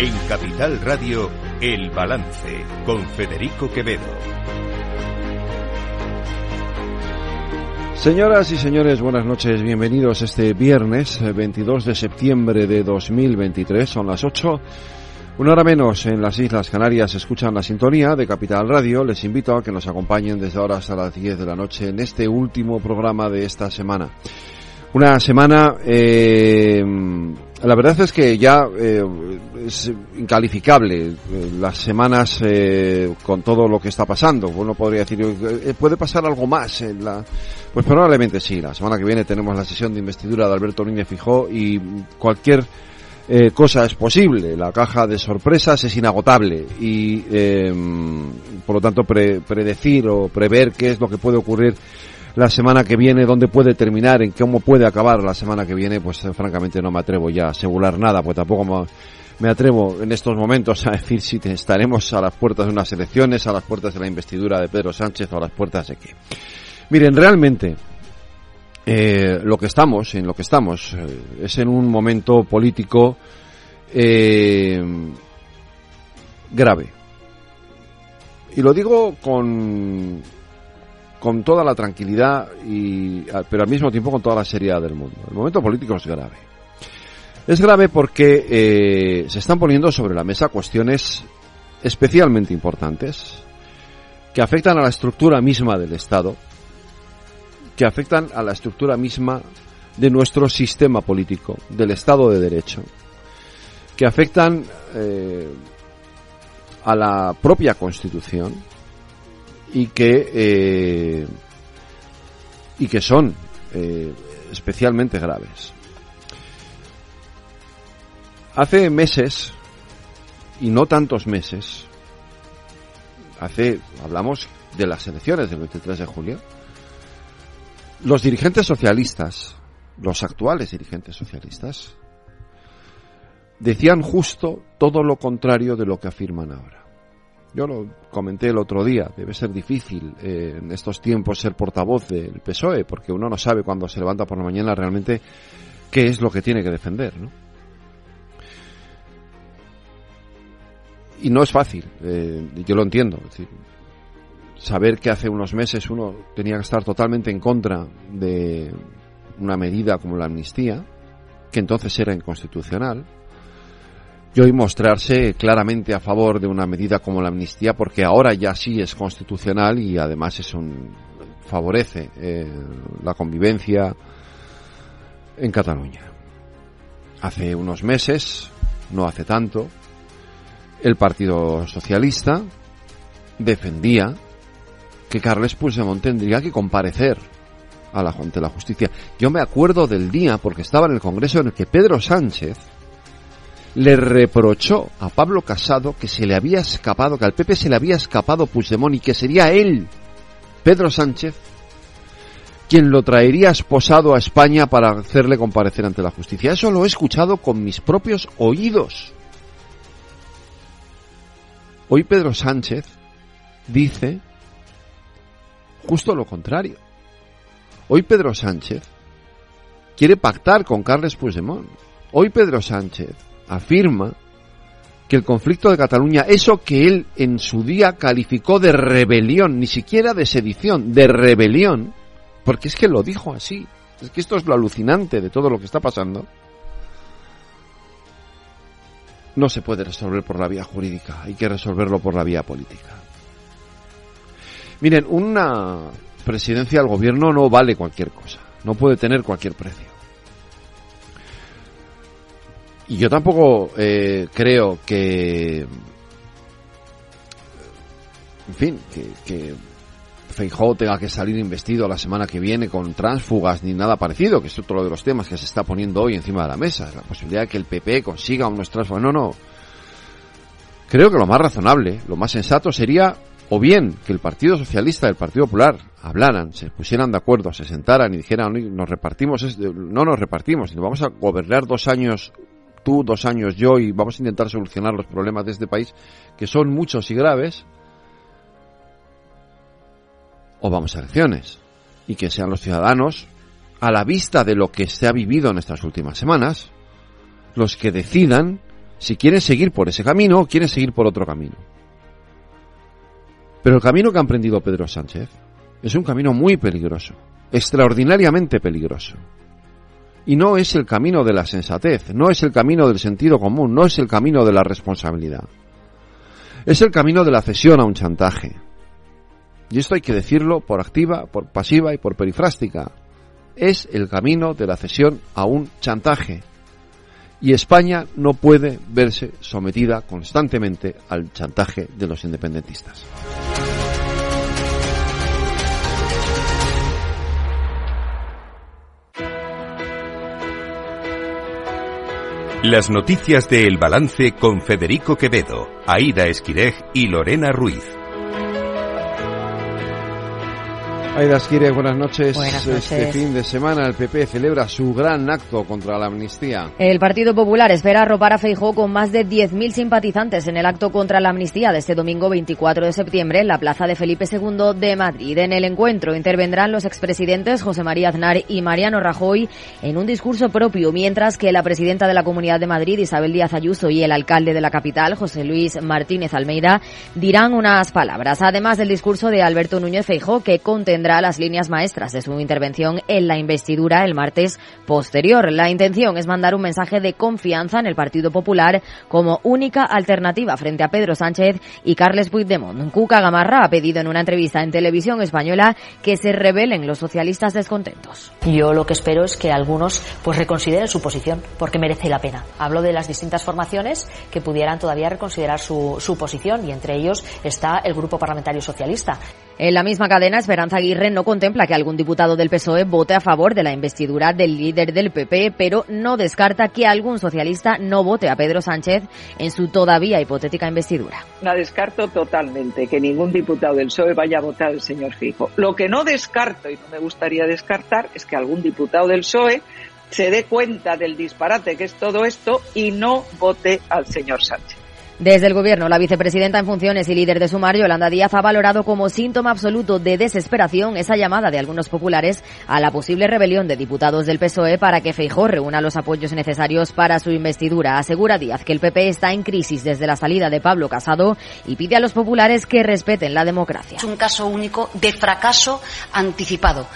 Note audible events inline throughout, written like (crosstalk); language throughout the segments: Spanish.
En Capital Radio, El Balance, con Federico Quevedo. Señoras y señores, buenas noches. Bienvenidos este viernes 22 de septiembre de 2023. Son las 8. Una hora menos en las Islas Canarias escuchan la sintonía de Capital Radio. Les invito a que nos acompañen desde ahora hasta las 10 de la noche en este último programa de esta semana. Una semana, eh, la verdad es que ya eh, es incalificable eh, las semanas eh, con todo lo que está pasando. Uno podría decir, eh, ¿puede pasar algo más en la...? Pues probablemente sí. La semana que viene tenemos la sesión de investidura de Alberto Núñez Fijó y cualquier eh, cosa es posible. La caja de sorpresas es inagotable y, eh, por lo tanto, pre- predecir o prever qué es lo que puede ocurrir la semana que viene, dónde puede terminar, en cómo puede acabar la semana que viene, pues eh, francamente no me atrevo ya a asegurar nada, pues tampoco me, atrevo en estos momentos a decir si estaremos a las puertas de unas elecciones, a las puertas de la investidura de Pedro Sánchez o a las puertas de qué. Miren, realmente, eh, lo que estamos, en lo que estamos, eh, es en un momento político grave. Y lo digo con, con toda la tranquilidad, y, a- pero al mismo tiempo con toda la seriedad del mundo. El momento político es grave. Es grave porque eh, se están poniendo sobre la mesa cuestiones especialmente importantes que afectan a la estructura misma del Estado, que afectan a la estructura misma de nuestro sistema político, del Estado de Derecho, que afectan eh, a la propia Constitución y que eh, y que son eh, especialmente graves. Hace meses y no tantos meses, hace hablamos de las elecciones del 23 de julio, los dirigentes socialistas, los actuales dirigentes socialistas, decían justo todo lo contrario de lo que afirman ahora. Yo lo comenté el otro día, debe ser difícil eh, en estos tiempos ser portavoz del PSOE, porque uno no sabe cuando se levanta por la mañana realmente qué es lo que tiene que defender, ¿no? Y no es fácil, eh, yo lo entiendo. Saber que hace unos meses uno tenía que estar totalmente en contra de una medida como la amnistía, que entonces era inconstitucional, y hoy mostrarse claramente a favor de una medida como la amnistía, porque ahora ya sí es constitucional y además es un favorece eh, la convivencia en Cataluña. Hace unos meses, no hace tanto, el Partido Socialista defendía que Carles Puigdemont tendría que comparecer a la, ante la justicia. Yo me acuerdo del día, porque estaba en el Congreso, en el que Pedro Sánchez le reprochó a Pablo Casado que se le había escapado, que al PP se le había escapado Puigdemont y que sería él, Pedro Sánchez, quien lo traería esposado a España para hacerle comparecer ante la justicia. Eso lo he escuchado con mis propios oídos. Hoy Pedro Sánchez dice justo lo contrario. Hoy Pedro Sánchez quiere pactar con Carles Puigdemont. Hoy Pedro Sánchez afirma que el conflicto de Cataluña, eso que él en su día calificó de rebelión, ni siquiera de sedición, de rebelión, porque es que lo dijo así. Es que esto es lo alucinante de todo lo que está pasando. No se puede resolver por la vía jurídica, hay que resolverlo por la vía política. Miren, una presidencia del gobierno no vale cualquier cosa, no puede tener cualquier precio. Y yo tampoco eh, creo que, en fin, que, que Feijóo tenga que salir investido la semana que viene con tránsfugas ni nada parecido, que es otro de los temas que se está poniendo hoy encima de la mesa, la posibilidad de que el PP consiga unos tránsfugas. No, no. Creo que lo más razonable, lo más sensato sería o bien que el Partido Socialista y el Partido Popular hablaran, se pusieran de acuerdo, se sentaran y dijeran, "Oye, nos repartimos, este- no nos repartimos, sino vamos a gobernar dos años tú, dos años yo y vamos a intentar solucionar los problemas de este país, que son muchos y graves, o vamos a elecciones y que sean los ciudadanos, a la vista de lo que se ha vivido en estas últimas semanas, los que decidan si quieren seguir por ese camino o quieren seguir por otro camino. Pero el camino que ha emprendido Pedro Sánchez es un camino muy peligroso, extraordinariamente peligroso. Y no es el camino de la sensatez, no es el camino del sentido común, no es el camino de la responsabilidad. Es el camino de la cesión a un chantaje. Y esto hay que decirlo por activa, por pasiva y por perifrástica. Es el camino de la cesión a un chantaje. Y España no puede verse sometida constantemente al chantaje de los independentistas. Las noticias de El Balance con Federico Quevedo, Aida Esquirej y Lorena Ruiz. Aida Esquire, buenas noches. buenas noches. Este fin de semana el PP celebra su gran acto contra la amnistía. El Partido Popular espera arropar a Feijó con más de 10.000 simpatizantes en el acto contra la amnistía de este domingo 24 de septiembre en la plaza de Felipe II de Madrid. En el encuentro intervendrán los expresidentes José María Aznar y Mariano Rajoy en un discurso propio, mientras que la presidenta de la Comunidad de Madrid, Isabel Díaz Ayuso, y el alcalde de la capital, José Luis Martínez Almeida, dirán unas palabras. Además del discurso de Alberto Núñez Feijó, que contendrá las líneas maestras de su intervención en la investidura el martes posterior. La intención es mandar un mensaje de confianza en el Partido Popular como única alternativa frente a Pedro Sánchez y Carles Puigdemont. Cuca Gamarra ha pedido en una entrevista en televisión española que se rebelen los socialistas descontentos. Yo lo que espero es que algunos pues reconsideren su posición porque merece la pena. Hablo de las distintas formaciones que pudieran todavía reconsiderar su, su posición y entre ellos está el Grupo Parlamentario Socialista. En la misma cadena, Esperanza Aguirre no contempla que algún diputado del PSOE vote a favor de la investidura del líder del PP, pero no descarta que algún socialista no vote a Pedro Sánchez en su todavía hipotética investidura. La descarto totalmente que ningún diputado del PSOE vaya a votar al señor Fijo. Lo que no descarto y no me gustaría descartar es que algún diputado del PSOE se dé cuenta del disparate que es todo esto y no vote al señor Sánchez. Desde el Gobierno, la vicepresidenta en funciones y líder de Sumar, Yolanda Díaz, ha valorado como síntoma absoluto de desesperación esa llamada de algunos populares a la posible rebelión de diputados del PSOE para que Feijó reúna los apoyos necesarios para su investidura. Asegura Díaz que el PP está en crisis desde la salida de Pablo Casado y pide a los populares que respeten la democracia. Es un caso único de fracaso anticipado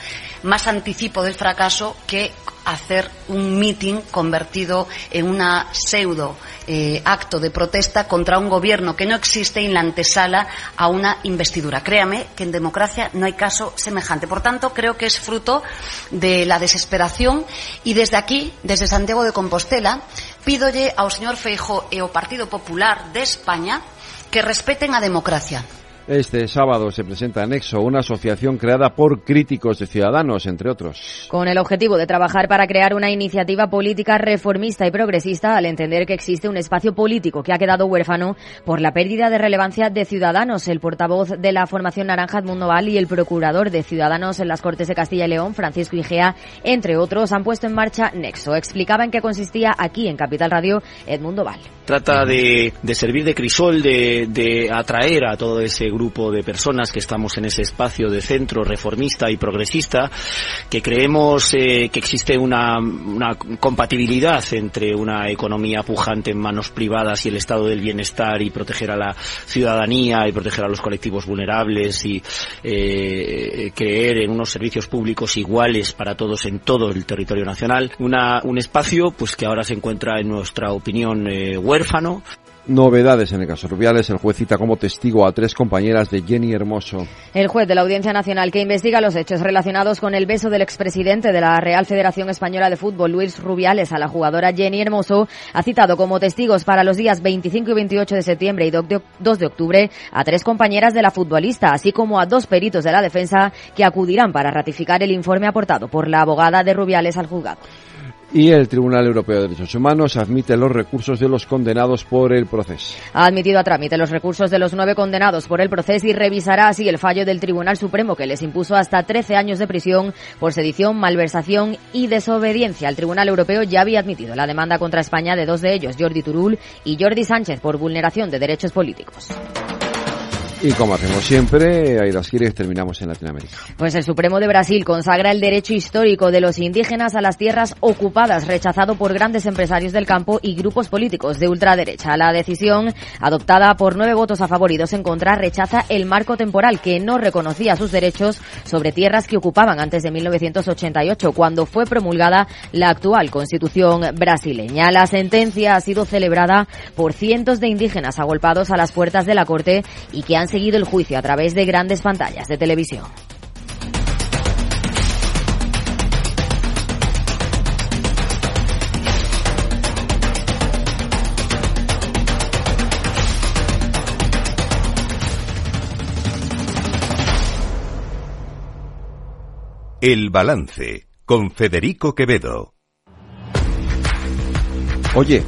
más anticipo del fracaso que hacer un meeting convertido en una pseudo eh, acto de protesta contra un gobierno que no existe en la antesala a una investidura. Créame que en democracia no hay caso semejante. Por tanto, creo que es fruto de la desesperación y desde aquí, desde Santiago de Compostela, pídolle ao señor Feijo e ao Partido Popular de España que respeten a democracia. Este sábado se presenta Nexo, una asociación creada por críticos de ciudadanos, entre otros. Con el objetivo de trabajar para crear una iniciativa política reformista y progresista, al entender que existe un espacio político que ha quedado huérfano por la pérdida de relevancia de Ciudadanos. El portavoz de la formación Naranja, Edmundo Val, y el procurador de Ciudadanos en las Cortes de Castilla y León, Francisco Igea, entre otros, han puesto en marcha Nexo. Explicaba en qué consistía aquí en Capital Radio Edmundo Val. Trata de, servir de crisol, de, de atraer a todo ese grupo de personas que estamos en ese espacio de centro reformista y progresista, que creemos eh, que existe una, una, compatibilidad entre una economía pujante en manos privadas y el estado del bienestar y proteger a la ciudadanía y proteger a los colectivos vulnerables y eh, creer en unos servicios públicos iguales para todos en todo el territorio nacional. Una, un espacio pues que ahora se encuentra en nuestra opinión eh, huérfano Novedades en el caso Rubiales. El juez cita como testigo a tres compañeras de Jenny Hermoso. El juez de la Audiencia Nacional que investiga los hechos relacionados con el beso del expresidente de la Real Federación Española de Fútbol, Luis Rubiales, a la jugadora Jenny Hermoso, ha citado como testigos para los días 25 y 28 de septiembre y 2 de octubre a tres compañeras de la futbolista, así como a dos peritos de la defensa que acudirán para ratificar el informe aportado por la abogada de Rubiales al juzgado. Y el Tribunal Europeo de Derechos Humanos admite los recursos de los condenados por el proceso. Ha admitido a trámite los recursos de los nueve condenados por el proceso y revisará así el fallo del Tribunal Supremo que les impuso hasta 13 años de prisión por sedición, malversación y desobediencia. El Tribunal Europeo ya había admitido la demanda contra España de dos de ellos, Jordi Turul y Jordi Sánchez, por vulneración de derechos políticos. Y como hacemos siempre, Aida Esquires, terminamos en Latinoamérica. Pues el Supremo de Brasil consagra el derecho histórico de los indígenas a las tierras ocupadas, rechazado por grandes empresarios del campo y grupos políticos de ultraderecha. La decisión, adoptada por nueve votos a favor y dos en contra, rechaza el marco temporal que no reconocía sus derechos sobre tierras que ocupaban antes de 1988, cuando fue promulgada la actual constitución brasileña. La sentencia ha sido celebrada por cientos de indígenas agolpados a las puertas de la Corte y que han seguido el juicio a través de grandes pantallas de televisión. El balance con Federico Quevedo. Oye,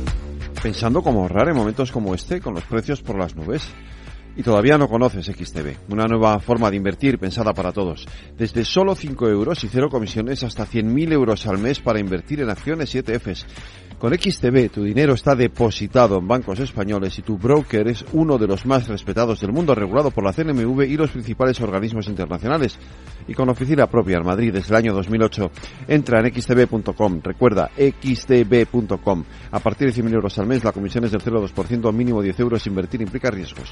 pensando cómo ahorrar en momentos como este con los precios por las nubes y todavía no conoces XTB, una nueva forma de invertir pensada para todos. Desde solo 5 euros y cero comisiones hasta 100.000 euros al mes para invertir en acciones y ETFs. Con XTB tu dinero está depositado en bancos españoles y tu broker es uno de los más respetados del mundo, regulado por la CNMV y los principales organismos internacionales. Y con oficina propia en Madrid desde el año 2008. Entra en xtb.com. Recuerda, xtb.com. A partir de 100.000 euros al mes, la comisión es del 0,2%, mínimo 10 euros. Invertir implica riesgos.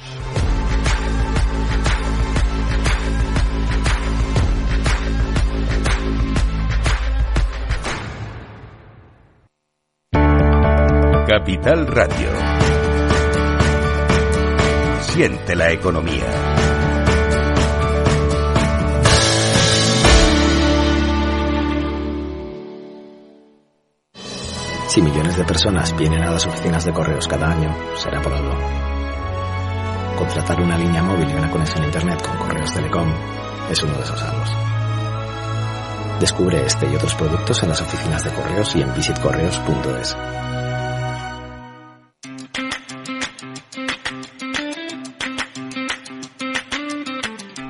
Capital Radio. Siente la economía. Si millones de personas vienen a las oficinas de correos cada año, será por algo. Contratar una línea móvil y una conexión a Internet con Correos Telecom es uno de esos algo. Descubre este y otros productos en las oficinas de correos y en visitcorreos.es.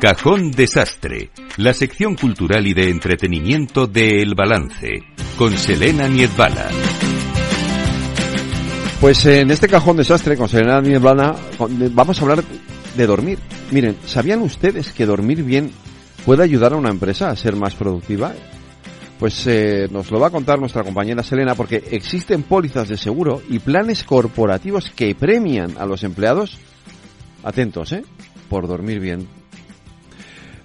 Cajón Desastre, la sección cultural y de entretenimiento de El Balance, con Selena Niedbala. Pues en este cajón desastre con Selena Niedbala vamos a hablar de dormir. Miren, ¿sabían ustedes que dormir bien puede ayudar a una empresa a ser más productiva? Pues eh, nos lo va a contar nuestra compañera Selena porque existen pólizas de seguro y planes corporativos que premian a los empleados, atentos, ¿eh? Por dormir bien.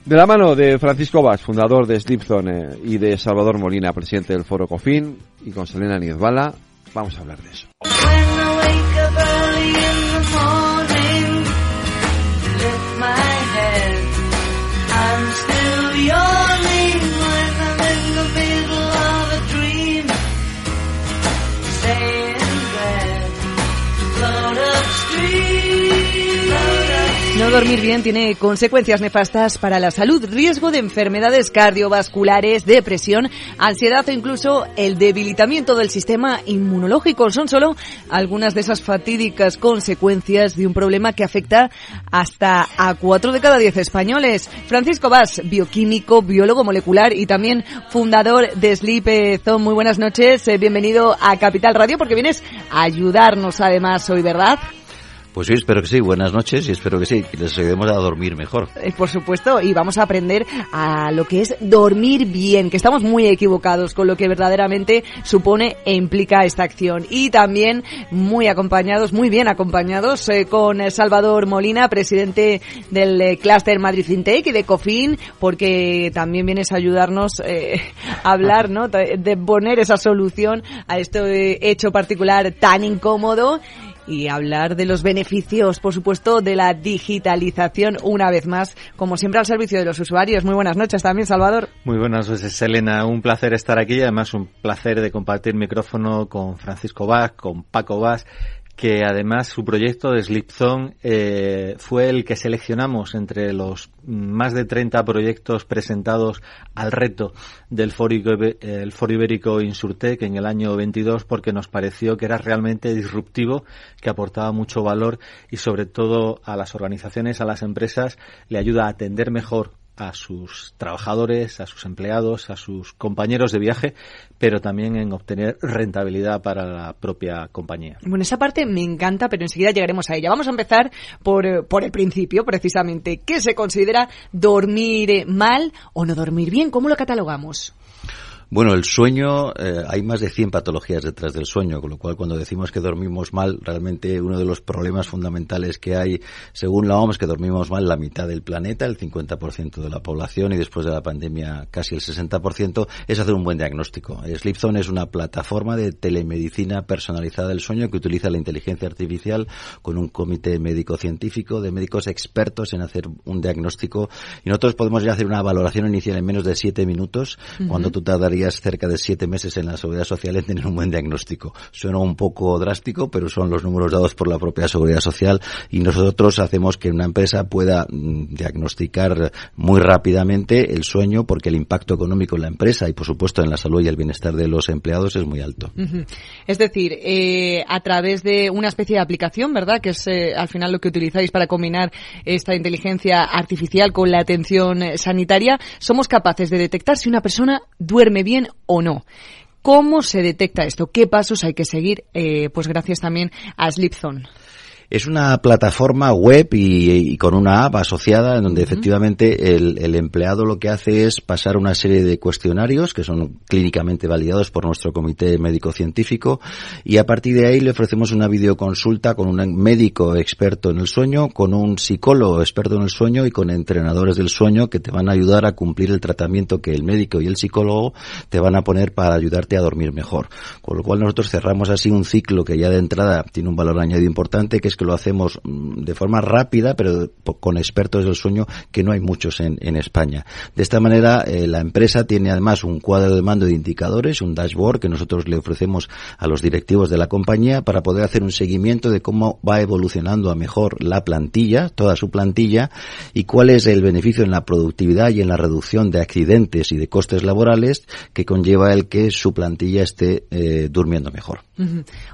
De la mano de Francisco Vaz, fundador de Sleepzone, y de Salvador Molina, presidente del Foro COFIN, y con Selena Niezbala, vamos a hablar de eso. No dormir bien tiene consecuencias nefastas para la salud, riesgo de enfermedades cardiovasculares, depresión, ansiedad o incluso el debilitamiento del sistema inmunológico. Son solo algunas de esas fatídicas consecuencias de un problema que afecta hasta a cuatro de cada diez españoles. Francisco Vaz, bioquímico, biólogo molecular y también fundador de Sleep Zone. Muy buenas noches, eh, bienvenido a Capital Radio porque vienes a ayudarnos además hoy, ¿verdad? Pues sí, espero que sí. Buenas noches y espero que sí, que les ayudemos a dormir mejor. Eh, por supuesto, y vamos a aprender a lo que es dormir bien, que estamos muy equivocados con lo que verdaderamente supone e implica esta acción. Y también muy acompañados, muy bien acompañados eh, con Salvador Molina, presidente del eh, Cluster Madrid FinTech y de COFIN, porque también vienes a ayudarnos a hablar, ¿no? De poner esa solución a este hecho particular tan incómodo y hablar de los beneficios, por supuesto, de la digitalización una vez más, como siempre al servicio de los usuarios. Muy buenas noches también, Salvador. Muy buenas noches, Elena. Un placer estar aquí y además un placer de compartir micrófono con Francisco Vaz, con Paco Vaz que además su proyecto de Slipzone eh, fue el que seleccionamos entre los más de 30 proyectos presentados al reto del Foro, el Foro Ibérico Insurtec en el año 22 porque nos pareció que era realmente disruptivo, que aportaba mucho valor y sobre todo a las organizaciones, a las empresas, le ayuda a atender mejor a sus trabajadores, a sus empleados, a sus compañeros de viaje, pero también en obtener rentabilidad para la propia compañía. Bueno, esa parte me encanta, pero enseguida llegaremos a ella. Vamos a empezar por, por el principio, precisamente. ¿Qué se considera dormir mal o no dormir bien? ¿Cómo lo catalogamos? Bueno, el sueño, eh, hay más de 100 patologías detrás del sueño, con lo cual cuando decimos que dormimos mal, realmente uno de los problemas fundamentales que hay, según la OMS, que dormimos mal la mitad del planeta, el 50% de la población y después de la pandemia casi el 60%, es hacer un buen diagnóstico. Sleepzone es una plataforma de telemedicina personalizada del sueño que utiliza la inteligencia artificial con un comité médico-científico de médicos expertos en hacer un diagnóstico y nosotros podemos ya hacer una valoración inicial en menos de 7 minutos, cuando tú tardarías cerca de siete meses en la seguridad social en tener un buen diagnóstico. Suena un poco drástico, pero son los números dados por la propia seguridad social y nosotros hacemos que una empresa pueda mm, diagnosticar muy rápidamente el sueño porque el impacto económico en la empresa y por supuesto en la salud y el bienestar de los empleados es muy alto. Es decir, eh, a través de una especie de aplicación, ¿verdad? Que es eh, al final lo que utilizáis para combinar esta inteligencia artificial con la atención eh, sanitaria, somos capaces de detectar si una persona duerme bien bien o no. ¿Cómo se detecta esto? ¿Qué pasos hay que seguir? Eh, pues gracias también a Sleepzone. Es una plataforma web y, con una app asociada en donde efectivamente el, empleado lo que hace es pasar una serie de cuestionarios que son clínicamente validados por nuestro comité médico-científico y a partir de ahí le ofrecemos una videoconsulta con un médico experto en el sueño, con un psicólogo experto en el sueño y con entrenadores del sueño que te van a ayudar a cumplir el tratamiento que el médico y el psicólogo te van a poner para ayudarte a dormir mejor. Con lo cual nosotros cerramos así un ciclo que ya de entrada tiene un valor añadido importante que es que lo hacemos mm, de forma rápida, pero con expertos del sueño que no hay muchos en, España. De esta manera, eh, la empresa tiene además un cuadro de mando de indicadores, un dashboard que nosotros le ofrecemos a los directivos de la compañía para poder hacer un seguimiento de cómo va evolucionando a mejor la plantilla, toda su plantilla, y cuál es el beneficio en la productividad y en la reducción de accidentes y de costes laborales que conlleva el que su plantilla esté eh, durmiendo mejor.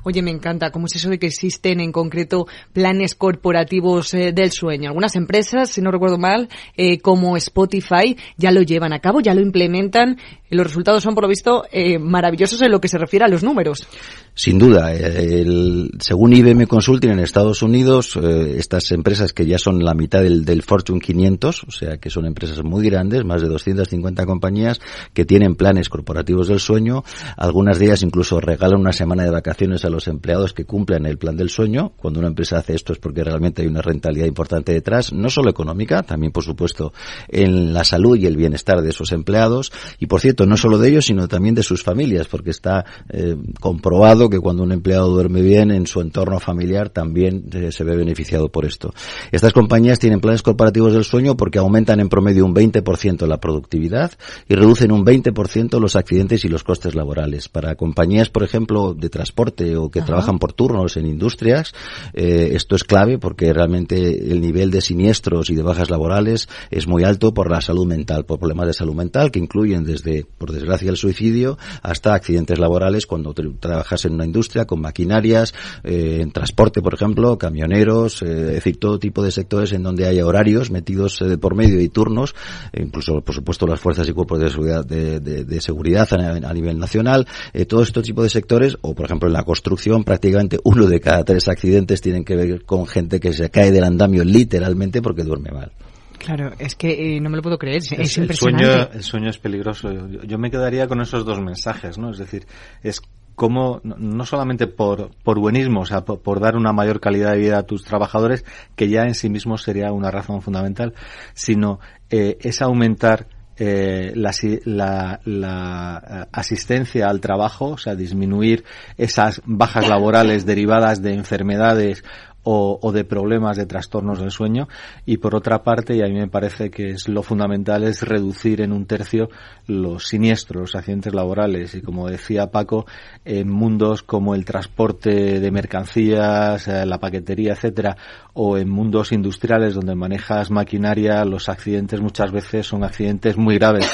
Oye, me encanta. ¿Cómo es eso de que existen en concreto planes corporativos eh, del sueño? Algunas empresas, si no recuerdo mal, eh, como Spotify, ya lo llevan a cabo, ya lo implementan. Y los resultados son, por lo visto, eh, maravillosos en lo que se refiere a los números. Sin duda, el, según IBM Consulting en Estados Unidos, estas empresas que ya son la mitad del, del, Fortune 500, o sea que son empresas muy grandes, más de 250 compañías que tienen planes corporativos del sueño, algunas de ellas incluso regalan una semana de vacaciones a los empleados que cumplen el plan del sueño. Cuando una empresa hace esto es porque realmente hay una rentabilidad importante detrás, no solo económica, también por supuesto en la salud y el bienestar de esos empleados. Y por cierto, no solo de ellos, sino también de sus familias, porque está eh, comprobado que cuando un empleado duerme bien en su entorno familiar también eh, se ve beneficiado por esto. Estas compañías tienen planes corporativos del sueño porque aumentan en promedio un 20% la productividad y reducen un 20% los accidentes y los costes laborales. Para compañías, por ejemplo, de transporte o que trabajan por turnos en industrias, eh, esto es clave porque realmente el nivel de siniestros y de bajas laborales es muy alto por la salud mental, por problemas de salud mental que incluyen desde, por desgracia, el suicidio hasta accidentes laborales cuando trabajas en una industria con maquinarias, eh, en transporte, por ejemplo, camioneros, eh, es decir, todo tipo de sectores en donde hay horarios metidos por medio y turnos, incluso, por supuesto, las fuerzas y cuerpos de seguridad, de, seguridad a, nivel nacional, todo este tipo de sectores, o por ejemplo, en la construcción prácticamente uno de cada tres accidentes tienen que ver con gente que se cae del andamio literalmente porque duerme mal. Claro, es que eh, no me lo puedo creer, es, es el Sueño, el sueño es peligroso. Yo, me quedaría con esos dos mensajes, ¿no? Es decir, es como no solamente por, por buenismo, o sea, por, dar una mayor calidad de vida a tus trabajadores, que ya en sí mismo sería una razón fundamental, sino eh, es aumentar eh, la, la, la, eh, asistencia al trabajo, o sea, disminuir esas bajas laborales derivadas de enfermedades o, de problemas de trastornos del sueño. Y por otra parte y a mí me parece que es lo fundamental es reducir en un tercio los siniestros los accidentes laborales. Y como decía Paco en mundos como el transporte de mercancías eh, la paquetería etcétera o en mundos industriales donde manejas maquinaria los accidentes muchas veces son accidentes muy graves.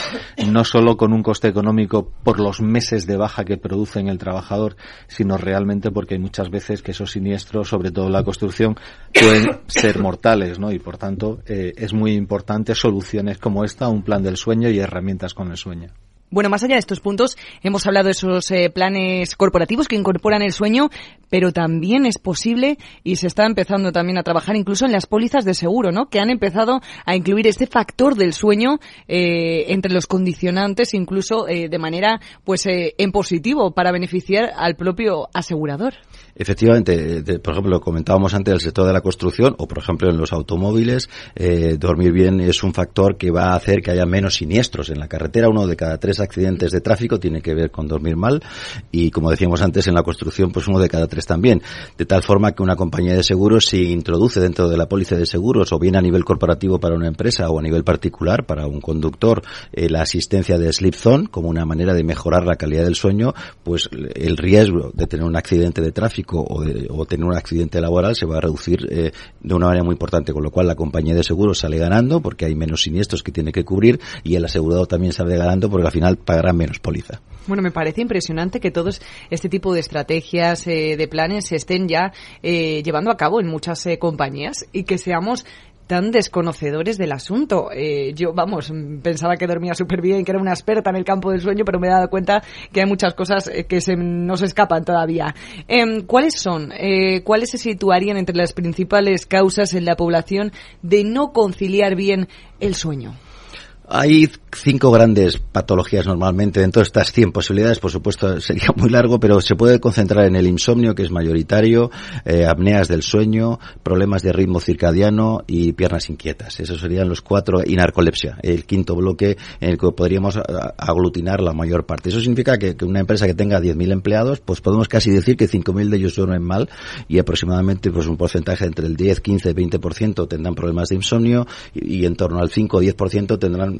No solo con un coste económico por los meses de baja que producen el trabajador sino realmente porque hay muchas veces que esos siniestros sobre todo la construcción pueden (coughs) ser mortales, ¿no? Y por tanto eh, es muy importante soluciones como esta, un plan del sueño y herramientas con el sueño. Bueno, más allá de estos puntos, hemos hablado de esos eh, planes corporativos que incorporan el sueño, pero también es posible y se está empezando también a trabajar incluso en las pólizas de seguro, ¿no? Que han empezado a incluir este factor del sueño eh, entre los condicionantes, incluso eh, de manera, pues, en positivo para beneficiar al propio asegurador. Efectivamente, por ejemplo, lo comentábamos antes del sector de la construcción o, por ejemplo, en los automóviles, dormir bien es un factor que va a hacer que haya menos siniestros en la carretera. Uno de cada tres accidentes de tráfico tiene que ver con dormir mal y como decíamos antes en la construcción pues uno de cada tres también. De tal forma que una compañía de seguros si introduce dentro de la póliza de seguros o bien a nivel corporativo para una empresa o a nivel particular para un conductor eh, la asistencia de Sleep Zone como una manera de mejorar la calidad del sueño, pues el riesgo de tener un accidente de tráfico o, de, o tener un accidente laboral se va a reducir eh, de una manera muy importante, con lo cual la compañía de seguros sale ganando porque hay menos siniestros que tiene que cubrir y el asegurado también sale ganando porque al final pagarán menos póliza. Bueno, me parece impresionante que todos este tipo de estrategias, eh, de planes, se estén ya eh, llevando a cabo en muchas eh, compañías y que seamos tan desconocedores del asunto. yo, vamos, pensaba que dormía súper bien, que era una experta en el campo del sueño, pero me he dado cuenta que hay muchas cosas que se nos escapan todavía. Em, ¿Cuáles son? ¿Cuáles se situarían entre las principales causas en la población de no conciliar bien el sueño? Hay cinco grandes patologías normalmente dentro de estas 100 posibilidades. Por supuesto, sería muy largo, pero se puede concentrar en el insomnio, que es mayoritario, eh, apneas del sueño, problemas de ritmo circadiano y piernas inquietas. Esos serían los cuatro, y narcolepsia, el quinto bloque en el que podríamos aglutinar la mayor parte. Eso significa que, una empresa que tenga 10.000 empleados, pues podemos casi decir que 5.000 de ellos duermen mal y aproximadamente pues un porcentaje entre el 10, 15, 20% tendrán problemas de insomnio y, en torno al 5 o 10% tendrán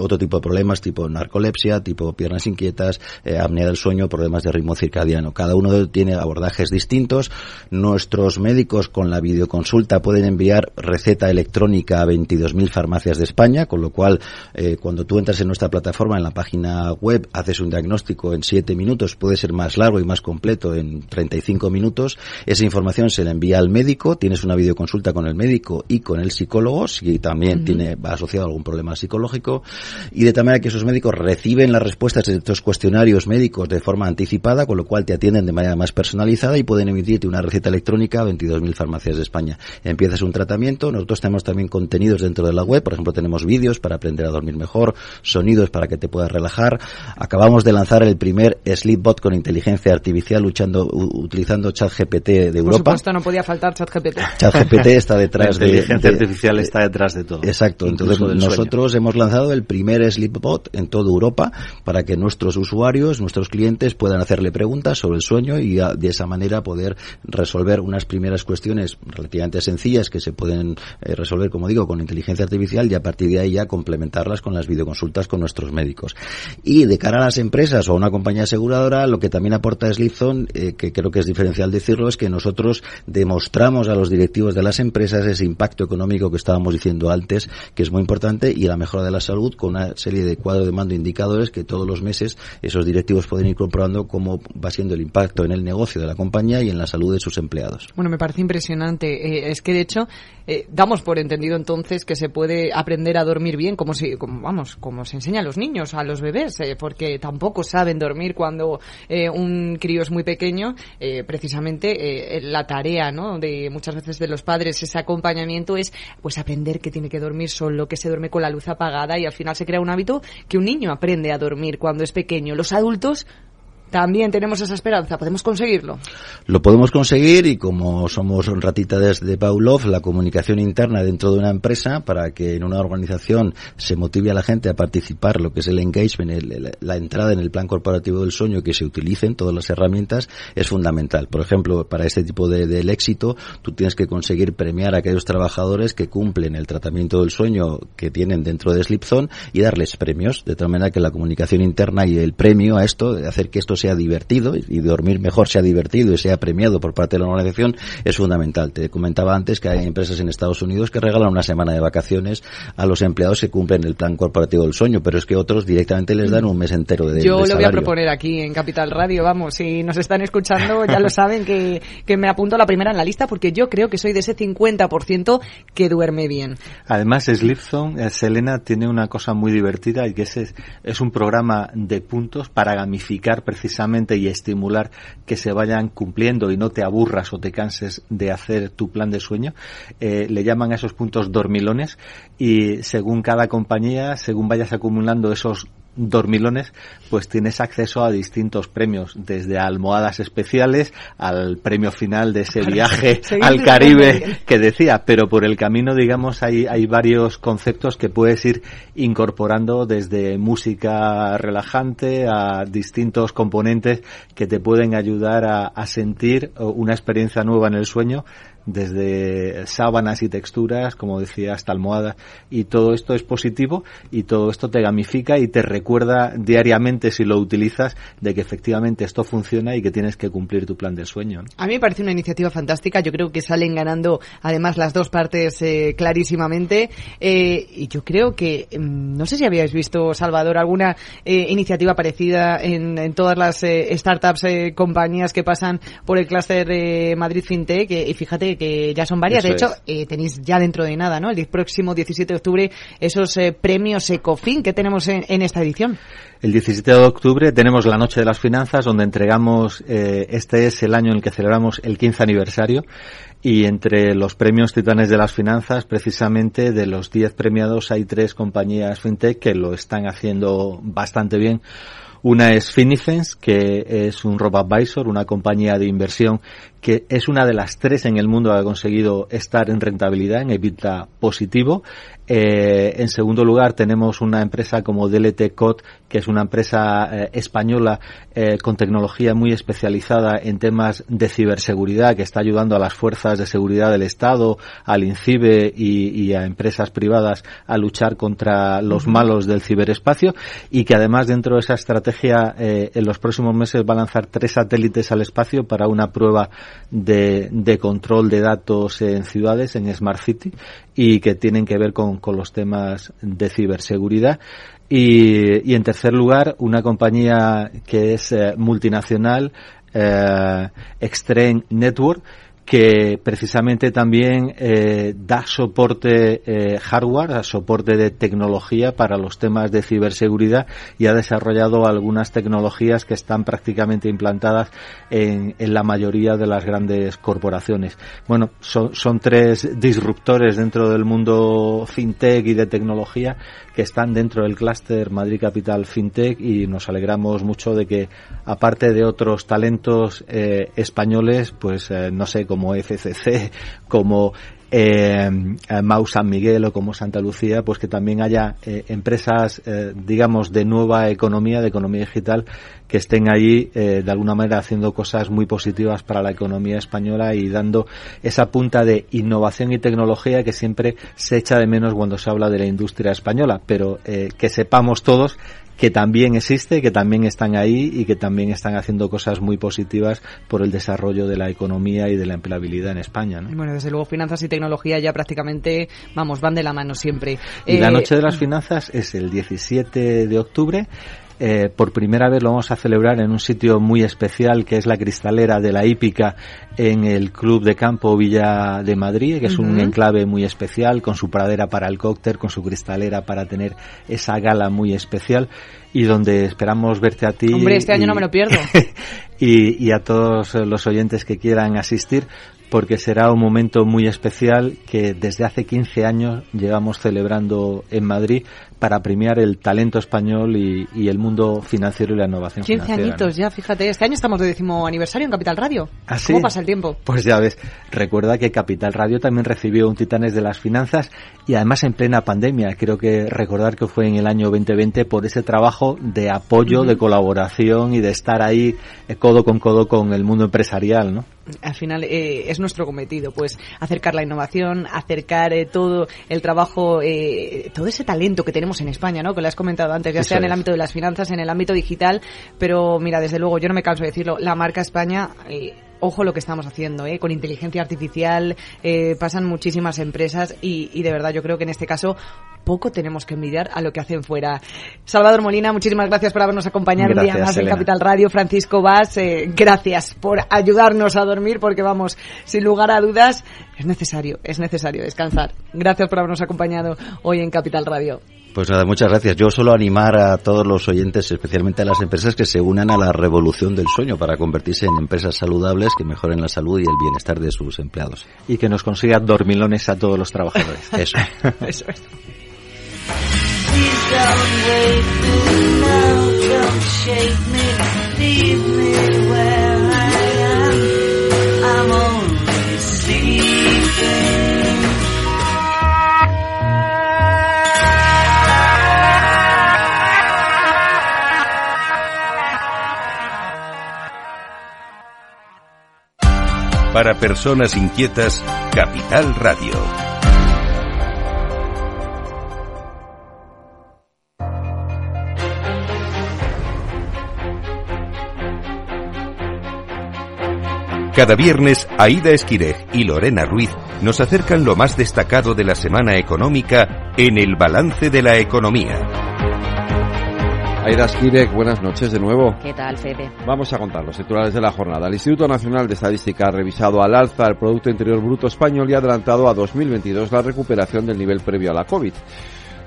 otro tipo de problemas, tipo narcolepsia, tipo piernas inquietas, eh, apnea del sueño, problemas de ritmo circadiano. Cada uno tiene abordajes distintos. Nuestros médicos con la videoconsulta pueden enviar receta electrónica a 22.000 farmacias de España, con lo cual eh, cuando tú entras en nuestra plataforma, en la página web, haces un diagnóstico en 7 minutos, puede ser más largo y más completo en 35 minutos. Esa información se la envía al médico, tienes una videoconsulta con el médico y con el psicólogo, si también tiene va asociado a algún problema psicológico y de tal manera que esos médicos reciben las respuestas de estos cuestionarios médicos de forma anticipada, con lo cual te atienden de manera más personalizada y pueden emitirte una receta electrónica a 22.000 farmacias de España. Empiezas un tratamiento, nosotros tenemos también contenidos dentro de la web, por ejemplo tenemos vídeos para aprender a dormir mejor, sonidos para que te puedas relajar. Acabamos de lanzar el primer Sleepbot con inteligencia artificial luchando, utilizando ChatGPT de Europa. Por supuesto, no podía faltar ChatGPT. ChatGPT está (laughs) detrás de... La inteligencia artificial está detrás de todo. Exacto, entonces nosotros hemos lanzado el primer primer Sleepbot en toda Europa para que nuestros usuarios, nuestros clientes puedan hacerle preguntas sobre el sueño y de esa manera poder resolver unas primeras cuestiones relativamente sencillas que se pueden eh, resolver, como digo, con inteligencia artificial y a partir de ahí ya complementarlas con las videoconsultas con nuestros médicos. Y de cara a las empresas o a una compañía aseguradora, lo que también aporta Sleepzone, eh, que creo que es diferencial decirlo, es que nosotros demostramos a los directivos de las empresas ese impacto económico que estábamos diciendo antes, que es muy importante, y la mejora de la salud con una serie de cuadros de mando indicadores que todos los meses esos directivos pueden ir comprobando cómo va siendo el impacto en el negocio de la compañía y en la salud de sus empleados. Bueno, me parece impresionante. Eh, es que de hecho eh, damos por entendido entonces que se puede aprender a dormir bien, como si, como, vamos, como se enseña a los niños, a los bebés, eh, porque tampoco saben dormir cuando un crío es muy pequeño. precisamente la tarea, ¿no? De muchas veces de los padres ese acompañamiento es, pues aprender que tiene que dormir solo, que se duerme con la luz apagada y al final se crea un hábito que un niño aprende a dormir cuando es pequeño. Los adultos también tenemos esa esperanza. ¿Podemos conseguirlo? Lo podemos conseguir y como somos un ratita desde Pavlov, la comunicación interna dentro de una empresa para que en una organización se motive a la gente a participar, lo que es el engagement, la entrada en el plan corporativo del sueño, que se utilicen todas las herramientas, es fundamental. Por ejemplo, para este tipo de, del éxito, tú tienes que conseguir premiar a aquellos trabajadores que cumplen el tratamiento del sueño que tienen dentro de Sleepzone y darles premios, de tal manera que la comunicación interna y el premio a esto, de hacer que esto sea divertido y dormir mejor sea divertido y sea premiado por parte de la organización es fundamental. Te comentaba antes que hay empresas en Estados Unidos que regalan una semana de vacaciones a los empleados que cumplen el plan corporativo del sueño, pero es que otros directamente les dan un mes entero de Yo lo voy a proponer aquí en Capital Radio, vamos, si nos están escuchando ya lo saben que, que me apunto a la primera en la lista porque yo creo que soy de ese 50% que duerme bien. Además, Slipzone, eh, Selena, tiene una cosa muy divertida y que es, es un programa de puntos para gamificar precisamente y estimular que se vayan cumpliendo y no te aburras o te canses de hacer tu plan de sueño. Eh, le llaman a esos puntos dormilones y según cada compañía, según vayas acumulando esos dormilones, pues tienes acceso a distintos premios, desde almohadas especiales al premio final de ese (laughs) viaje al Caribe que decía, pero por el camino, digamos, hay, hay varios conceptos que puedes ir incorporando desde música relajante a distintos componentes que te pueden ayudar a, a sentir una experiencia nueva en el sueño desde sábanas y texturas, como decía, hasta almohadas, y todo esto es positivo y todo esto te gamifica y te recuerda diariamente si lo utilizas de que efectivamente esto funciona y que tienes que cumplir tu plan de sueño. A mí me parece una iniciativa fantástica, yo creo que salen ganando además las dos partes eh, clarísimamente eh, y yo creo que, mm, no sé si habíais visto, Salvador, alguna eh, iniciativa parecida en, en todas las startups, compañías que pasan por el clúster Madrid FinTech y fíjate que ya son varias. de hecho, eh, tenéis ya dentro de nada, ¿no? El próximo 17 de octubre esos eh, premios ECOFIN que tenemos en, esta edición. El 17 de octubre tenemos la Noche de las Finanzas, donde entregamos, eh, este es el año en el que celebramos el 15 aniversario, y entre los premios titanes de las finanzas, precisamente de los 10 premiados hay tres compañías fintech que lo están haciendo bastante bien. Una es Finifence, que es un robo advisor, una compañía de inversión que es una de las tres en el mundo que ha conseguido estar en rentabilidad, en EBITDA positivo. Eh, en segundo lugar, tenemos una empresa como DLT Code, que es una empresa eh, española eh, con tecnología muy especializada en temas de ciberseguridad, que está ayudando a las fuerzas de seguridad del Estado, al INCIBE y, a empresas privadas a luchar contra los malos del ciberespacio y que además dentro de esa estrategia en los próximos meses va a lanzar tres satélites al espacio para una prueba de, de control de datos en ciudades, en Smart City, y que tienen que ver con, con los temas de ciberseguridad. Y, y, en tercer lugar, una compañía que es eh, multinacional, eh, Extreme Network, que precisamente también eh, da soporte eh, hardware, soporte de tecnología para los temas de ciberseguridad y ha desarrollado algunas tecnologías que están prácticamente implantadas en, en la mayoría de las grandes corporaciones. Bueno, son, son tres disruptores dentro del mundo fintech y de tecnología que están dentro del clúster Madrid Capital FinTech y nos alegramos mucho de que aparte de otros talentos eh, españoles, pues eh, no sé, como FCC, como eh, Mau San Miguel o como Santa Lucía, pues que también haya eh, empresas, eh, digamos, de nueva economía, de economía digital, que estén allí eh, de alguna manera haciendo cosas muy positivas para la economía española y dando esa punta de innovación y tecnología que siempre se echa de menos cuando se habla de la industria española, pero que sepamos todos que también existe, que también están ahí y que también están haciendo cosas muy positivas por el desarrollo de la economía y de la empleabilidad en España. ¿no? Bueno, desde luego finanzas y tecnología ya prácticamente, vamos, van de la mano siempre. Y la eh, Noche de las Finanzas es el 17 de octubre eh, por primera vez lo vamos a celebrar en un sitio muy especial que es la cristalera de la hípica en el Club de Campo Villa de Madrid, que es un enclave muy especial con su pradera para el cóctel, con su cristalera para tener esa gala muy especial y donde esperamos verte a ti. Hombre, este año no me lo pierdo. (laughs) y, y a todos los oyentes que quieran asistir porque será un momento muy especial que desde hace 15 años llevamos celebrando en Madrid para premiar el talento español y, el mundo financiero y la innovación 15 añitos ya, fíjate. Este año estamos de décimo aniversario en Capital Radio. ¿Ah, ¿Cómo pasa el tiempo? Pues ya ves, recuerda que Capital Radio también recibió un Titanes de las Finanzas y además en plena pandemia. Creo que recordar que fue en el año 2020 por ese trabajo de apoyo, de colaboración y de estar ahí eh, codo con codo con el mundo empresarial, ¿no? Al final eh, es nuestro cometido, pues acercar la innovación, acercar eh, todo el trabajo, todo ese talento que tenemos en España, ¿no? Que lo has comentado antes, ya sea en el ámbito de las finanzas, en el ámbito digital, pero mira, desde luego, yo no me canso de decirlo, la marca España... Eh, ojo lo que estamos haciendo, ¿eh? con inteligencia artificial, eh, pasan muchísimas empresas y, y, de verdad yo creo que en este caso poco tenemos que envidiar a lo que hacen fuera. Salvador Molina, muchísimas gracias por habernos acompañado un día más en Capital Radio. Francisco Vaz, eh, gracias por ayudarnos a dormir porque vamos, sin lugar a dudas, es necesario, es necesario descansar. Gracias por habernos acompañado hoy en Capital Radio. Pues nada, muchas gracias. Yo solo animar a todos los oyentes, especialmente a las empresas, que se unan a la revolución del sueño para convertirse en empresas saludables que mejoren la salud y el bienestar de sus empleados. Y que nos consigan dormilones a todos los trabajadores. Eso. (laughs) Eso es. Para personas inquietas, Capital Radio. Cada viernes, Aida Esquireg y Lorena Ruiz nos acercan lo más destacado de la semana económica en el balance de la economía. Aida Skirek, buenas noches de nuevo. ¿Qué tal, Fede? Vamos a contar los titulares de la jornada. El Instituto Nacional de Estadística ha revisado al alza el Producto Interior Bruto español y ha adelantado a 2022 la recuperación del nivel previo a la COVID.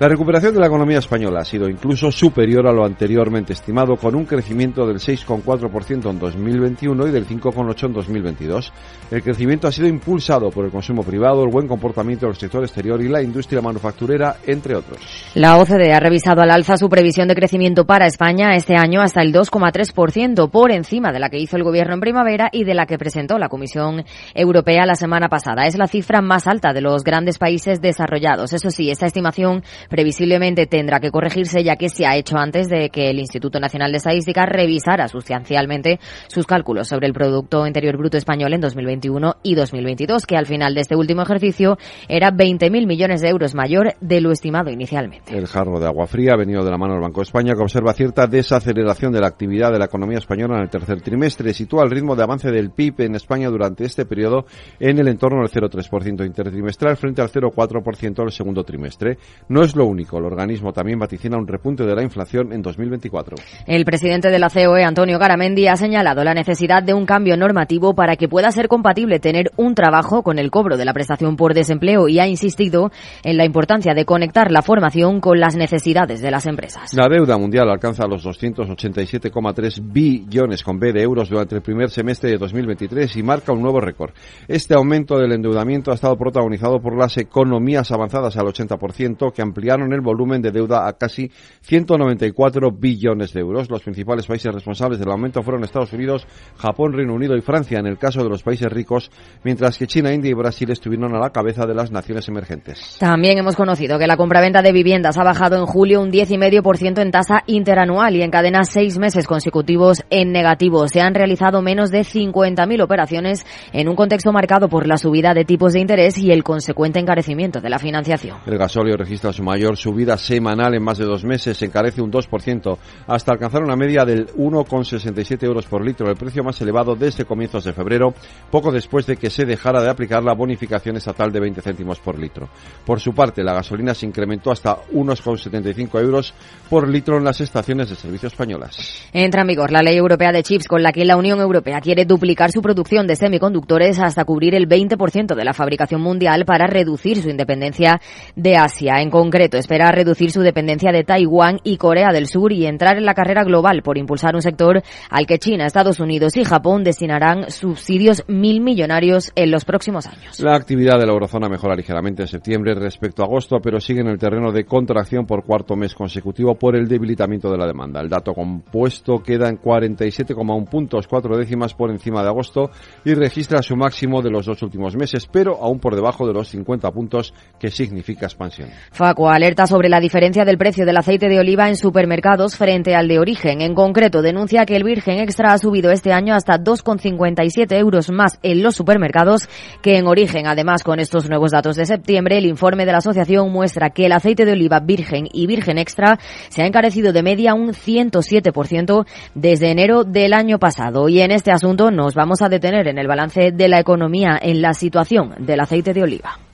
La recuperación de la economía española ha sido incluso superior a lo anteriormente estimado, con un crecimiento del 6,4% en 2021 y del 5,8% en 2022. El crecimiento ha sido impulsado por el consumo privado, el buen comportamiento del sector exterior y la industria manufacturera, entre otros. La OCDE ha revisado al alza su previsión de crecimiento para España este año hasta el 2,3%, por encima de la que hizo el Gobierno en primavera y de la que presentó la Comisión Europea la semana pasada. Es la cifra más alta de los grandes países desarrollados. Eso sí, esta estimación previsiblemente tendrá que corregirse ya que se ha hecho antes de que el Instituto Nacional de Estadística revisara sustancialmente sus cálculos sobre el Producto Interior Bruto español en 2021 y 2022, que al final de este último ejercicio era 20.000 millones de euros mayor de lo estimado inicialmente. El jarro de agua fría ha venido de la mano del Banco de España, que observa cierta desaceleración de la actividad de la economía española en el tercer trimestre. Sitúa el ritmo de avance del PIB en España durante este periodo en el entorno del 0,3% intertrimestral frente al 0,4% del segundo trimestre. No es lo único. El organismo también vaticina un repunte de la inflación en 2024. El presidente de la COE, Antonio Garamendi, ha señalado la necesidad de un cambio normativo para que pueda ser compatible tener un trabajo con el cobro de la prestación por desempleo y ha insistido en la importancia de conectar la formación con las necesidades de las empresas. La deuda mundial alcanza los 287,3 billones con B de euros durante el primer semestre de 2023 y marca un nuevo récord. Este aumento del endeudamiento ha estado protagonizado por las economías avanzadas al 80% que ampliaron el volumen de deuda a casi 194 billones de euros. Los principales países responsables del aumento fueron Estados Unidos, Japón, Reino Unido y Francia en el caso de los países ricos, mientras que China, India y Brasil estuvieron a la cabeza de las naciones emergentes. También hemos conocido que la compraventa de viviendas ha bajado en julio un 10,5% en tasa interanual y encadena seis meses consecutivos en negativo. Se han realizado menos de 50.000 operaciones en un contexto marcado por la subida de tipos de interés y el consecuente encarecimiento de la financiación. El gasóleo registra su mayor subida semanal en más de dos meses, se encarece un 2% hasta alcanzar una media del 1,67 euros por litro, el precio más elevado desde comienzos de febrero, poco después de que se dejara de aplicar la bonificación estatal de 20 céntimos por litro. Por su parte, la gasolina se incrementó hasta unos 75 euros por litro en las estaciones de servicio españolas. Entra en vigor la ley europea de chips con la que la Unión Europea quiere duplicar su producción de semiconductores hasta cubrir el 20% de la fabricación mundial para reducir su independencia de Asia. En concreto, espera reducir su dependencia de Taiwán y Corea del Sur y entrar en la carrera global por impulsar un sector al que China, Estados Unidos y Japón destinarán subsidios mil millonarios en los próximos años. La actividad de la eurozona mejora ligeramente en septiembre respecto a agosto, pero sigue en el terreno de contracción por cuarto mes consecutivo por el debilitamiento de la demanda. El dato compuesto queda en 47,1 puntos, cuatro décimas por encima de agosto y registra su máximo de los dos últimos meses, pero aún por debajo de los 50 puntos que significa expansión. Facua alerta sobre la diferencia del precio del aceite de oliva en supermercados frente al de origen. En concreto, denuncia que el virgen extra ha subido este año hasta 2,57 euros más en los supermercados que en origen. Además, con estos nuevos datos de septiembre, el informe de la asociación muestra que el aceite de oliva virgen y virgen extra se ha encarecido de media un 107% desde enero del año pasado. Y en este asunto nos vamos a detener en el balance de la economía en la situación del aceite de oliva.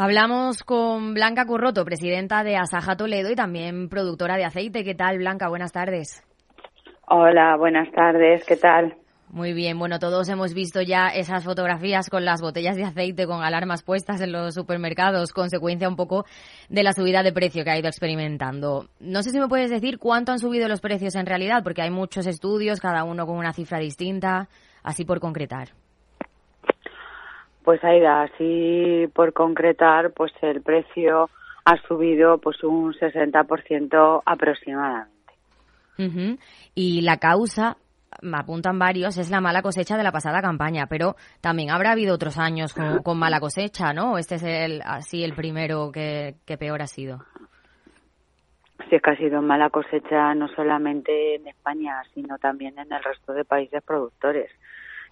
Hablamos con Blanca Curroto, presidenta de Asaja Toledo y también productora de aceite. ¿Qué tal, Blanca? Buenas tardes. Hola, buenas tardes. ¿Qué tal? Muy bien, bueno, todos hemos visto ya esas fotografías con las botellas de aceite con alarmas puestas en los supermercados, consecuencia un poco de la subida de precio que ha ido experimentando. No sé si me puedes decir cuánto han subido los precios en realidad, porque hay muchos estudios, cada uno con una cifra distinta, así por concretar. Pues Aida, así por concretar, pues el precio ha subido pues un 60% aproximadamente. Y la causa, me apuntan varios, es la mala cosecha de la pasada campaña, pero también habrá habido otros años con, mala cosecha, ¿no? Este es el, así el primero que, que peor ha sido. Sí, es que ha sido mala cosecha no solamente en España, sino también en el resto de países productores.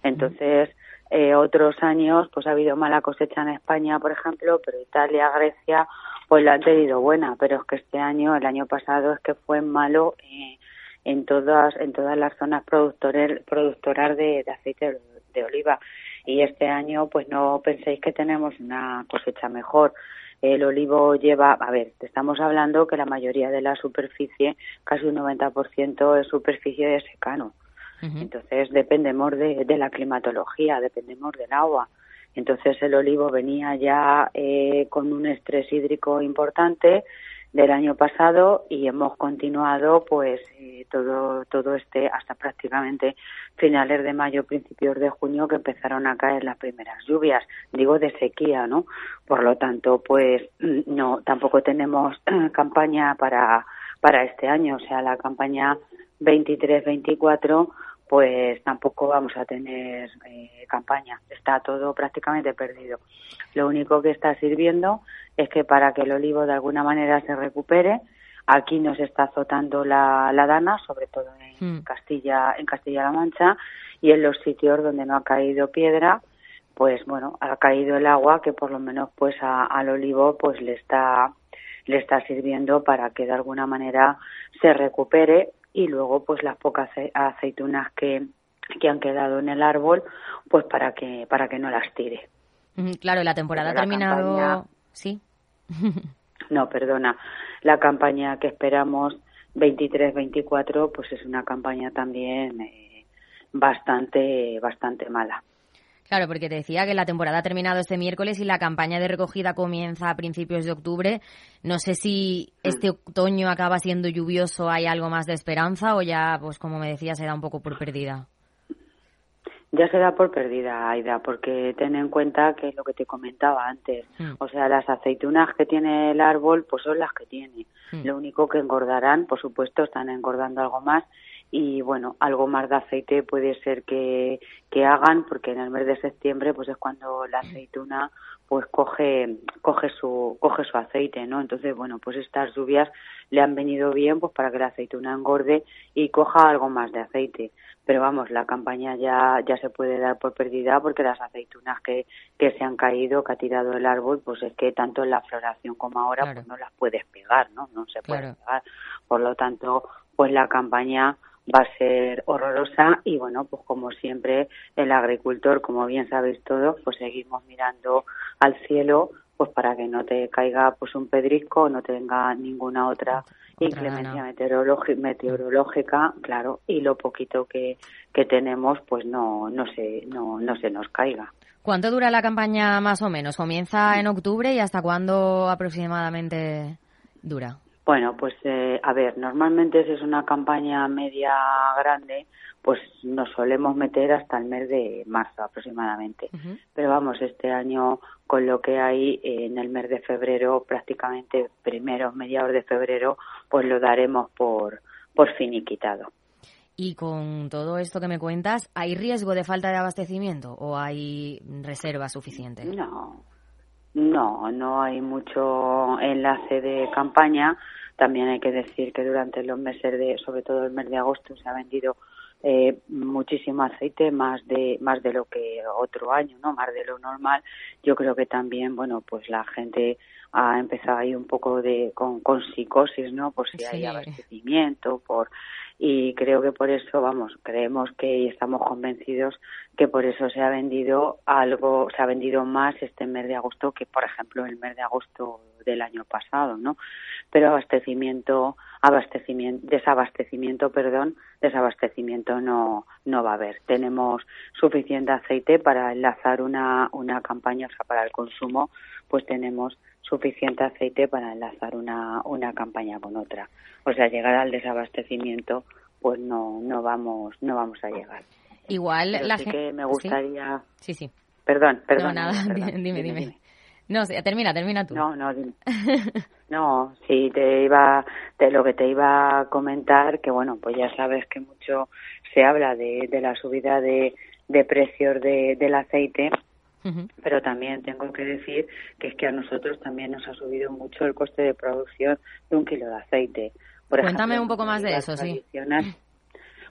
Entonces, eh, otros años, pues ha habido mala cosecha en España, por ejemplo, pero Italia, Grecia, pues la han tenido buena. Pero es que este año, el año pasado, es que fue malo eh, en todas en todas las zonas productoras de, aceite de oliva. Y este año, pues no penséis que tenemos una cosecha mejor. El olivo lleva, a ver, estamos hablando que la mayoría de la superficie, casi un 90% es superficie de secano. Entonces dependemos de, la climatología, dependemos del agua. Entonces el olivo venía ya eh, con un estrés hídrico importante del año pasado y hemos continuado pues eh, todo todo este hasta prácticamente finales de mayo principios de junio que empezaron a caer las primeras lluvias. Digo de sequía no por lo tanto pues no tampoco tenemos (clears throat) campaña para para este año. O sea la campaña 23-24 pues tampoco vamos a tener eh, campaña. Está todo prácticamente perdido. Lo único que está sirviendo es que para que el olivo de alguna manera se recupere, aquí nos está azotando la, la dana, sobre todo en hmm. Castilla, en Castilla-La Mancha, y en los sitios donde no ha caído piedra, pues bueno, ha caído el agua que por lo menos pues al olivo pues le está le está sirviendo para que de alguna manera se recupere y luego pues las pocas aceitunas que, que han quedado en el árbol pues para que para que no las tire. Claro la temporada ha terminado sí. (laughs) No perdona. La campaña que esperamos 23-24 pues es una campaña también eh, bastante bastante mala Claro, porque te decía que la temporada ha terminado este miércoles y la campaña de recogida comienza a principios de octubre. No sé si este otoño acaba siendo lluvioso, hay algo más de esperanza o ya, pues como me decía, se da un poco por perdida. Ya se da por perdida, Aida, porque ten en cuenta que es lo que te comentaba antes. Hmm. O sea, las aceitunas que tiene el árbol, pues son las que tiene. Hmm. Lo único que engordarán, por supuesto, están engordando algo más y bueno, algo más de aceite puede ser que, que hagan porque en el mes de septiembre pues es cuando la aceituna pues coge coge su coge su aceite, ¿no? Entonces, bueno, pues estas lluvias le han venido bien pues para que la aceituna engorde y coja algo más de aceite. Pero vamos, la campaña ya ya se puede dar por perdida porque las aceitunas que, que se han caído, que ha tirado el árbol, pues es que tanto en la floración como ahora pues no las puedes pegar, ¿no? No se puede pegar. Por lo tanto, pues la campaña va a ser horrorosa y bueno, pues como siempre el agricultor, como bien sabéis todos, pues seguimos mirando al cielo pues para que no te caiga pues un pedrisco, no tenga ninguna otra, inclemencia meteorológica, claro, y lo poquito que, que tenemos pues no no se no no se nos caiga. ¿Cuánto dura la campaña más o menos? ¿Comienza en octubre y hasta cuándo aproximadamente dura? Bueno, pues eh, a ver, normalmente si es una campaña media grande, pues nos solemos meter hasta el mes de marzo aproximadamente. Pero vamos, este año con lo que hay en el mes de febrero, prácticamente primeros, mediados de febrero, pues lo daremos por, por finiquitado. Y con todo esto que me cuentas, ¿hay riesgo de falta de abastecimiento o hay reserva suficiente? No, no, no hay mucho enlace de campaña. También hay que decir que durante los meses de, sobre todo el mes de agosto, se ha vendido eh, muchísimo aceite, más de más de lo que otro año, no, más de lo normal. Yo creo que también, bueno, pues la gente ha empezado ahí un poco de con, con psicosis, ¿no? Por si hay abastecimiento, por y creo que por eso, vamos, creemos que y estamos convencidos que por eso se ha vendido algo, se ha vendido más este mes de agosto que, por ejemplo, el mes de agosto del año pasado, ¿no? Pero abastecimiento, abastecimiento, desabastecimiento, perdón, desabastecimiento no, no va a haber. Tenemos suficiente aceite para enlazar una, una campaña, o sea, para el consumo, pues tenemos suficiente aceite para enlazar una, una campaña con otra. O sea, llegar al desabastecimiento, pues no, no vamos, no vamos a llegar. Igual la gente. que me gustaría. Sí, sí. Perdón, perdón. No, nada, dime, dime, No, termina, termina tú. No, no, (laughs) no, sí, te iba, de lo que te iba a comentar, que bueno, pues ya sabes que mucho se habla de, de la subida de, de precios de, del aceite pero también tengo que decir que es que a nosotros también nos ha subido mucho el coste de producción de un kilo de aceite. Por Cuéntame un poco más de eso, sí.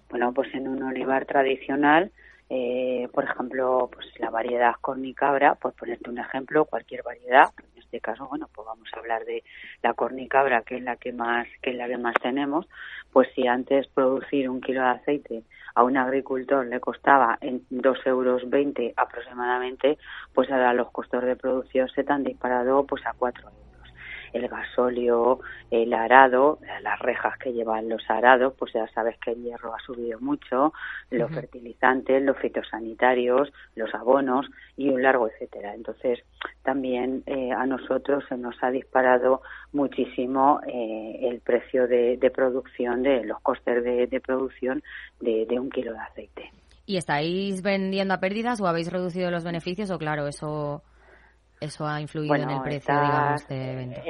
Bueno, pues en un olivar tradicional, eh, por ejemplo, pues la variedad cornicabra, por ponerte un ejemplo, cualquier variedad, en este caso, bueno, pues vamos a hablar de la cornicabra, que es la que más, que es la que más tenemos, pues si antes producir un kilo de aceite a un agricultor le costaba en dos euros veinte aproximadamente, pues ahora los costos de producción se han disparado pues a cuatro euros el gasóleo, el arado, las rejas que llevan los arados, pues ya sabes que el hierro ha subido mucho, los fertilizantes, los fitosanitarios, los abonos y un largo etcétera. Entonces, también eh, a nosotros se nos ha disparado muchísimo eh, el precio de, producción, de los costes de, producción de, de un kilo de aceite. ¿Y estáis vendiendo a pérdidas o habéis reducido los beneficios o claro, eso eso ha influido en el precio, digamos, de venta.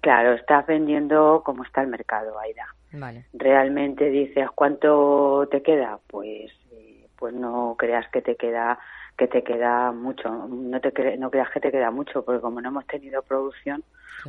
claro, estás vendiendo como está el mercado, Aida. Vale. Realmente dices, ¿cuánto te queda? Pues eh, pues no creas que te queda que te queda mucho, no te no creas que te queda mucho, porque como no hemos tenido producción,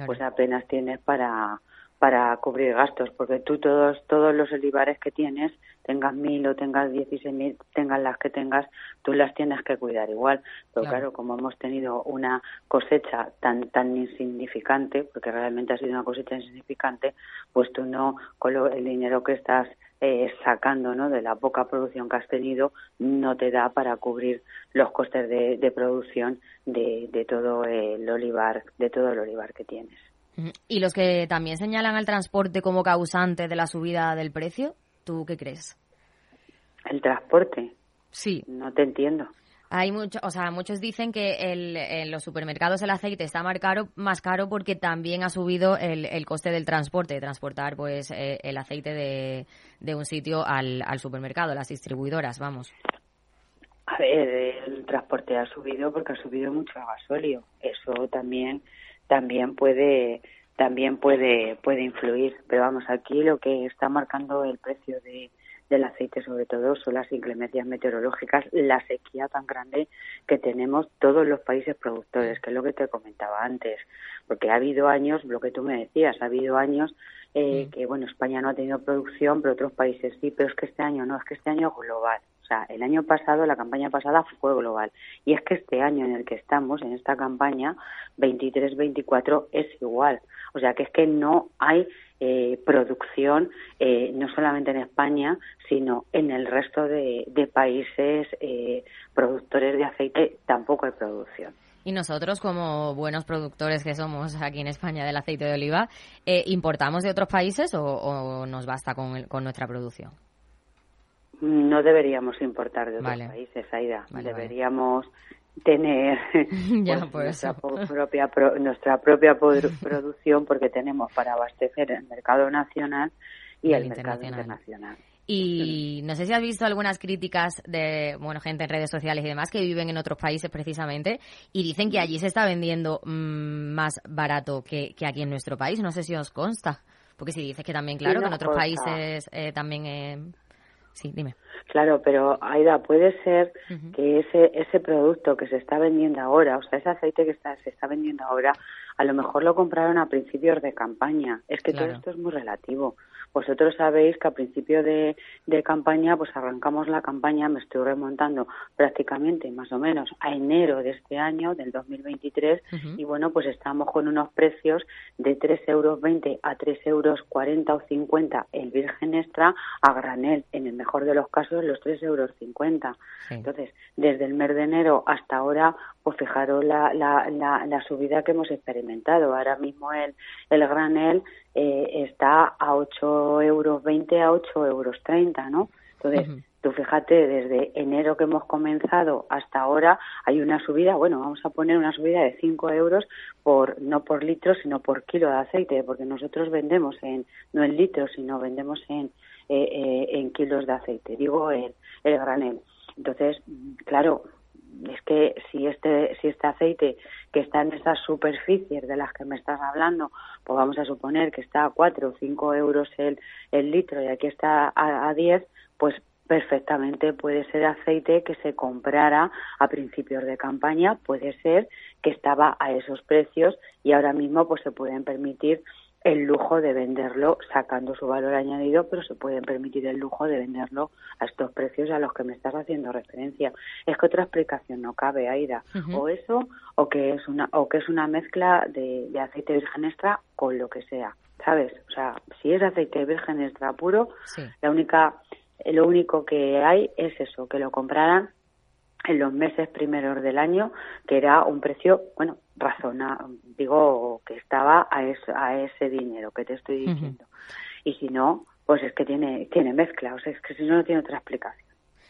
pues apenas tienes para para cubrir gastos, porque tú todos todos los olivares que tienes, tengas mil o tengas dieciséis mil, tengas las que tengas, tú las tienes que cuidar igual. Pero claro. como hemos tenido una cosecha tan tan insignificante, porque realmente ha sido una cosecha insignificante, pues tú no con el dinero que estás eh, sacando ¿no? de la poca producción que has tenido no te da para cubrir los costes de, de producción de, de todo el olivar de todo el olivar que tienes. ¿Y los que también señalan al transporte como causante de la subida del precio? ¿Tú qué crees? ¿El transporte? Sí. No te entiendo. Hay mucho, o sea, muchos dicen que el, en los supermercados el aceite está más caro, más caro porque también ha subido el, el coste del transporte, de transportar pues eh, el aceite de, de un sitio al, al supermercado, las distribuidoras, vamos. A ver, el transporte ha subido porque ha subido mucho el gasóleo. Eso también también puede también puede puede influir. Pero vamos aquí lo que está marcando el precio de del aceite sobre todo son las inclemencias meteorológicas, la sequía tan grande que tenemos todos los países productores, que es lo que te comentaba antes, porque ha habido años, lo que tú me decías, ha habido años eh, que, bueno, España no ha tenido producción, pero otros países sí, pero es que este año no, es que este año es global. O sea, el año pasado, la campaña pasada fue global. Y es que este año en el que estamos, en esta campaña, 23-24, es igual. O sea, que es que no hay eh, producción, eh, no solamente en España, sino en el resto de, países eh, productores de aceite, tampoco hay producción. Y nosotros, como buenos productores que somos aquí en España del aceite de oliva, ¿importamos de otros países o, nos basta con, con nuestra producción? No deberíamos importar de otros países, Aida. deberíamos tener (laughs) pues, nuestra propia nuestra (laughs) propia producción porque tenemos para abastecer el mercado nacional y el, mercado internacional. Y no sé si has visto algunas críticas de, bueno, gente en redes sociales y demás que viven en otros países precisamente y dicen que allí se está vendiendo mm, más barato que, que, aquí en nuestro país. No sé si os consta. Porque si dices que también, claro, que en otros países eh, también eh, Sí, dime. Claro, pero Aida, puede ser que ese ese producto que se está vendiendo ahora, o sea, ese aceite que está, se está vendiendo ahora, a lo mejor lo compraron a principios de campaña. Es que todo esto es muy relativo. Vosotros sabéis que a principio de, campaña, pues arrancamos la campaña, me estoy remontando prácticamente más o menos a enero de este año, del 2023, y bueno, pues estamos con unos precios de 3,20 euros a 3,40 euros o 50 el virgen extra a granel, en el mejor de los casos los 3,50 euros. Entonces, desde el mes de enero hasta ahora, pues fijaros la, la, la, subida que hemos experimentado. Ahora mismo el, el granel eh, está a 8,20 euros a 8,30 euros, ¿no? Entonces, tú fíjate, desde enero que hemos comenzado hasta ahora hay una subida, bueno, vamos a poner una subida de 5 euros por no por litro, sino por kilo de aceite, porque nosotros vendemos en no en litros, sino vendemos en eh, eh, en kilos de aceite, digo el, el granel. Entonces, claro, es que si este si este aceite que está en esas superficies de las que me estás hablando, pues vamos a suponer que está a 4 o 5 euros el, el litro y aquí está a, a 10, pues perfectamente puede ser aceite que se comprara a principios de campaña, puede ser que estaba a esos precios y ahora mismo pues se pueden permitir el lujo de venderlo sacando su valor añadido, pero se pueden permitir el lujo de venderlo a estos precios a los que me estás haciendo referencia. Es que otra explicación no cabe, Aida. O eso, o que es una, o que es una mezcla de, aceite virgen extra con lo que sea, ¿sabes? O sea, si es aceite virgen extra puro, la única, lo único que hay es eso, que lo compraran en los meses primeros del año, que era un precio, bueno, razona, digo que estaba a, a ese dinero que te estoy diciendo. Y si no, pues es que tiene, tiene mezcla, o sea, es que si no, no tiene otra explicación.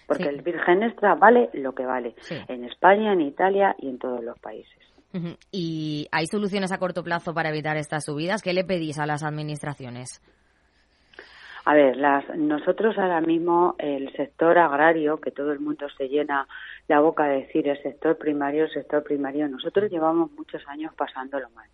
Porque el virgen extra vale lo que vale, en España, en Italia y en todos los países. ¿Y hay soluciones a corto plazo para evitar estas subidas? ¿Qué le pedís a las administraciones? A ver, las, nosotros ahora mismo el sector agrario, que todo el mundo se llena la boca de decir el sector primario, el sector primario, nosotros llevamos muchos años pasándolo mal.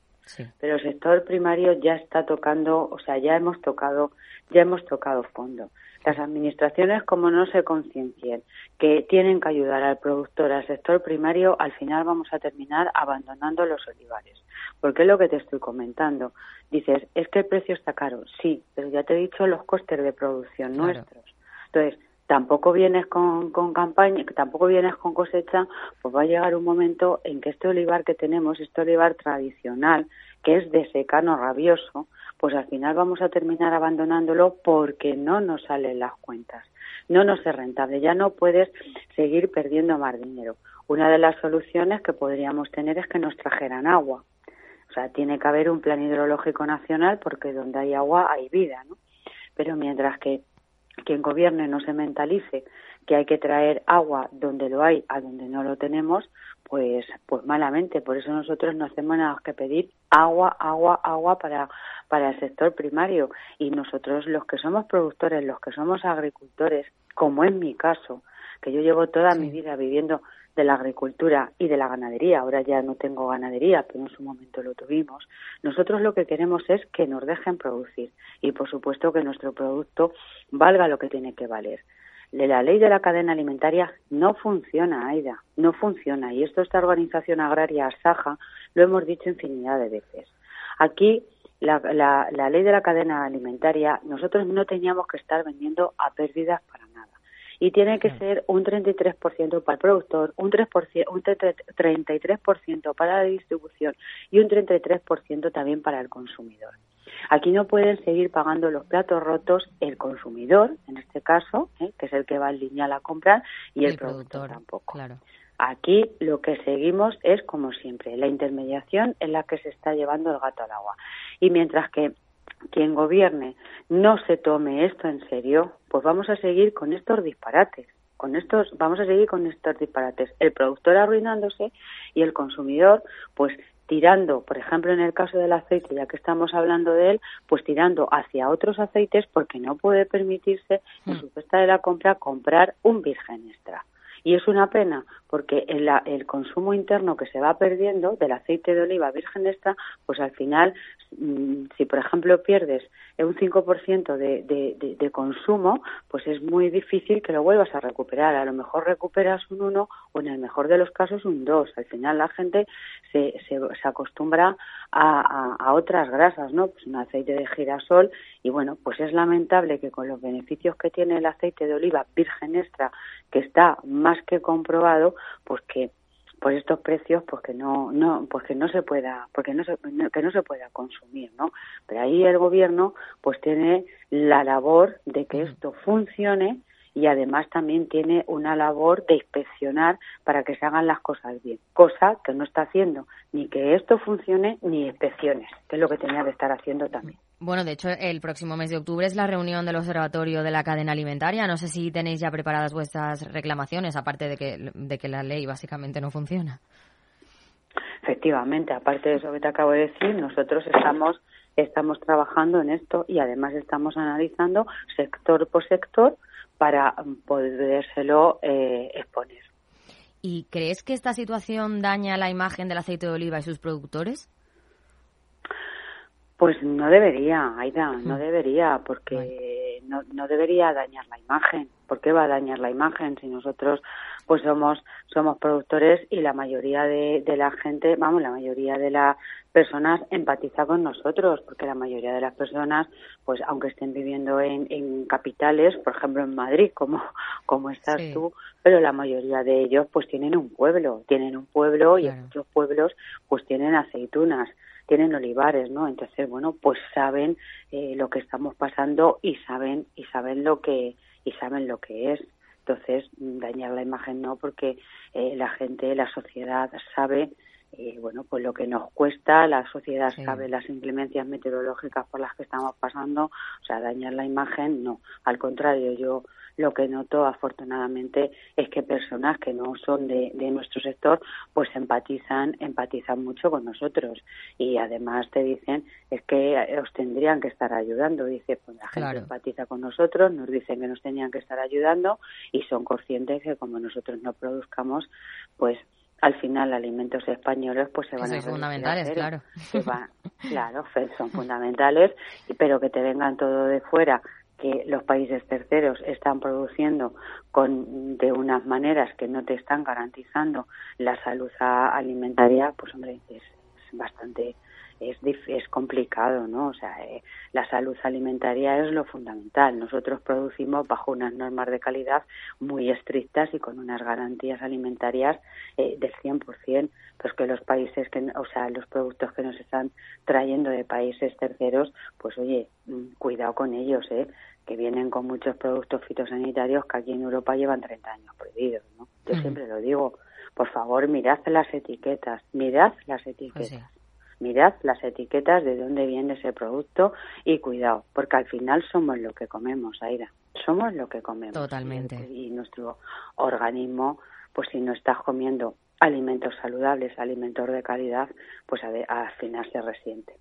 Pero el sector primario ya está tocando, o sea, ya hemos tocado, ya hemos tocado fondo. Las administraciones, como no se conciencien que tienen que ayudar al productor, al sector primario, al final vamos a terminar abandonando los olivares. Porque es lo que te estoy comentando. Dices, es que el precio está caro. Sí, pero ya te he dicho los costes de producción nuestros. Entonces, tampoco vienes con, con campaña, tampoco vienes con cosecha, pues va a llegar un momento en que este olivar que tenemos, este olivar tradicional, que es de secano rabioso, pues al final vamos a terminar abandonándolo porque no nos salen las cuentas, no nos es rentable, ya no puedes seguir perdiendo más dinero. Una de las soluciones que podríamos tener es que nos trajeran agua, o sea, tiene que haber un plan hidrológico nacional porque donde hay agua hay vida, ¿no? Pero mientras que quien gobierne no se mentalice que hay que traer agua donde lo hay a donde no lo tenemos, pues, pues malamente. Por eso nosotros no hacemos nada que pedir agua, agua, agua para, para el sector primario. Y nosotros, los que somos productores, los que somos agricultores, como en mi caso, que yo llevo toda mi vida viviendo de la agricultura y de la ganadería, ahora ya no tengo ganadería, pero en su momento lo tuvimos, nosotros lo que queremos es que nos dejen producir y por supuesto que nuestro producto valga lo que tiene que valer. La ley de la cadena alimentaria no funciona, Aida, no funciona. Y esto esta organización agraria Saja lo hemos dicho infinidad de veces. Aquí la, la ley de la cadena alimentaria, nosotros no teníamos que estar vendiendo a pérdidas para y tiene que ser un 33% para el productor, un, 3%, un 33% para la distribución y un 33% también para el consumidor. Aquí no pueden seguir pagando los platos rotos el consumidor, en este caso, ¿eh? que es el que va en línea a la compra, y el, productor, tampoco. Aquí lo que seguimos es, como siempre, la intermediación en la que se está llevando el gato al agua. Y mientras que quien gobierne no se tome esto en serio, pues vamos a seguir con estos disparates. Con estos, vamos a seguir con estos disparates. El productor arruinándose y el consumidor, pues tirando, por ejemplo, en el caso del aceite, ya que estamos hablando de él, pues tirando hacia otros aceites porque no puede permitirse en su cesta de la compra comprar un virgen extra. Y es una pena porque el, el consumo interno que se va perdiendo del aceite de oliva virgen extra, pues al final, mm, si por ejemplo pierdes un 5% de, de, de, consumo, pues es muy difícil que lo vuelvas a recuperar. A lo mejor recuperas un 1 o en el mejor de los casos un 2. Al final la gente se, se, se acostumbra a, otras grasas, ¿no? Pues un aceite de girasol y bueno, pues es lamentable que con los beneficios que tiene el aceite de oliva virgen extra, que está más que comprobado, pues que por estos precios pues que no no pues que no se pueda porque no se que no se pueda consumir no pero ahí el gobierno pues tiene la labor de que esto funcione y además también tiene una labor de inspeccionar para que se hagan las cosas bien, cosa que no está haciendo ni que esto funcione ni inspecciones, que es lo que tenía que estar haciendo también. Bueno, de hecho, el próximo mes de octubre es la reunión del Observatorio de la Cadena Alimentaria. No sé si tenéis ya preparadas vuestras reclamaciones, aparte de que, de que la ley básicamente no funciona. Efectivamente, aparte de eso que te acabo de decir, nosotros estamos estamos trabajando en esto y además estamos analizando sector por sector para podérselo eh, exponer. ¿Y crees que esta situación daña la imagen del aceite de oliva y sus productores? Pues no debería, Aida, no debería, porque no, no debería dañar la imagen. ¿Por qué va a dañar la imagen si nosotros pues somos somos productores y la mayoría de, de la gente, vamos, la mayoría de las personas empatiza con nosotros, porque la mayoría de las personas, pues aunque estén viviendo en, en capitales, por ejemplo en Madrid, como, como estás tú, pero la mayoría de ellos pues tienen un pueblo, tienen un pueblo y en muchos pueblos pues tienen aceitunas tienen olivares, ¿no? Entonces, bueno, pues saben eh, lo que estamos pasando y saben y saben lo que y saben lo que es. Entonces, dañar la imagen no, porque eh, la gente, la sociedad sabe eh, bueno, pues lo que nos cuesta, la sociedad sabe las inclemencias meteorológicas por las que estamos pasando, o sea, dañar la imagen, no. Al contrario, yo lo que noto afortunadamente es que personas que no son de, de nuestro sector pues empatizan empatizan mucho con nosotros. Y además te dicen es que os tendrían que estar ayudando. Dice pues la gente empatiza con nosotros nos dicen que nos tenían que estar ayudando y son conscientes que como nosotros no produzcamos pues al final alimentos españoles pues se van a fundamentales claro. Claro (laughs) son fundamentales pero que te vengan todo de fuera que los países terceros están produciendo con de unas maneras que no te están garantizando la salud alimentaria pues hombre es bastante es, es complicado, ¿no? O sea, eh, la salud alimentaria es lo fundamental. Nosotros producimos bajo unas normas de calidad muy estrictas y con unas garantías alimentarias eh, del 100%, pues que los países, que, o sea, los productos que nos están trayendo de países terceros, pues oye, mm, cuidado con ellos, ¿eh? que vienen con muchos productos fitosanitarios que aquí en Europa llevan 30 años prohibidos, ¿no? Yo siempre lo digo, por favor, mirad las etiquetas, mirad las pues etiquetas mirad las etiquetas de dónde viene ese producto y cuidado, porque al final somos lo que comemos, Aira. Somos lo que comemos. Totalmente. Y, nuestro organismo, pues si no estás comiendo alimentos saludables, alimentos de calidad, pues al final se resiente.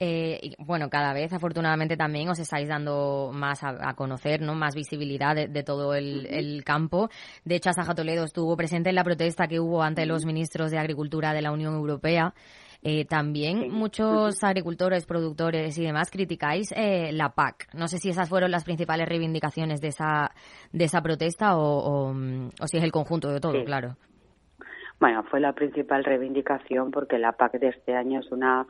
Eh, bueno, cada vez afortunadamente también os estáis dando más a, conocer, ¿no? Más visibilidad de, todo el, campo. De hecho, Asaja Toledo estuvo presente en la protesta que hubo ante los ministros de Agricultura de la Unión Europea. Eh, también muchos agricultores, productores y demás criticáis eh, la PAC. No sé si esas fueron las principales reivindicaciones de esa, de esa protesta o, o si es el conjunto de todo, claro. Bueno, fue la principal reivindicación porque la PAC de este año es una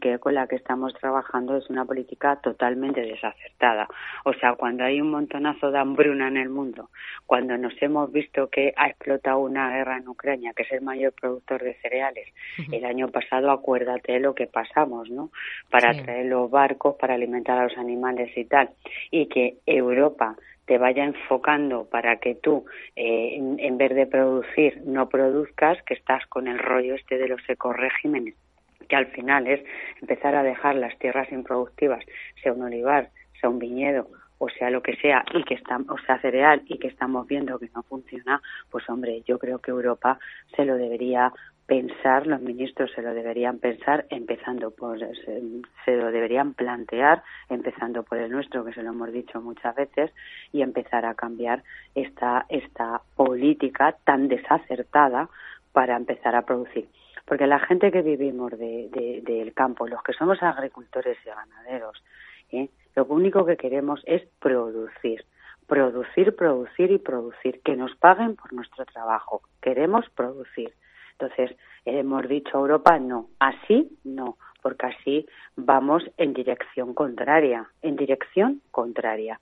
que con la que estamos trabajando es una política totalmente desacertada. O sea, cuando hay un montonazo de hambruna en el mundo, cuando nos hemos visto que ha explotado una guerra en Ucrania, que es el mayor productor de cereales, el año pasado acuérdate lo que pasamos, ¿no? Para traer los barcos, para alimentar a los animales y tal, y que Europa te vaya enfocando para que tú, eh, en, vez de producir, no produzcas, que estás con el rollo este de los ecoregímenes, que al final es empezar a dejar las tierras improductivas, sea un olivar, sea un viñedo, o sea lo que sea, y que está, o sea cereal, y que estamos viendo que no funciona, pues hombre, yo creo que Europa se lo debería pensar, los ministros se lo deberían pensar, empezando por, se, lo deberían plantear, empezando por el nuestro, que se lo hemos dicho muchas veces, y empezar a cambiar esta, esta política tan desacertada para empezar a producir. Porque la gente que vivimos de, del campo, los que somos agricultores y ganaderos, ¿eh? lo único que queremos es producir producir, producir y producir, que nos paguen por nuestro trabajo. Queremos producir. Entonces, hemos dicho a Europa no, así no, porque así vamos en dirección contraria, en dirección contraria.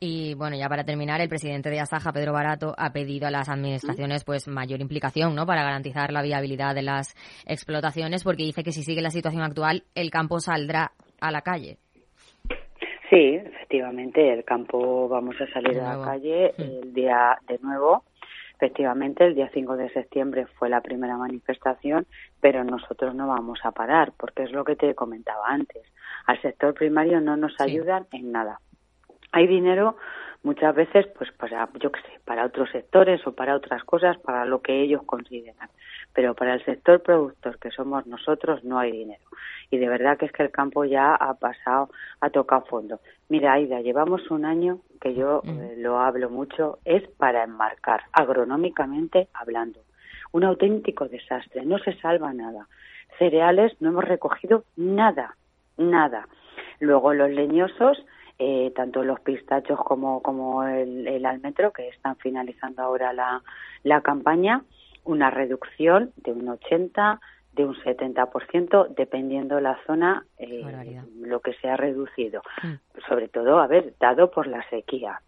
Y bueno, ya para terminar, el presidente de Asaja, Pedro Barato, ha pedido a las administraciones pues mayor implicación, ¿no? Para garantizar la viabilidad de las explotaciones, porque dice que si sigue la situación actual, el campo saldrá a la calle. Sí, efectivamente, el campo vamos a salir a la calle el día de nuevo Efectivamente, el día 5 de septiembre fue la primera manifestación, pero nosotros no vamos a parar, porque es lo que te comentaba antes. Al sector primario no nos ayudan en nada. Hay dinero muchas veces, pues para, yo qué sé, para otros sectores o para otras cosas, para lo que ellos consideran. Pero para el sector productor, que somos nosotros, no hay dinero. Y de verdad que es que el campo ya ha pasado, ha tocado fondo. Mira, Aida, llevamos un año que yo mm. eh, lo hablo mucho, es para enmarcar, agronómicamente hablando. Un auténtico desastre, no se salva nada. Cereales no hemos recogido nada, nada. Luego los leñosos, eh, tanto los pistachos como, como el, almetro, que están finalizando ahora la, la campaña, una reducción de un 80, de un 70%, dependiendo la zona, eh, lo que se ha reducido. Mm. Sobre todo, a ver, dado por la sequía.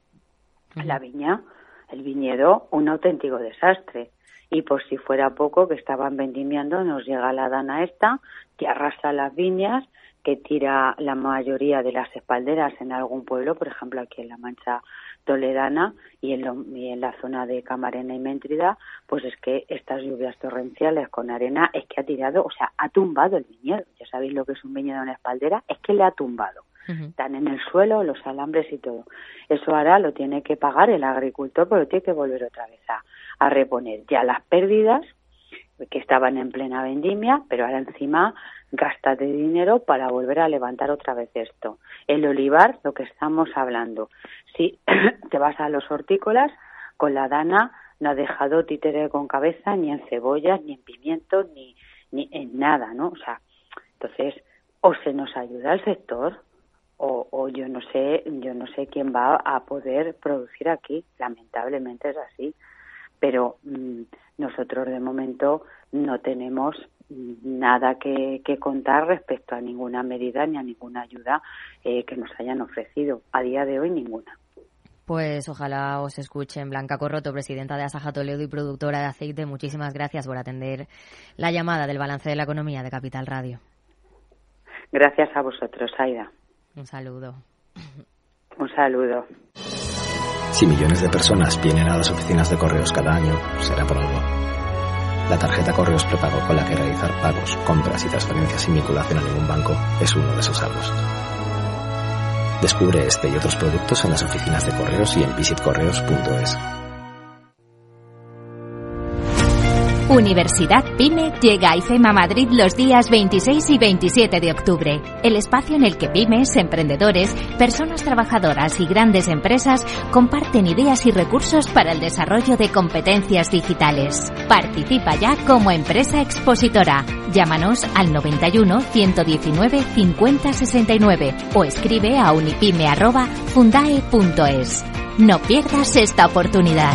La viña, el viñedo, un auténtico desastre. Y por si fuera poco, que estaban vendimiando, nos llega la dana esta, que arrasa las viñas, que tira la mayoría de las espalderas en algún pueblo, por ejemplo aquí en La Mancha toledana y en, y en la zona de Camarena y Méntrida, pues es que estas lluvias torrenciales con arena es que ha tirado, o sea, ha tumbado el viñedo. Ya sabéis lo que es un viñedo en espaldera, es que le ha tumbado. Están en el suelo, los alambres y todo. Eso ahora lo tiene que pagar el agricultor, pero tiene que volver otra vez a, a reponer ya las pérdidas que estaban en plena vendimia, pero ahora encima gástate dinero para volver a levantar otra vez esto. El olivar, lo que estamos hablando. Si (coughs) te vas a los hortícolas, con la dana no ha dejado títere con cabeza ni en cebollas, ni en pimientos, ni, ni en nada, ¿no? O sea, entonces, o se nos ayuda al sector, o, o, yo no sé, yo no sé quién va a poder producir aquí. Lamentablemente es así pero mm, nosotros de momento no tenemos nada que, contar respecto a ninguna medida ni a ninguna ayuda eh, que nos hayan ofrecido. A día de hoy ninguna. Pues ojalá os escuchen. Blanca Corroto, presidenta de Asaja Toledo y productora de aceite, muchísimas gracias por atender la llamada del balance de la economía de Capital Radio. Gracias a vosotros, Aida. Un saludo. Un saludo. Si millones de personas vienen a las oficinas de correos cada año, será por algo. La tarjeta Correos Prepago con la que realizar pagos, compras y transferencias sin vinculación a ningún banco es uno de esos algo. Descubre este y otros productos en las oficinas de correos y en visitcorreos.es. Universidad PyME llega a IFEMA Madrid los días 26 y 27 de octubre, el espacio en el que pymes, emprendedores, personas trabajadoras y grandes empresas comparten ideas y recursos para el desarrollo de competencias digitales. Participa ya como empresa expositora. Llámanos al 91 119 50 69 o escribe a unipyme@fundae.es. No pierdas esta oportunidad.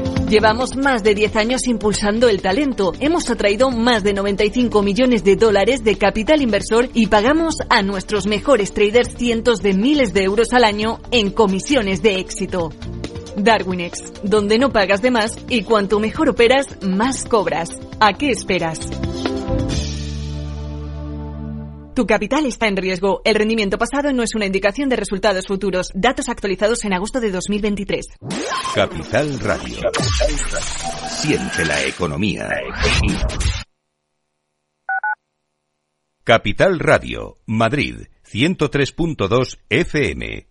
Llevamos más de 10 años impulsando el talento. Hemos atraído más de 95 millones de dólares de capital inversor y pagamos a nuestros mejores traders cientos de miles de euros al año en comisiones de éxito. Darwinex, donde no pagas de más y cuanto mejor operas, más cobras. ¿A qué esperas? Tu capital está en riesgo. El rendimiento pasado no es una indicación de resultados futuros. Datos actualizados en agosto de 2023. Capital Radio. Siente la economía. Capital Radio, Madrid, 103.2 FM.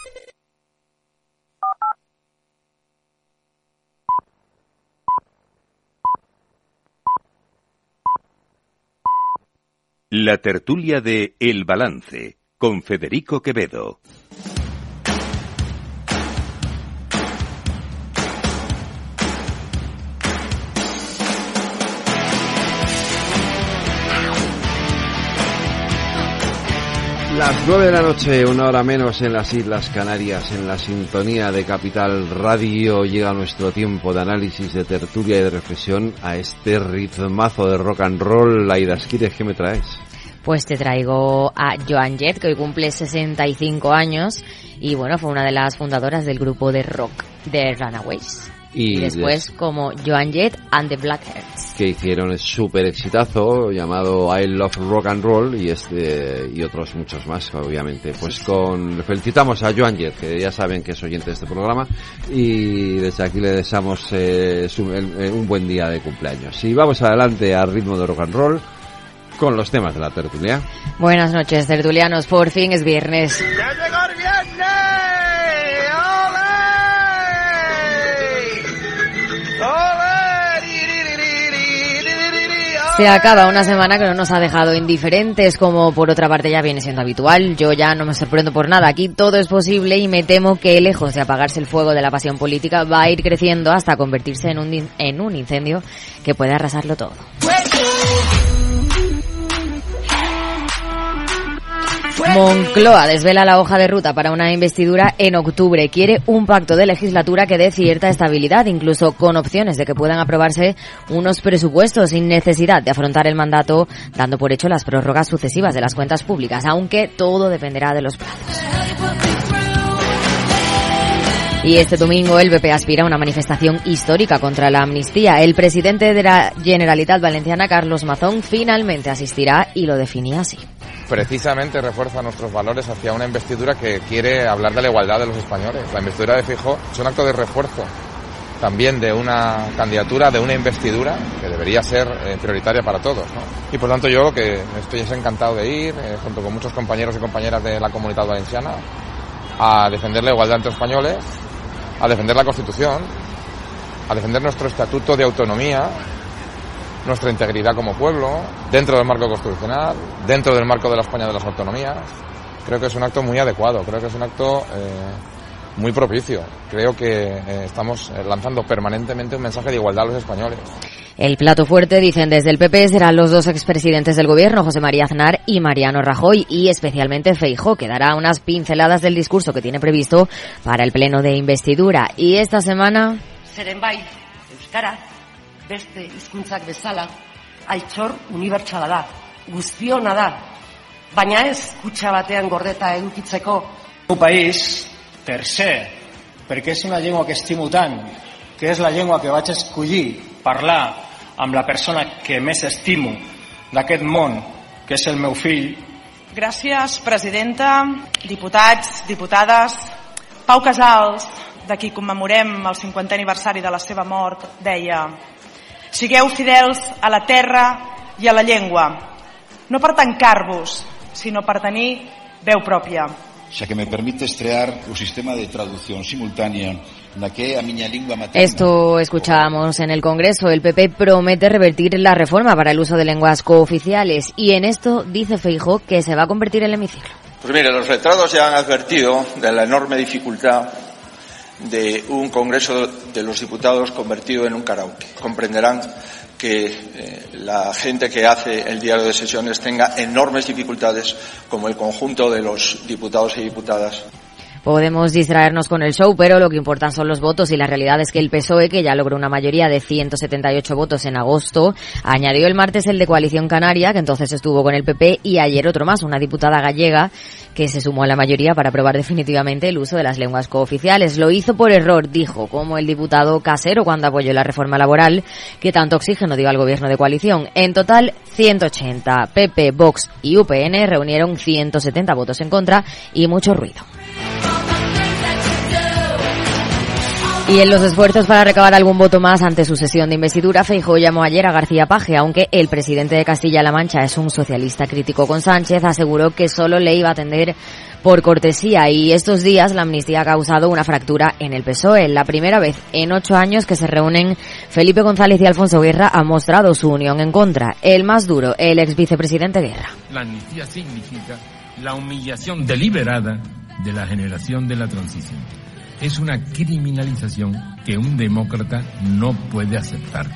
La tertulia de El Balance con Federico Quevedo. Las nueve de la noche, una hora menos en las Islas Canarias, en la sintonía de Capital Radio, llega nuestro tiempo de análisis, de tertulia y de reflexión a este ritmazo de rock and roll. Laida Esquires, ¿qué me traes? Pues te traigo a Joan Jett, que hoy cumple 65 años y bueno, fue una de las fundadoras del grupo de rock de Runaways. Y, después des- como Joan Jett and the Blackheads. que hicieron el súper exitazo llamado I Love Rock and Roll y este y otros muchos más obviamente pues con felicitamos a Joan Jett que ya saben que es oyente de este programa y desde aquí le deseamos eh, su- el- eh, un buen día de cumpleaños y vamos adelante al ritmo de rock and roll con los temas de la tertulia Buenas noches, tertulianos. Por fin es viernes. Se acaba una semana que no nos ha dejado indiferentes, como por otra parte ya viene siendo habitual. Yo ya no me sorprendo por nada. Aquí todo es posible y me temo que lejos de apagarse el fuego de la pasión política va a ir creciendo hasta convertirse en un, en un incendio que puede arrasarlo todo. Moncloa desvela la hoja de ruta para una investidura en octubre. Quiere un pacto de legislatura que dé cierta estabilidad, incluso con opciones de que puedan aprobarse unos presupuestos sin necesidad de afrontar el mandato, dando por hecho las prórrogas sucesivas de las cuentas públicas, aunque todo dependerá de los plazos. Y este domingo el BP aspira a una manifestación histórica contra la amnistía. El presidente de la Generalitat Valenciana, Carlos Mazón, finalmente asistirá y lo definía así. Precisamente refuerza nuestros valores hacia una investidura que quiere hablar de la igualdad de los españoles. La investidura de Fijo es un acto de refuerzo también de una candidatura, de una investidura que debería ser eh, prioritaria para todos. Y por tanto yo que estoy es encantado de ir, eh, junto con muchos compañeros y compañeras de la comunidad valenciana, a defender la igualdad entre españoles, a defender la Constitución, a defender nuestro estatuto de autonomía, nuestra integridad como pueblo, dentro del marco constitucional, dentro del marco de la España de las autonomías. Creo que es un acto muy adecuado, creo que es un acto eh, muy propicio. Creo que eh, estamos eh, lanzando permanentemente un mensaje de igualdad a los españoles. El plato fuerte, dicen desde el PP, serán los dos expresidentes del gobierno, José María Aznar y Mariano Rajoy, y especialmente Feijó, que dará unas pinceladas del discurso que tiene previsto para el pleno de investidura. Y esta semana, Euskara, beste hizkuntzak bezala, altxor unibertsala da, guztiona da, baina ez kutxa batean gordeta edukitzeko. Un país, per se, perquè és una llengua que estimo tant, que és la llengua que vaig escollir parlar amb la persona que més estimo d'aquest món, que és el meu fill, Gràcies, presidenta, diputats, diputades. Pau Casals, de qui commemorem el 50è aniversari de la seva mort, deia Sigueu fidels a la terra i a la llengua, no per tancar-vos, sinó per tenir veu pròpia. xa que me permite estrear o sistema de traducción simultánea na que é a miña lingua materna. Esto escuchábamos en el Congreso. El PP promete revertir la reforma para el uso de lenguas cooficiales y en esto dice Feijó que se va a convertir el hemiciclo. Pues mire, los letrados ya han advertido de la enorme dificultad de un Congreso de los Diputados convertido en un karaoke. Comprenderán que eh, la gente que hace el diario de sesiones tenga enormes dificultades como el conjunto de los diputados y diputadas Podemos distraernos con el show, pero lo que importan son los votos y la realidad es que el PSOE, que ya logró una mayoría de 178 votos en agosto, añadió el martes el de Coalición Canaria, que entonces estuvo con el PP, y ayer otro más, una diputada gallega que se sumó a la mayoría para aprobar definitivamente el uso de las lenguas cooficiales. Lo hizo por error, dijo, como el diputado Casero cuando apoyó la reforma laboral, que tanto oxígeno dio al gobierno de coalición. En total, 180. PP, Vox y UPN reunieron 170 votos en contra y mucho ruido. Y en los esfuerzos para recabar algún voto más ante su sesión de investidura, Feijóo llamó ayer a García Paje, aunque el presidente de Castilla-La Mancha es un socialista crítico con Sánchez, aseguró que solo le iba a atender por cortesía y estos días la amnistía ha causado una fractura en el PSOE. La primera vez en ocho años que se reúnen Felipe González y Alfonso Guerra ha mostrado su unión en contra. El más duro, el ex vicepresidente Guerra. La amnistía significa la humillación deliberada de la generación de la transición es una criminalización que un demócrata no puede aceptar.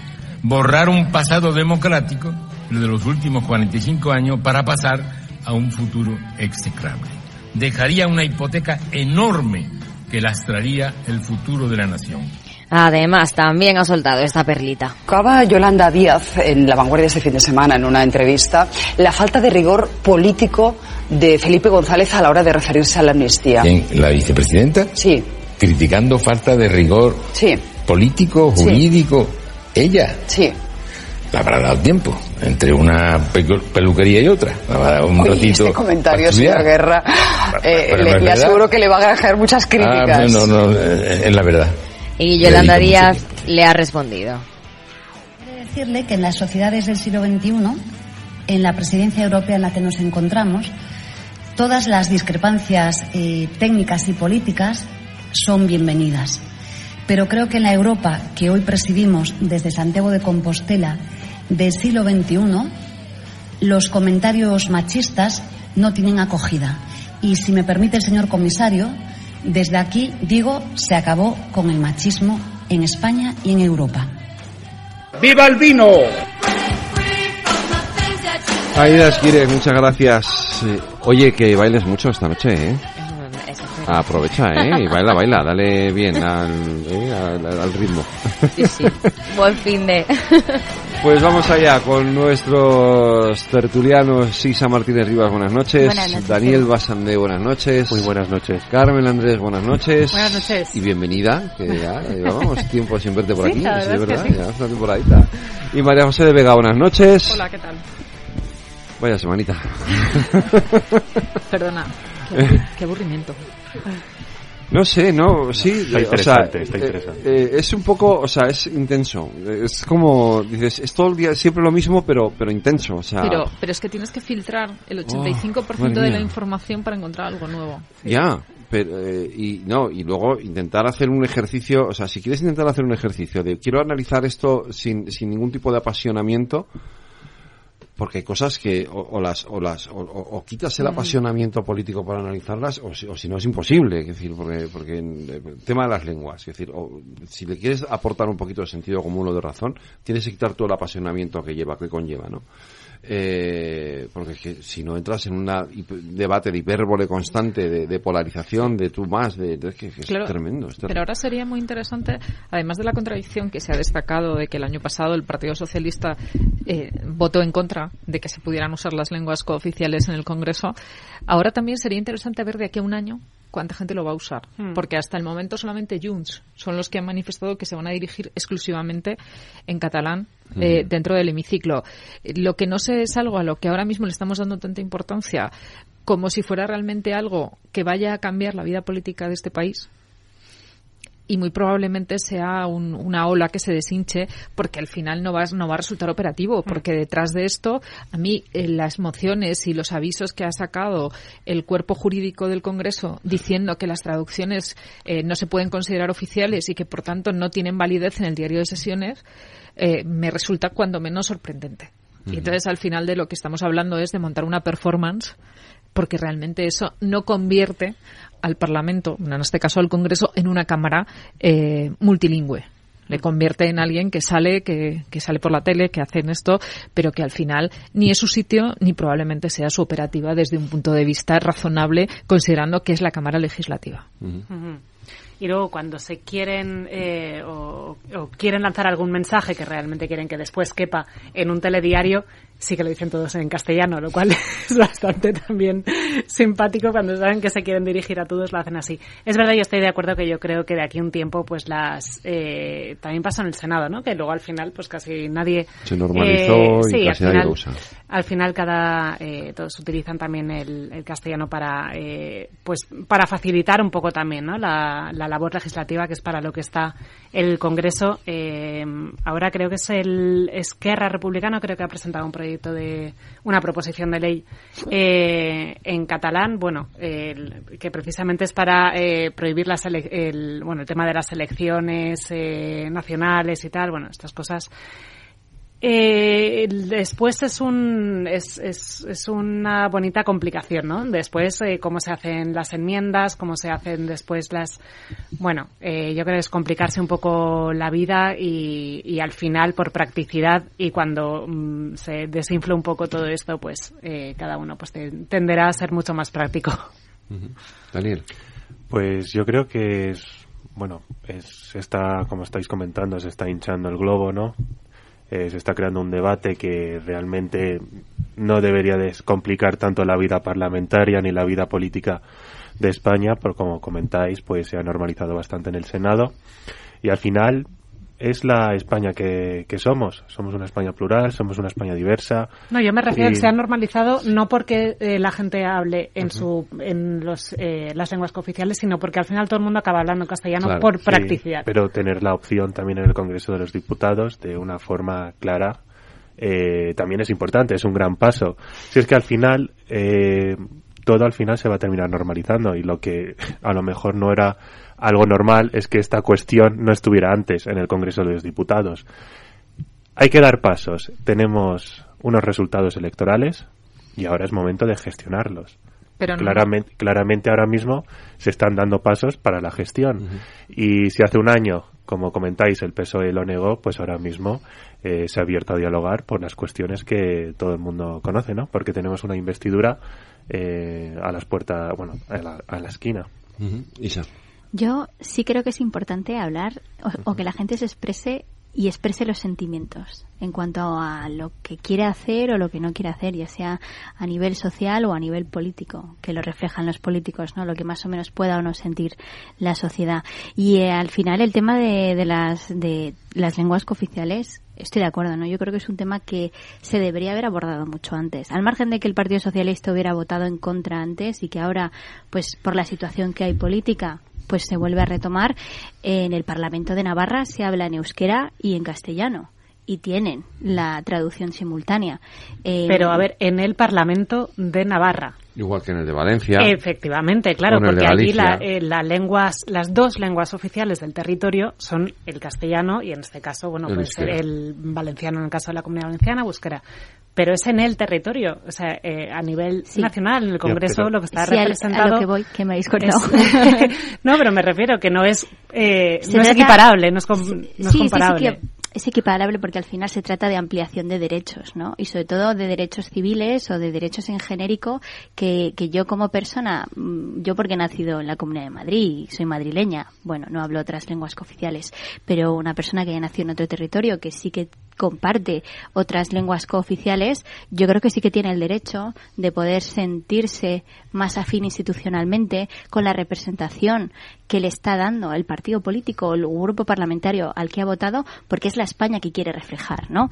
Borrar un pasado democrático, lo de los últimos 45 años, para pasar a un futuro execrable. Dejaría una hipoteca enorme que lastraría el futuro de la nación. Además, también ha soltado esta perlita. Acaba Yolanda Díaz en La Vanguardia este fin de semana en una entrevista la falta de rigor político de Felipe González a la hora de referirse a la amnistía. ¿La vicepresidenta? Sí criticando falta de rigor sí. político, jurídico. Sí. Ella. Sí. Le habrá dado tiempo entre una peluquería y otra. Le habrá dado un Oye, ratito. Este comentario, señor Guerra, eh, pero le, aseguro que le va a dejar muchas críticas. Ah, no, no, eh, es la verdad. Y Yolanda Díaz le ha respondido. decirle que en las sociedades del siglo XXI, en la presidencia europea en la que nos encontramos, todas las discrepancias eh, técnicas y políticas son bienvenidas. Pero creo que en la Europa que hoy presidimos desde Santiago de Compostela del siglo XXI, los comentarios machistas no tienen acogida. Y si me permite el señor comisario, desde aquí digo, se acabó con el machismo en España y en Europa. ¡Viva el vino! Aida Esquire, muchas gracias. Eh, Oye, que bailes mucho esta noche, ¿eh? Aprovecha, ¿eh? Y baila, baila, dale bien al, eh, al, al ritmo. Sí, sí. Buen fin de. Pues vamos allá con nuestros tertulianos. Sisa Martínez Rivas, buenas noches. Buenas noches. Daniel Basandé, buenas noches. Muy buenas noches. Carmen Andrés, buenas noches. Buenas noches. Y bienvenida, que ya (laughs) llevábamos tiempo sin verte por Sí, aquí. la verdad es es que verdad, sí. ya una temporadita. Y María José de Vega, buenas noches. Hola, ¿qué tal? Vaya semanita. (laughs) Perdona. Qué aburrimiento. No sé, no, sí, Está eh, o sea, interesante, está eh, interesante. eh, es un poco, o sea, es intenso. Es como, dices, es todo el día siempre lo mismo, pero, pero intenso, o sea. Pero, pero es que tienes que filtrar el 85% Oh, de la información para encontrar algo nuevo. Ya, pero, eh, y no, y luego intentar hacer un ejercicio, o sea, si quieres intentar hacer un ejercicio de quiero analizar esto sin, sin ningún tipo de apasionamiento, porque hay cosas que o, o las o las o, o- quitas el Mm. apasionamiento político para analizarlas o si, o si no es imposible es decir porque porque en- el tema de las lenguas es decir o, si le quieres aportar un poquito de sentido común o de razón tienes que quitar todo el apasionamiento que lleva que conlleva no eh, porque es que si no entras en un debate de hipérbole constante de, de polarización de tú más de, que, es tremendo es Pero ahora sería muy interesante, además de la contradicción que se ha destacado de que el año pasado el Partido Socialista eh, votó en contra de que se pudieran usar las lenguas cooficiales en el Congreso, ahora también sería interesante ver de aquí a un año cuánta gente lo va a usar. Hmm. Porque hasta el momento solamente Junts son los que han manifestado que se van a dirigir exclusivamente en catalán eh, Hmm. dentro del hemiciclo. Lo que no sé es algo a lo que ahora mismo le estamos dando tanta importancia como si fuera realmente algo que vaya a cambiar la vida política de este país. Y muy probablemente sea una ola que se deshinche porque al final no va, no va a resultar operativo, mm. porque detrás de esto, a mí eh, las mociones y los avisos que ha sacado el cuerpo jurídico del Congreso diciendo que las traducciones eh, no se pueden considerar oficiales y que por tanto no tienen validez en el diario de sesiones, eh, me resulta cuando menos sorprendente. Y entonces al final de lo que estamos hablando es de montar una performance porque realmente eso no convierte al Parlamento, en este caso al Congreso, en una Cámara eh, multilingüe. Le convierte en alguien que sale, que, que, sale por la tele, que hacen esto, pero que al final ni es su sitio ni probablemente sea su operativa desde un punto de vista razonable, considerando que es la Cámara Legislativa. Y luego cuando se quieren eh, o, o, quieren lanzar algún mensaje que realmente quieren que después quepa en un telediario, sí que lo dicen todos en castellano, lo cual (laughs) es bastante también simpático cuando saben que se quieren dirigir a todos, lo hacen así. Es verdad, yo estoy de acuerdo que yo creo que de aquí un tiempo, pues las eh, también pasa en el Senado, ¿no? Que luego al final, pues casi nadie se normalizó y sí, casi al final, usa. Al final, cada eh, todos utilizan también el, el castellano para, eh, pues, para facilitar un poco también, ¿no? La, la, labor legislativa que es para lo que está el Congreso. ahora creo que es el Esquerra Republicano, creo que ha presentado un proyecto de una proposición de ley eh, en catalán, bueno, que precisamente es para eh, prohibir las el, bueno, el tema de las elecciones eh, nacionales y tal, bueno, estas cosas eh, después es un es, es, es, una bonita complicación, ¿no? Después eh, cómo se hacen las enmiendas, cómo se hacen después las bueno, eh, yo creo que es complicarse un poco la vida y, y al final por practicidad y cuando mm, se desinfla un poco todo esto, pues eh, cada uno pues tenderá a ser mucho más práctico. Daniel, pues yo creo que es bueno, es está como estáis comentando, se está hinchando el globo, ¿no? Eh, se está creando un debate que realmente no debería descomplicar tanto la vida parlamentaria ni la vida política de España, por como comentáis, pues se ha normalizado bastante en el Senado. Y al final es la España que, somos. Somos una España plural, somos una España diversa. No, yo me refiero a que se ha normalizado no porque eh, la gente hable en su en los, eh, las lenguas cooficiales, sino porque al final todo el mundo acaba hablando castellano por practicidad. Pero tener la opción también en el Congreso de los Diputados de una forma clara eh, también es importante, es un gran paso. Si es que al final todo al final se va a terminar normalizando y lo que a lo mejor no era algo normal es que esta cuestión no estuviera antes en el Congreso de los Diputados. Hay que dar pasos. Tenemos unos resultados electorales y ahora es momento de gestionarlos. Pero claramente, claramente ahora mismo se están dando pasos para la gestión. Y si hace un año, como comentáis, el PSOE lo negó, pues ahora mismo eh, se ha abierto a dialogar por las cuestiones que todo el mundo conoce, ¿no? Porque tenemos una investidura eh, a las puertas, bueno, a la, a la esquina. Isa. Yo sí creo que es importante hablar o, que la gente se exprese y exprese los sentimientos en cuanto a lo que quiere hacer o lo que no quiere hacer, ya sea a nivel social o a nivel político, que lo reflejan los políticos, ¿no? Lo que más o menos pueda o no sentir la sociedad. Y eh, al final el tema de, de, las de las lenguas cooficiales, estoy de acuerdo, ¿no? Yo creo que es un tema que se debería haber abordado mucho antes. Al margen de que el Partido Socialista hubiera votado en contra antes y que ahora, pues por la situación que hay política, pues se vuelve a retomar. En el Parlamento de Navarra se habla en euskera y en castellano y tienen la traducción simultánea. Eh, Pero a ver, en el Parlamento de Navarra. Igual que en el de Valencia. Efectivamente, claro, porque allí la, eh, lenguas, las dos lenguas oficiales del territorio son el castellano y en este caso, bueno, el pues el valenciano en el caso de la Comunidad Valenciana, euskera pero es en el territorio, o sea, eh, a nivel nacional, en el Congreso lo que está representado. A lo que voy, que me habéis cortado. (laughs) no, pero me refiero que no es, eh, no es equiparable, no es, no es comparable es equiparable porque al final se trata de ampliación de derechos, ¿no? Y sobre todo de derechos civiles o de derechos en genérico que, que yo como persona, mm, yo porque he nacido en la Comunidad de Madrid, soy madrileña, bueno, no hablo otras lenguas cooficiales, pero una persona que haya nacido en otro territorio que sí que comparte otras lenguas cooficiales, yo creo que sí que tiene el derecho de poder sentirse más afín institucionalmente con la representación que le está dando el partido político o el grupo parlamentario al que ha votado, porque es la España que quiere reflejar, ¿no?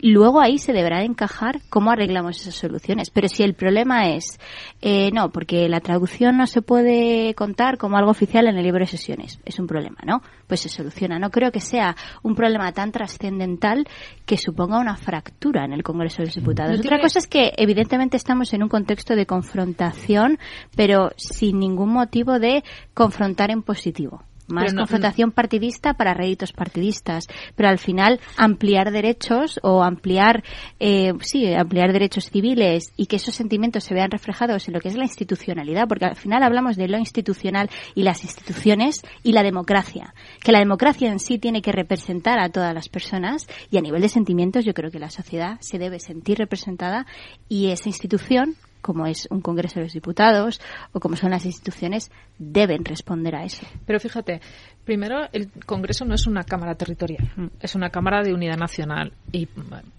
Luego ahí se deberá de encajar cómo arreglamos esas soluciones. Pero si el problema es, eh, no, porque la traducción no se puede contar como algo oficial en el libro de sesiones, es un problema, ¿no? Pues se soluciona. No creo que sea un problema tan trascendental que suponga una fractura en el Congreso de los Diputados. Otra cosa es que evidentemente estamos en un contexto de confrontación, pero sin ningún motivo de confrontar en positivo más confrontación partidista para réditos partidistas, pero al final ampliar derechos o ampliar, eh, sí, ampliar derechos civiles y que esos sentimientos se vean reflejados en lo que es la institucionalidad, porque al final hablamos de lo institucional y las instituciones y la democracia, que la democracia en sí tiene que representar a todas las personas y a nivel de sentimientos yo creo que la sociedad se debe sentir representada y esa institución como es un Congreso de los Diputados o como son las instituciones, deben responder a eso. Pero fíjate, primero el Congreso no es una Cámara territorial, mm. es una Cámara de unidad nacional y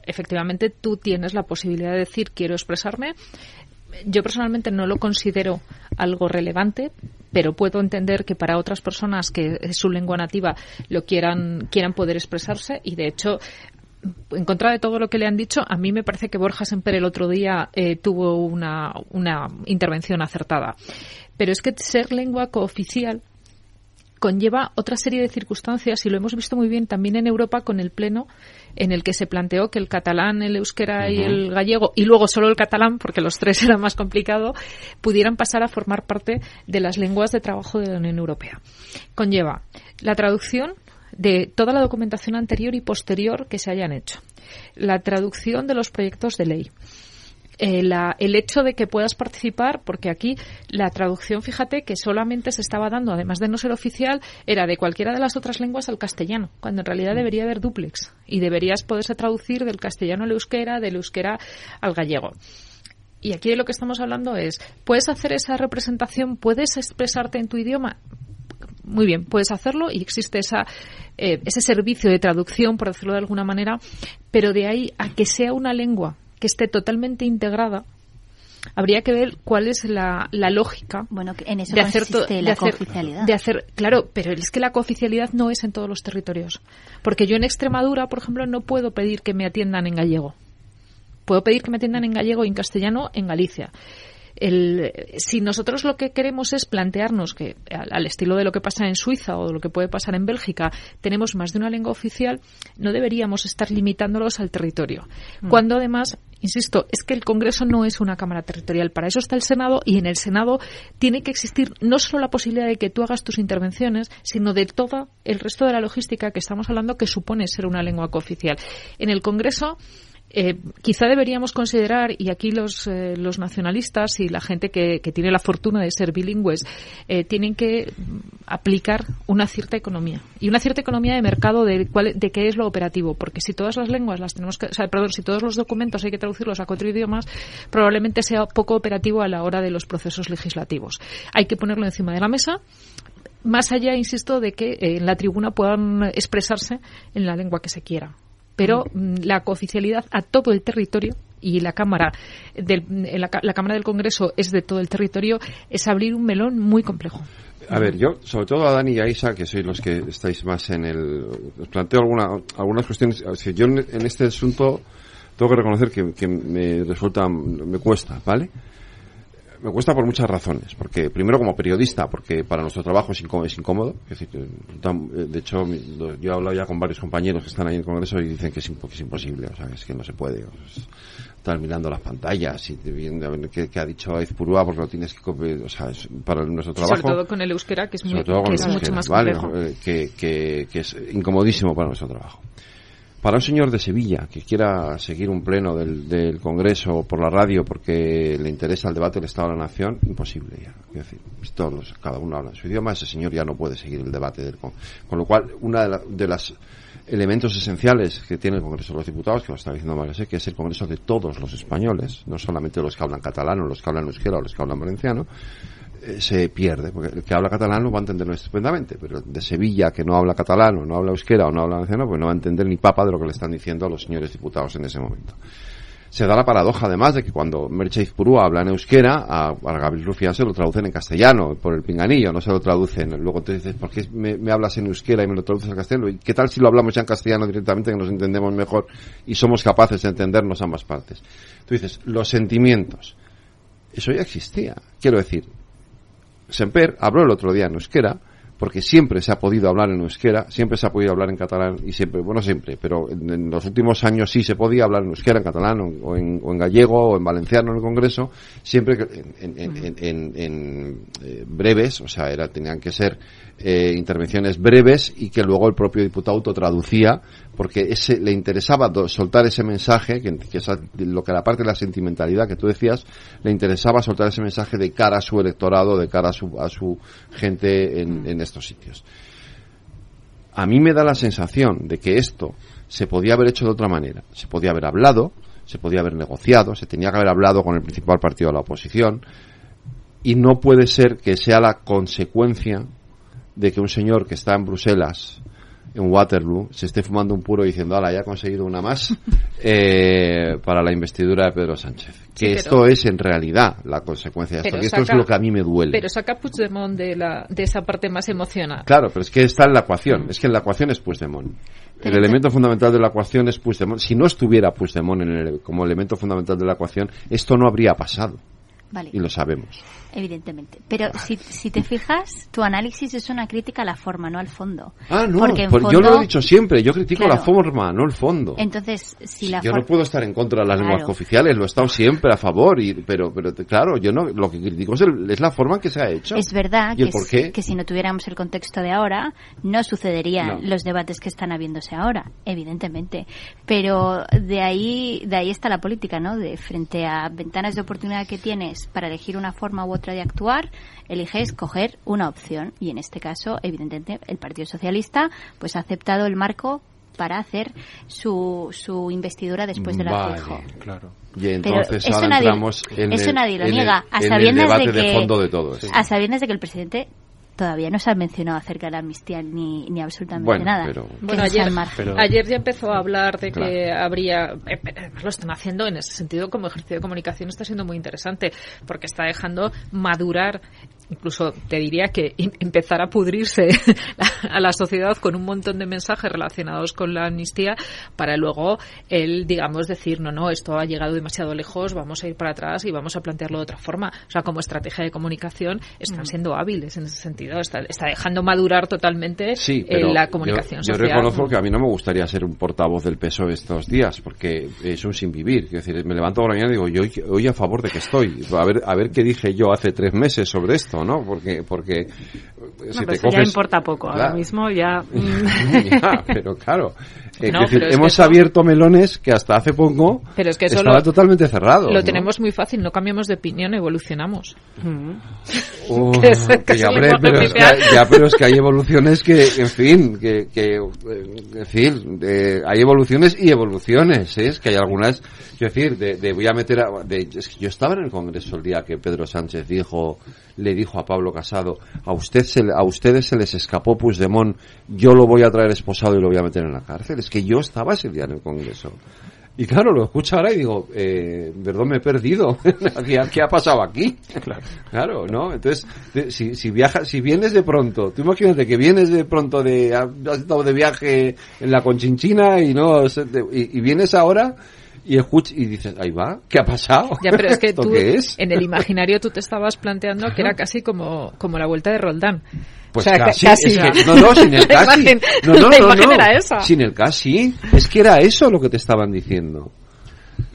efectivamente tú tienes la posibilidad de decir quiero expresarme. Yo personalmente no lo considero algo relevante, pero puedo entender que para otras personas que es su lengua nativa lo quieran quieran poder expresarse y de hecho en contra de todo lo que le han dicho, a mí me parece que Borja Semper el otro día eh, tuvo una, una intervención acertada. Pero es que ser lengua cooficial conlleva otra serie de circunstancias y lo hemos visto muy bien también en Europa con el pleno en el que se planteó que el catalán, el euskera y el gallego y luego solo el catalán porque los tres (laughs) era más complicado pudieran pasar a formar parte de las lenguas de trabajo de la Unión Europea. Conlleva la traducción de toda la documentación anterior y posterior que se hayan hecho, la traducción de los proyectos de ley, eh, el hecho de que puedas participar, porque aquí la traducción, fíjate, que solamente se estaba dando, además de no ser oficial, era de cualquiera de las otras lenguas al castellano, cuando en realidad debería haber duplex y deberías poderse traducir del castellano al euskera, del euskera al gallego. Y aquí de lo que estamos hablando es, ¿puedes hacer esa representación? ¿Puedes expresarte en tu idioma? Muy bien, puedes hacerlo y existe esa, eh, ese servicio de traducción, por decirlo de alguna manera, pero de ahí a que sea una lengua que esté totalmente integrada, habría que ver cuál es la, la lógica bueno en eso de hacer de la cooficialidad. de hacer claro pero es que la cooficialidad no es en todos los territorios porque yo en Extremadura por ejemplo no puedo pedir que me atiendan en gallego. Puedo pedir que me atiendan en gallego y en castellano en Galicia el, si nosotros lo que queremos es plantearnos que, al, estilo de lo que pasa en Suiza o de lo que puede pasar en Bélgica, tenemos más de una lengua oficial, no deberíamos estar limitándolos al territorio. Mm. Cuando además insisto, es que el Congreso no es una Cámara territorial. Para eso está el Senado y en el Senado tiene que existir no solo la posibilidad de que tú hagas tus intervenciones, sino de todo el resto de la logística que estamos hablando que supone ser una lengua cooficial. En el Congreso eh, quizá deberíamos considerar, y aquí los, eh, los nacionalistas y la gente que, que, tiene la fortuna de ser bilingües, eh, tienen que aplicar una cierta economía. Y una cierta economía de mercado de, cuál, de qué es lo operativo. Porque si todas las lenguas las tenemos que, o sea, perdón, si todos los documentos hay que traducirlos a cuatro idiomas, probablemente sea poco operativo a la hora de los procesos legislativos. Hay que ponerlo encima de la mesa más allá, insisto, de que en la tribuna puedan expresarse en la lengua que se quiera pero mm, la cooficialidad a todo el territorio y la cámara del, la, cámara del Congreso es de todo el territorio es abrir un melón muy complejo. A ver, yo, sobre todo a Dani y a Isa, que sois los que estáis más en el... Os planteo alguna, algunas cuestiones. yo en, este asunto tengo que reconocer que, que me resulta, me cuesta, ¿vale? Me cuesta por muchas razones. Porque, primero, como periodista, porque para nuestro trabajo es incómodo. Es decir, de hecho, yo he hablado ya con varios compañeros que están ahí en el Congreso y dicen que es, imposible, o sea, es que no se puede. estar mirando las pantallas y viendo a ver qué, ha dicho Aizpurúa porque lo tienes que copiar, o sea, es para nuestro trabajo. Sobre todo con el euskera, que es, muy, que es mucho más complejo. Eh, que, que, que es incomodísimo para nuestro trabajo. Para un señor de Sevilla que quiera seguir un pleno del, del Congreso por la radio porque le interesa el debate del Estado de la Nación, imposible ya. Es decir, todos, cada uno habla en su idioma, ese señor ya no puede seguir el debate del Congreso. Con lo cual, una de, de los elementos esenciales que tiene el Congreso de los Diputados, que lo está diciendo María que es el Congreso de todos los españoles, no solamente los que hablan catalán o los que hablan euskera o los que hablan valenciano, se pierde, porque el que habla catalán lo va a entender estupendamente, pero de Sevilla que no habla catalán o no habla euskera o no habla valenciano, pues no va a entender ni papa de lo que le están diciendo a los señores diputados en ese momento. se da la paradoja además de que cuando Mercheiz Purúa habla en euskera, a, Gabriel Rufián se lo traducen en castellano por el pinganillo, no se lo traducen. Luego te dices, ¿por qué me, me hablas en euskera y me lo traduces al castellano? ¿Y qué tal si lo hablamos ya en castellano directamente, que nos entendemos mejor y somos capaces de entendernos ambas partes? Tú dices, los sentimientos. Eso ya existía. Quiero decir, Semper habló el otro día en euskera, porque siempre se ha podido hablar en euskera, siempre se ha podido hablar en catalán y siempre, bueno, siempre, pero en, en los últimos años sí se podía hablar en euskera, en catalán o en, o en gallego o en valenciano en el Congreso, siempre que en, en, eh, breves, o sea, era, tenían que ser eh, intervenciones breves y que luego el propio diputado autotraducía porque ese, le interesaba do- soltar ese mensaje, que, que esa- lo que la parte de la sentimentalidad que tú decías, le interesaba soltar ese mensaje de cara a su electorado, de cara a su, a su gente en, en estos sitios. A mí me da la sensación de que esto se podía haber hecho de otra manera. Se podía haber hablado, se podía haber negociado, se tenía que haber hablado con el principal partido de la oposición y no puede ser que sea la consecuencia de que un señor que está en Bruselas, en Waterloo, se esté fumando un puro diciendo, ala, ya he conseguido una más (laughs) eh, para la investidura de Pedro Sánchez. Que pero- esto es en realidad la consecuencia de esto. Es lo que a mí me duele. Pero saca Puigdemont de, la, de esa parte más emocional. Claro, pero es que está en la ecuación. Es que en la ecuación es Puigdemont. El elemento fundamental de la ecuación es Puigdemont. Si no estuviera Puigdemont en el- como elemento fundamental de la ecuación, esto no habría pasado. Vale. Y lo sabemos. Evidentemente. Pero si, si te fijas, tu análisis es una crítica a la forma, no al fondo. Ah, no, Porque por- yo lo he dicho siempre. Yo critico Claro. la forma, no el fondo. Entonces, si la yo no puedo estar en contra de las lenguas oficiales, lo he estado siempre a favor, y, pero, pero claro, yo no, lo que critico es, el- es la forma en que se ha hecho. Es verdad ¿Y que, por qué? que si no tuviéramos el contexto de ahora, no sucederían No. los debates que están habiéndose ahora, evidentemente. Pero de ahí, de ahí está la política, ¿no? De frente a ventanas de oportunidad que tienes para elegir una forma u otra de actuar, eliges coger una opción. Y en este caso, evidentemente, el Partido Socialista pues ha aceptado el marco para hacer su, su investidura después de la Vale, claro. Y Pero entonces eso ahora nadie- entramos en eso el, nadie lo en el- niega, a sabiendas de debate de, que- fondo de todo esto. A sabiendas de que el presidente todavía no se ha mencionado acerca de la amnistía ni, ni absolutamente Bueno, nada. pero- Bueno, ayer, ya empezó a hablar de que habría, eh, eh, lo están haciendo en ese sentido como ejercicio de comunicación está siendo muy interesante porque está dejando madurar, incluso te diría que empezar a pudrirse (laughs) a la sociedad con un montón de mensajes relacionados con la amnistía para luego él, digamos, decir, no, no, esto ha llegado demasiado lejos, vamos a ir para atrás y vamos a plantearlo de otra forma. O sea, como estrategia de comunicación están Mm. siendo hábiles en ese sentido, está, está dejando madurar totalmente Sí, eh, pero la comunicación yo, yo social. reconozco que a mí no me gustaría ser un portavoz del PSOE estos días, porque es un sin vivir. Es decir, me levanto por la mañana y digo, yo hoy, hoy a favor de que estoy. A ver, a ver qué dije yo hace tres meses sobre esto, ¿no? Porque, porque No, si pero te ya importa poco. Ahora mismo ya. (laughs) Ya, pero claro. Eh, No, es decir, es hemos eso- abierto melones que hasta hace poco Pero es que eso estaban lo- totalmente cerrados. Lo ¿no? tenemos muy fácil, no cambiamos de opinión, evolucionamos. Que es- que que es ya, pero es que, hay- ya, pero es que hay evoluciones que, en fin, que, que eh, en fin, hay evoluciones y evoluciones, ¿eh? es que hay algunas, quiero decir, de, de voy a meter a, de, es que yo estaba en el Congreso el día que Pedro Sánchez dijo, le dijo a Pablo Casado, a usted se, a ustedes se les escapó Puigdemont, yo lo voy a traer esposado y lo voy a meter en la cárcel, es que yo estaba ese día en el Congreso. Y claro, lo escucho ahora y digo, eh, perdón, me he perdido. (laughs) ¿Qué, ha- pasado aquí? Claro. ¿no? Entonces, si, si viajas, si vienes de pronto, tú imagínate que vienes de pronto de, has estado de viaje en la Conchinchina y no, y, y vienes ahora y escuchas y dices, ahí va, ¿qué ha pasado? Ya, pero es que (laughs) ¿Esto tú, qué es? en el imaginario tú te estabas planteando que era casi como, como la vuelta de Roldán. Pues O sea, casi, ca- casi. es que- no, no, sin el (laughs) La casi. imagen- no, no, la no, imagen no. era esa. Sin el casi. Es que era eso lo que te estaban diciendo.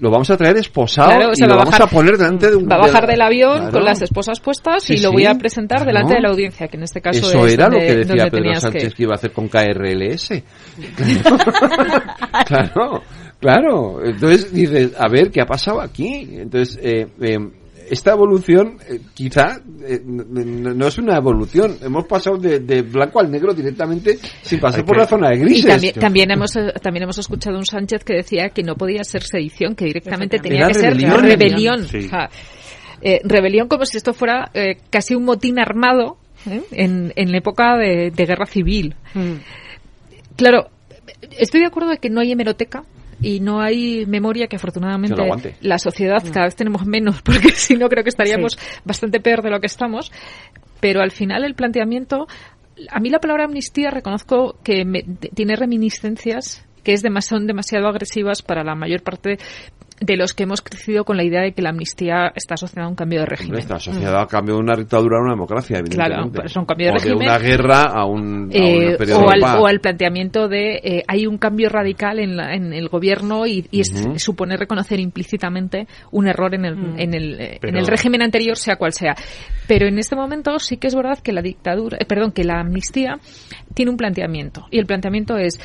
Lo vamos a traer esposado Claro, o y sea, lo va vamos bajar- a poner delante de un... Va a bajar de- del avión Claro. con las esposas puestas Sí, y lo voy a presentar delante de la audiencia, que en este caso Eso es era lo que decía Pedro Sánchez que- que... iba a hacer con KRLS. (laughs) claro, claro. Entonces dices, a ver, ¿qué ha pasado aquí? Entonces, eh, eh, esta evolución eh, quizá eh, no, es una evolución. Hemos pasado de, de blanco al negro directamente sin pasar Hay por que- la zona de Y grises. también, también hemos eh, también hemos escuchado a un Sánchez que decía que no podía ser sedición, que directamente tenía Era que ser rebelión. rebelión. Sí. O sea, eh, rebelión como si esto fuera eh, casi un motín armado ¿eh? en, en la época de, de guerra civil. Mm. Claro, estoy de acuerdo de que no hay hemeroteca y no hay memoria que afortunadamente Que la sociedad cada vez tenemos menos, (laughs) porque si no creo que estaríamos bastante peor de lo que estamos. Pero al final el planteamiento, a mí la palabra amnistía reconozco que me- tiene reminiscencias que es demas- son demasiado agresivas para la mayor parte de los que hemos crecido con la idea de que la amnistía está asociada a un cambio de régimen. Está asociada a cambio de una dictadura a una democracia, evidentemente. Claro, pues es un cambio de o régimen. de una guerra a un, a Eh, un periodo o, de al, paz. o al planteamiento de eh, hay un cambio radical en, la- en el gobierno y, y es- supone reconocer implícitamente un error en el, Mm. en, el, eh, en Pero- el régimen anterior, sea cual sea. Pero en este momento sí que es verdad que la dictadura, eh, perdón, que la amnistía tiene un planteamiento y el planteamiento es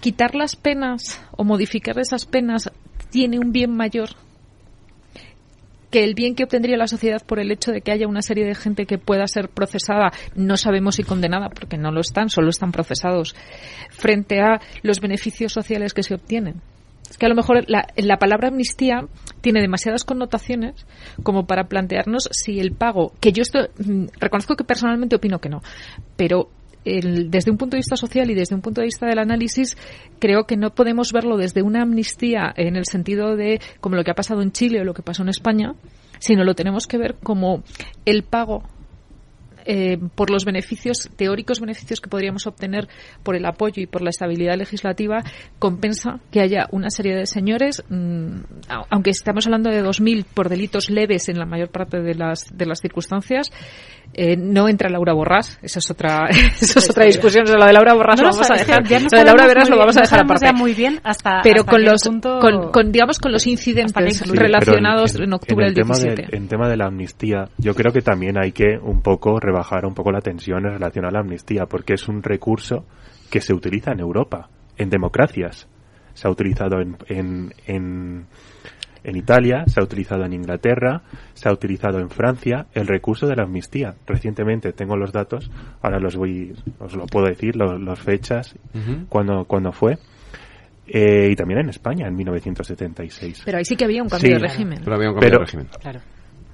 quitar las penas o modificar esas penas tiene un bien mayor que el bien que obtendría la sociedad por el hecho de que haya una serie de gente que pueda ser procesada, no sabemos si condenada, porque no lo están, solo están procesados, frente a los beneficios sociales que se obtienen. Es que a lo mejor la, la palabra amnistía tiene demasiadas connotaciones como para plantearnos si el pago, que yo esto, mm, reconozco que personalmente opino que no, pero el- desde un punto de vista social y desde un punto de vista del análisis, creo que no podemos verlo desde una amnistía en el sentido de como lo que ha pasado en Chile o lo que pasó en España, sino lo tenemos que ver como el pago eh, por los beneficios, teóricos beneficios que podríamos obtener por el apoyo y por la estabilidad legislativa, compensa que haya una serie de señores, mm, aunque estamos hablando de 2.000 por delitos leves en la mayor parte de las, de las circunstancias, eh, no entra Laura Borrás, esa es otra, (laughs) esa es otra discusión, o sea, lo de Laura Borrás No lo vamos a dejar, ya no lo de Laura muy lo bien, vamos a dejar aparte. muy bien hasta- pero hasta con los, punto- con, con, digamos, con los incidentes. Sí, relacionados en- en, octubre en el del tema 17. del- en tema de la amnistía, yo creo que también hay que un poco rebajar un poco la tensión en relación a la amnistía, porque es un recurso que se utiliza en Europa, en democracias. Se ha utilizado en, en, en, Italia, se ha utilizado en Inglaterra, se ha utilizado en Francia el recurso de la amnistía. Recientemente tengo los datos, ahora los voy, os lo puedo decir, los, las fechas, Ujú. cuando, cuando fue. Eh, y también en España, en 1976. Pero ahí sí que había un cambio Sí. de régimen. Pero había un cambio Pero- de régimen. Claro.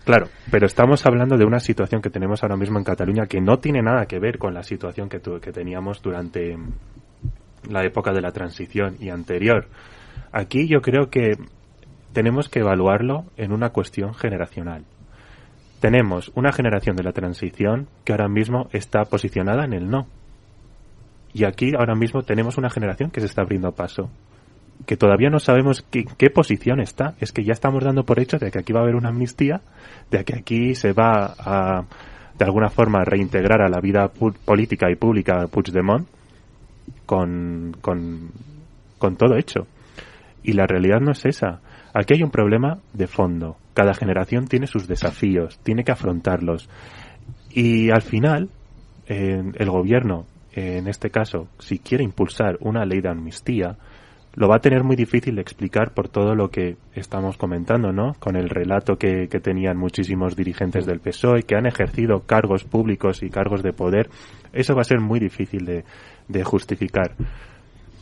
Claro, pero estamos hablando de una situación que tenemos ahora mismo en Cataluña que no tiene nada que ver con la situación que, tu- que teníamos durante la época de la transición y anterior. Aquí yo creo que tenemos que evaluarlo en una cuestión generacional. Tenemos una generación de la transición que ahora mismo está posicionada en el no. Y aquí ahora mismo tenemos una generación que se está abriendo paso que todavía no sabemos qué, qué posición está. Es que ya estamos dando por hecho de que aquí va a haber una amnistía, de que aquí se va a, de alguna forma, reintegrar a la vida política y pública Puigdemont con, con, con todo hecho. Y la realidad no es esa. Aquí hay un problema de fondo. Cada generación tiene sus desafíos, tiene que afrontarlos. Y al final, el gobierno, en este caso, si quiere impulsar una ley de amnistía, lo va a tener muy difícil de explicar por todo lo que estamos comentando, ¿no? Con el relato que, tenían muchísimos dirigentes del PSOE, que han ejercido cargos públicos y cargos de poder. Eso va a ser muy difícil de justificar.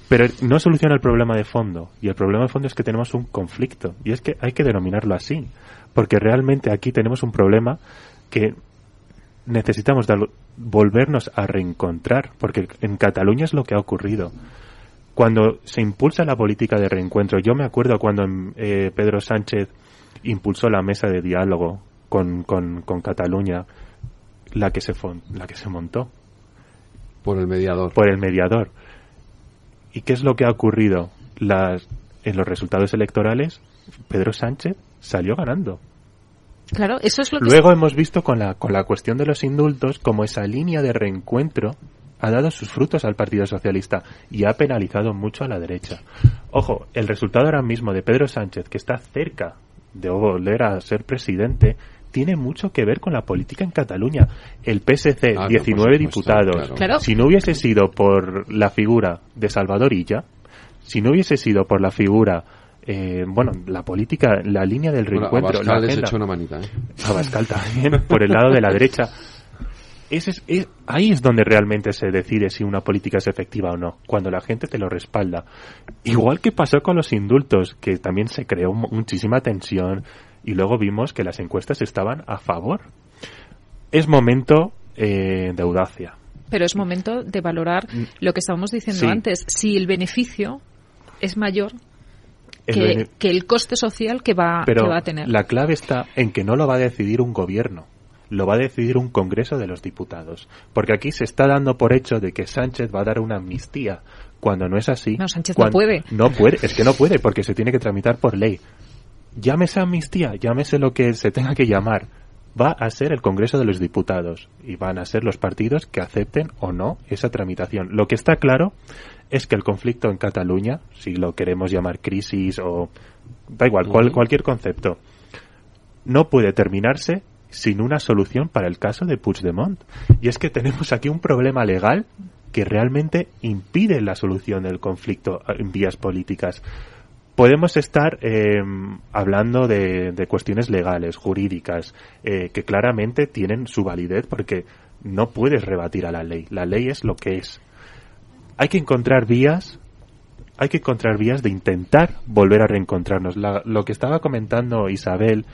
Pero no soluciona el problema de fondo. Y el problema de fondo es que tenemos un conflicto. Y es que hay que denominarlo así. Porque realmente aquí tenemos un problema que necesitamos volvernos a reencontrar. Porque en Cataluña es lo que ha ocurrido. Cuando se impulsa la política de reencuentro, yo me acuerdo cuando eh, Pedro Sánchez impulsó la mesa de diálogo con, con, con Cataluña, la que se la que se montó Por el mediador. por el mediador. ¿Y qué es lo que ha ocurrido? Las, en los resultados electorales, Pedro Sánchez salió ganando. Claro, eso es lo que Luego hemos visto con la, con la cuestión de los indultos como esa línea de reencuentro ha dado sus frutos al Partido Socialista y ha penalizado mucho a la derecha. Ojo, el resultado ahora mismo de Pedro Sánchez, que está cerca de volver a ser presidente, tiene mucho que ver con la política en Cataluña. El PSC, Ah, no, 19 por supuesto, diputados. claro. Claro. Si no hubiese sido por la figura de Salvador Illa, si no hubiese sido por la figura, eh, bueno, la política, la línea del Bueno, reencuentro, Abascal la les una manita, ¿eh? Abascal también, por el lado de la derecha. Ese es- es- ahí es donde realmente se decide si una política es efectiva o no, cuando la gente te lo respalda. Igual que pasó con los indultos, que también se creó mu- muchísima tensión y luego vimos que las encuestas estaban a favor. Es momento eh, de audacia. Pero es momento de valorar lo que estábamos diciendo Sí. antes. Si el beneficio es mayor que, el coste social que va, que va a tener. La clave está en que no lo va a decidir un gobierno lo va a decidir un Congreso de los Diputados. Porque aquí se está dando por hecho de que Sánchez va a dar una amnistía, cuando no es así. No, Sánchez no puede. No puede, es que no puede, porque se tiene que tramitar por ley. Llámese amnistía, llámese lo que se tenga que llamar. Va a ser el Congreso de los Diputados y van a ser los partidos que acepten o no esa tramitación. Lo que está claro es que el conflicto en Cataluña, si lo queremos llamar crisis o da igual, cualquier concepto, no puede terminarse sin una solución para el caso de Puigdemont. Y es que tenemos aquí un problema legal que realmente impide la solución del conflicto en vías políticas. Podemos estar eh, hablando de, cuestiones legales, jurídicas, eh, que claramente tienen su validez porque no puedes rebatir a la ley. La ley es lo que es. Hay que encontrar vías hay que encontrar vías de intentar volver a reencontrarnos. lo que estaba comentando Isabel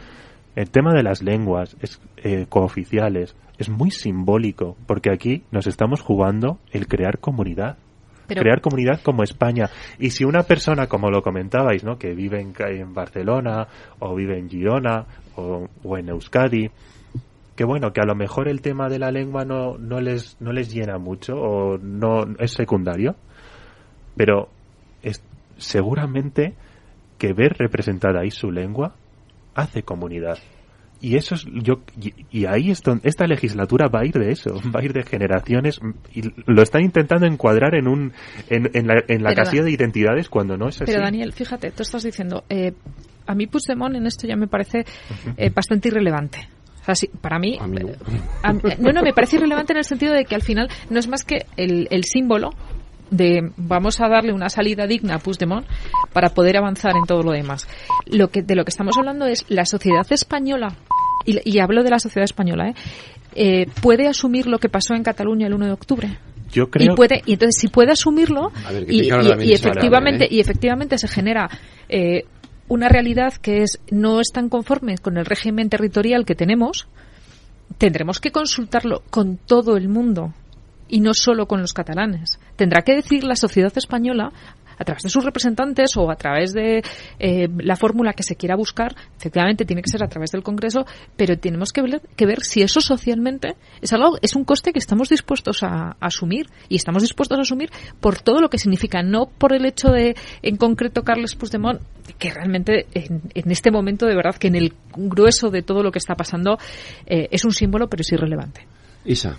el tema de las lenguas eh, cooficiales es muy simbólico, porque aquí nos estamos jugando el crear comunidad. Crear comunidad como España. Y si una persona, como lo comentabais, ¿no? que vive en, en Barcelona, o vive en Girona, o, en Euskadi, que bueno, que a lo mejor el tema de la lengua no, no, les, no les llena mucho, o no es secundario, pero es, seguramente que ver representada ahí su lengua hace comunidad. Y eso es yo y, ahí esta legislatura va a ir de eso, va a ir de generaciones y lo están intentando encuadrar en un en, la, en la casilla de identidades cuando no es así. Pero Daniel, fíjate, tú estás diciendo eh, a mí Puigdemont en esto ya me parece eh, bastante irrelevante. O sea, para mí, no. Eh, no. no, me parece irrelevante en el sentido de que al final no es más que el, el símbolo de vamos a darle una salida digna a Puigdemont para poder avanzar en todo lo demás. Lo que, de lo que estamos hablando es la sociedad española, y, hablo de la sociedad española, ¿eh? ¿eh? puede asumir lo que pasó en Cataluña el 1 de octubre. Yo creo... y puede y entonces si puede asumirlo y, efectivamente y efectivamente se genera eh, una realidad que es no están conformes con el régimen territorial que tenemos tendremos que consultarlo con todo el mundo y no solo con los catalanes. Tendrá que decir la sociedad española a través de sus representantes o a través de eh, la fórmula que se quiera buscar, efectivamente tiene que ser a través del Congreso, pero tenemos que ver, que ver si eso socialmente es algo, es un coste que estamos dispuestos a, asumir y estamos dispuestos a asumir por todo lo que significa, no por el hecho de, en concreto, Carles Puigdemont, que realmente en, este momento, de verdad, que en el grueso de todo lo que está pasando eh, es un símbolo, pero es irrelevante. Isa,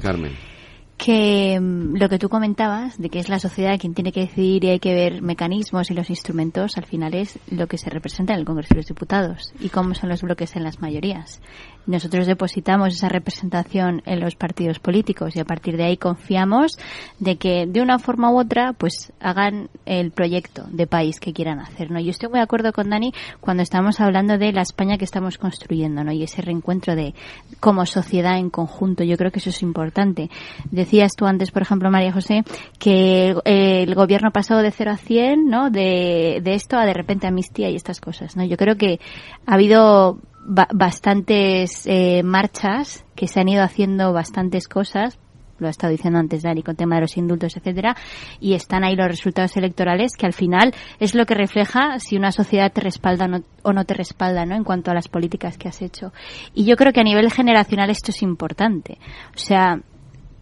Carmen que mm, lo que tú comentabas, de que es la sociedad quien tiene que decidir y hay que ver mecanismos y los instrumentos, al final es lo que se representa en el Congreso de los Diputados y cómo son los bloques en las mayorías. Nosotros depositamos esa representación en los partidos políticos y a partir de ahí confiamos de que de una forma u otra pues hagan el proyecto de país que quieran hacer. ¿no? Yo estoy muy de acuerdo con Dani cuando estamos hablando de la España que estamos construyendo ¿no? y ese reencuentro de como sociedad en conjunto. Yo creo que eso es importante. Decías tú antes, por ejemplo, María José, que el gobierno ha pasado de 0 a 100 ¿no? de, de esto a de repente amnistía y estas cosas. ¿no? Yo creo que ha habido bastantes eh, marchas que se han ido haciendo bastantes cosas lo ha estado diciendo antes Dani con tema de los indultos, etcétera, y están ahí los resultados electorales que al final es lo que refleja si una sociedad te respalda o no te respalda, ¿no? En cuanto a las políticas que has hecho. Y yo creo que a nivel generacional esto es importante. O sea,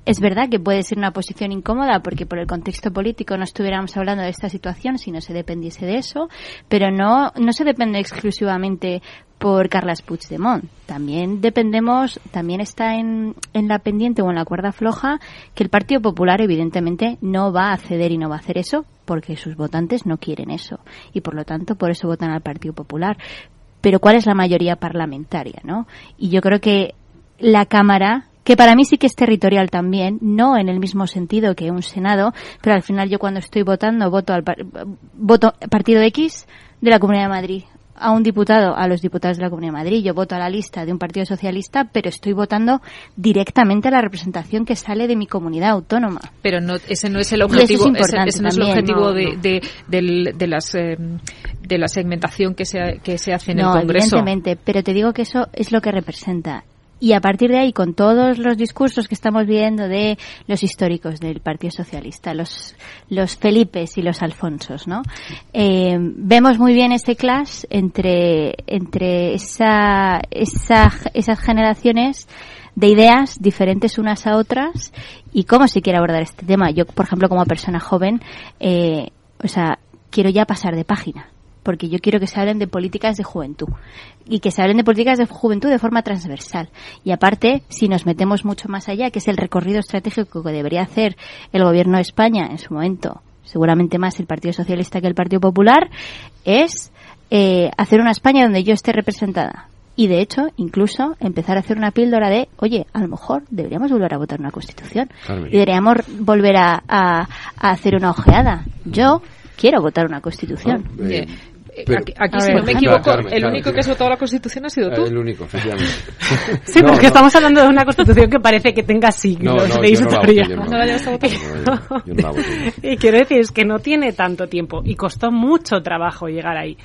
es verdad que puede ser una posición incómoda porque por el contexto político no estuviéramos hablando de esta situación si no se dependiese de eso, pero no, no se depende exclusivamente por Carlas Puigdemont. También dependemos, también está en, en la pendiente o en la cuerda floja que el Partido Popular evidentemente no va a ceder y no va a hacer eso porque sus votantes no quieren eso y por lo tanto por eso votan al Partido Popular. Pero ¿cuál es la mayoría parlamentaria, no? Y yo creo que la Cámara que para mí sí que es territorial también, no en el mismo sentido que un Senado, pero al final yo cuando estoy votando voto al voto partido X de la Comunidad de Madrid a un diputado, a los diputados de la Comunidad de Madrid, yo voto a la lista de un partido socialista, pero estoy votando directamente a la representación que sale de mi comunidad autónoma. Pero no, ese no es el objetivo, ese, no es el objetivo de, de, las eh, de la segmentación que se, que se hace en el Congreso. evidentemente, pero te digo que eso es lo que representa y a partir de ahí, con todos los discursos que estamos viendo de los históricos del Partido Socialista, los, los Felipes y los Alfonsos, ¿no? Eh, vemos muy bien ese clash entre, entre esa, esa, esas generaciones de ideas diferentes unas a otras y cómo se quiere abordar este tema. Yo, por ejemplo, como persona joven, eh, o sea, quiero ya pasar de página porque yo quiero que se hablen de políticas de juventud y que se hablen de políticas de juventud de forma transversal. Y aparte, si nos metemos mucho más allá, que es el recorrido estratégico que debería hacer el gobierno de España en su momento, seguramente más el Partido Socialista que el Partido Popular, es eh, hacer una España donde yo esté representada. Y de hecho, incluso empezar a hacer una píldora de, oye, a lo mejor deberíamos volver a votar una constitución. Y deberíamos volver a, a, a hacer una ojeada. Yo quiero votar una constitución. Eh, aquí, si no me equivoco, el único que has votado la Constitución ha sido tú. El único, efectivamente. (laughs) sí, porque estamos hablando de una Constitución que parece que tenga siglos de historia. (laughs) Y quiero decir, es que no tiene tanto tiempo y costó mucho trabajo llegar ahí.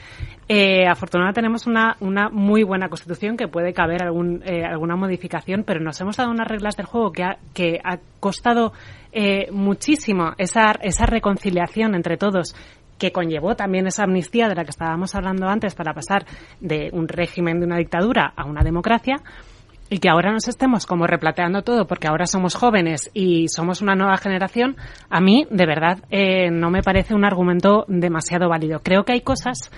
Eh, afortunadamente tenemos una, una muy buena constitución que puede caber algún, eh, alguna modificación, pero nos hemos dado unas reglas del juego que ha, que ha costado eh, muchísimo esa, esa reconciliación entre todos que conllevó también esa amnistía de la que estábamos hablando antes para pasar de un régimen de una dictadura a una democracia y que ahora nos estemos como replateando todo porque ahora somos jóvenes y somos una nueva generación, a mí de verdad eh, no me parece un argumento demasiado válido. Creo que hay cosas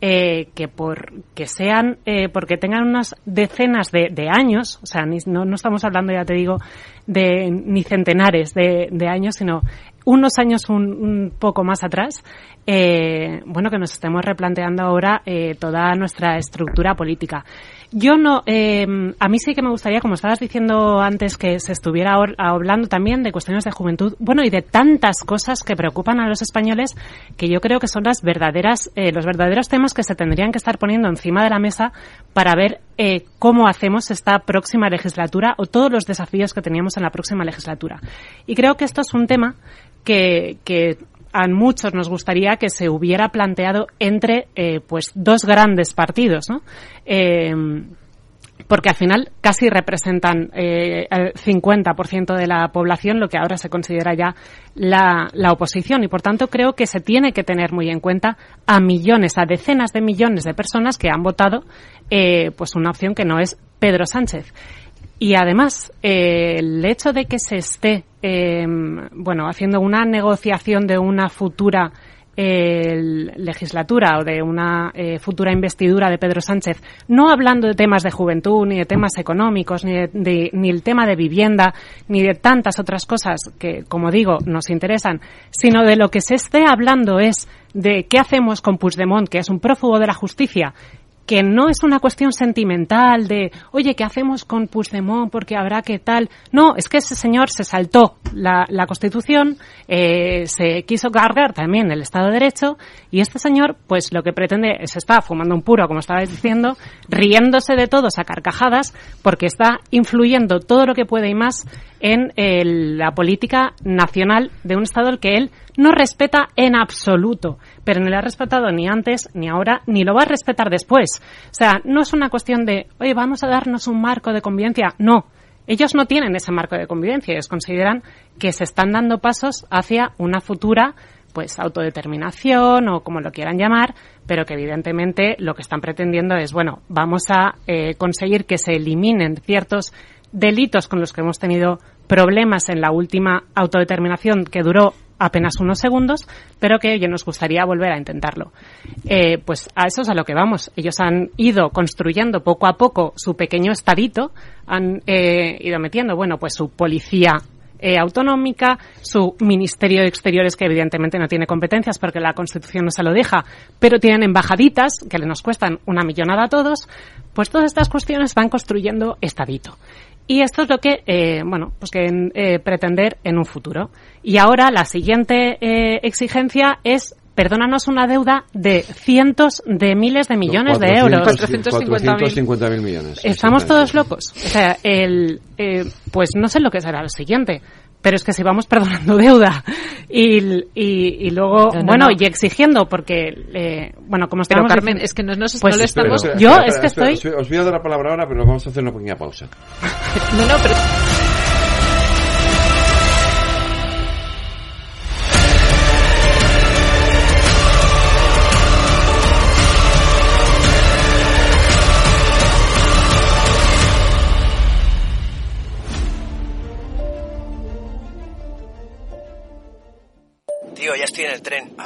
eh, que por que sean eh, porque tengan unas decenas de, años o sea no, no, estamos hablando ya te digo de ni centenares de, de años sino unos años un poco más atrás eh, bueno, que nos estemos replanteando ahora eh, toda nuestra estructura política. Yo no, eh, a mí sí que me gustaría, como estabas diciendo antes, que se estuviera hablando también de cuestiones de juventud, bueno, y de tantas cosas que preocupan a los españoles, que yo creo que son las verdaderas, eh, los verdaderos temas que se tendrían que estar poniendo encima de la mesa para ver eh, cómo hacemos esta próxima legislatura o todos los desafíos que teníamos en la próxima legislatura. Y creo que esto es un tema que, que a muchos nos gustaría que se hubiera planteado entre eh, pues dos grandes partidos, ¿no? Eh, porque al final casi representan eh, el 50% de la población, lo que ahora se considera ya la, la, oposición. Y por tanto creo que se tiene que tener muy en cuenta a millones, a decenas de millones de personas que han votado eh, pues una opción que no es Pedro Sánchez. Y además, eh, el hecho de que se esté, eh, bueno, haciendo una negociación de una futura eh, legislatura o de una eh, futura investidura de Pedro Sánchez, no hablando de temas de juventud, ni de temas económicos, ni, de, ni el tema de vivienda, ni de tantas otras cosas que, como digo, nos interesan, sino de lo que se esté hablando es de qué hacemos con Puigdemont, que es un prófugo de la justicia que no es una cuestión sentimental de, oye, ¿qué hacemos con Puigdemont porque habrá que tal? No, es que ese señor se saltó la, la Constitución, eh, se quiso cargar también el Estado de Derecho y este señor, pues lo que pretende es estar fumando un puro, como estabais diciendo, riéndose de todos a carcajadas porque está influyendo todo lo que puede y más en el, la política nacional de un Estado al que él no respeta en absoluto, pero no le ha respetado ni antes, ni ahora, ni lo va a respetar después. O sea, no es una cuestión de, oye, vamos a darnos un marco de convivencia. No, ellos no tienen ese marco de convivencia. Ellos consideran que se están dando pasos hacia una futura pues autodeterminación o como lo quieran llamar, pero que evidentemente lo que están pretendiendo es, bueno, vamos a eh, conseguir que se eliminen ciertos delitos con los que hemos tenido problemas en la última autodeterminación que duró apenas unos segundos, pero que oye, nos gustaría volver a intentarlo. Eh, pues a eso es a lo que vamos. Ellos han ido construyendo poco a poco su pequeño estadito, han eh, ido metiendo, bueno, pues su policía eh, autonómica, su Ministerio de Exteriores, que evidentemente no tiene competencias porque la Constitución no se lo deja, pero tienen embajaditas que nos cuestan una millonada a todos, pues todas estas cuestiones van construyendo estadito. Y esto es lo que, eh, bueno, pues que eh, pretender en un futuro. Y ahora la siguiente eh, exigencia es perdónanos una deuda de cientos de miles de millones no, 400, de euros. 450 mil millones. Estamos todos locos. O sea, el, eh, pues no sé lo que será lo siguiente. Pero es que si vamos perdonando (laughs) deuda y, y, y luego, No, no, bueno, no. y exigiendo, porque, eh, bueno, como Pero estamos Carmen, diciendo- es que no, no, Pues no le estamos... Espera, Yo espera, es que espera, estoy- Os, os voy a dar la palabra ahora, pero vamos a hacer una pequeña pausa. (laughs) No, no, pero...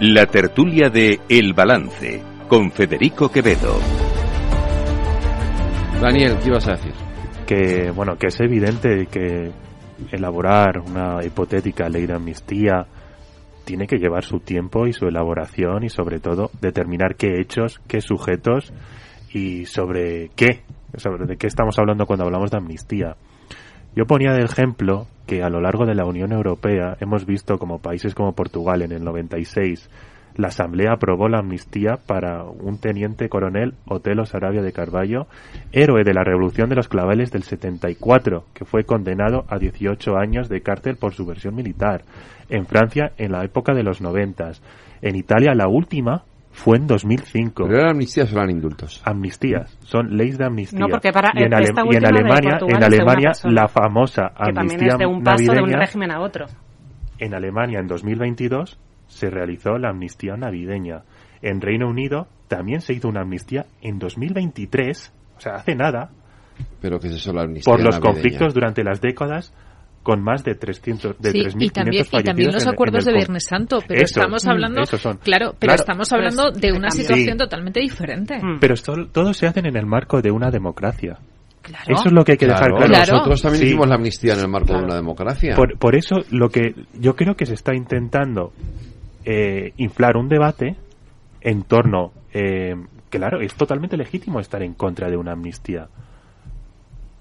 La tertulia de El Balance con Federico Quevedo. Daniel, ¿qué ibas a decir? Que, bueno, que es evidente que elaborar una hipotética ley de amnistía tiene que llevar su tiempo y su elaboración y sobre todo determinar qué hechos, qué sujetos y sobre qué, sobre de qué estamos hablando cuando hablamos de amnistía. Yo ponía de ejemplo que a lo largo de la Unión Europea hemos visto como países como Portugal en el 96 la Asamblea aprobó la amnistía para un teniente coronel Otelo Sarabia de Carballo, héroe de la Revolución de los Claveles del 74, que fue condenado a 18 años de cárcel por su versión militar. En Francia, en la época de los 90. En Italia, la última fue en 2005. ¿Pero eran amnistías o eran indultos? Amnistías, son leyes de amnistía. No, porque para- y en, Ale- y en Alemania, en Alemania la famosa que también amnistía es de un paso de un navideña régimen a otro. en Alemania en 2022 se realizó la amnistía navideña. En Reino Unido también se hizo una amnistía en 2023, o sea, hace nada, Pero que es eso la amnistía por los navideña? conflictos durante las décadas con más de 300 de Sí, 3.500 y también, y también los en- en acuerdos el de Viernes Santo, pero Eso, estamos mm, hablando, son. claro, pero Claro. estamos hablando de una Sí. situación totalmente diferente. Pero esto, todos se hacen en el marco de una democracia. Claro. Eso es lo que hay que dejar Claro, claro. Nosotros también Sí. hicimos la amnistía en el marco de una democracia. Por, por eso lo que yo creo que se está intentando eh, inflar un debate en torno, eh, claro, es totalmente legítimo estar en contra de una amnistía.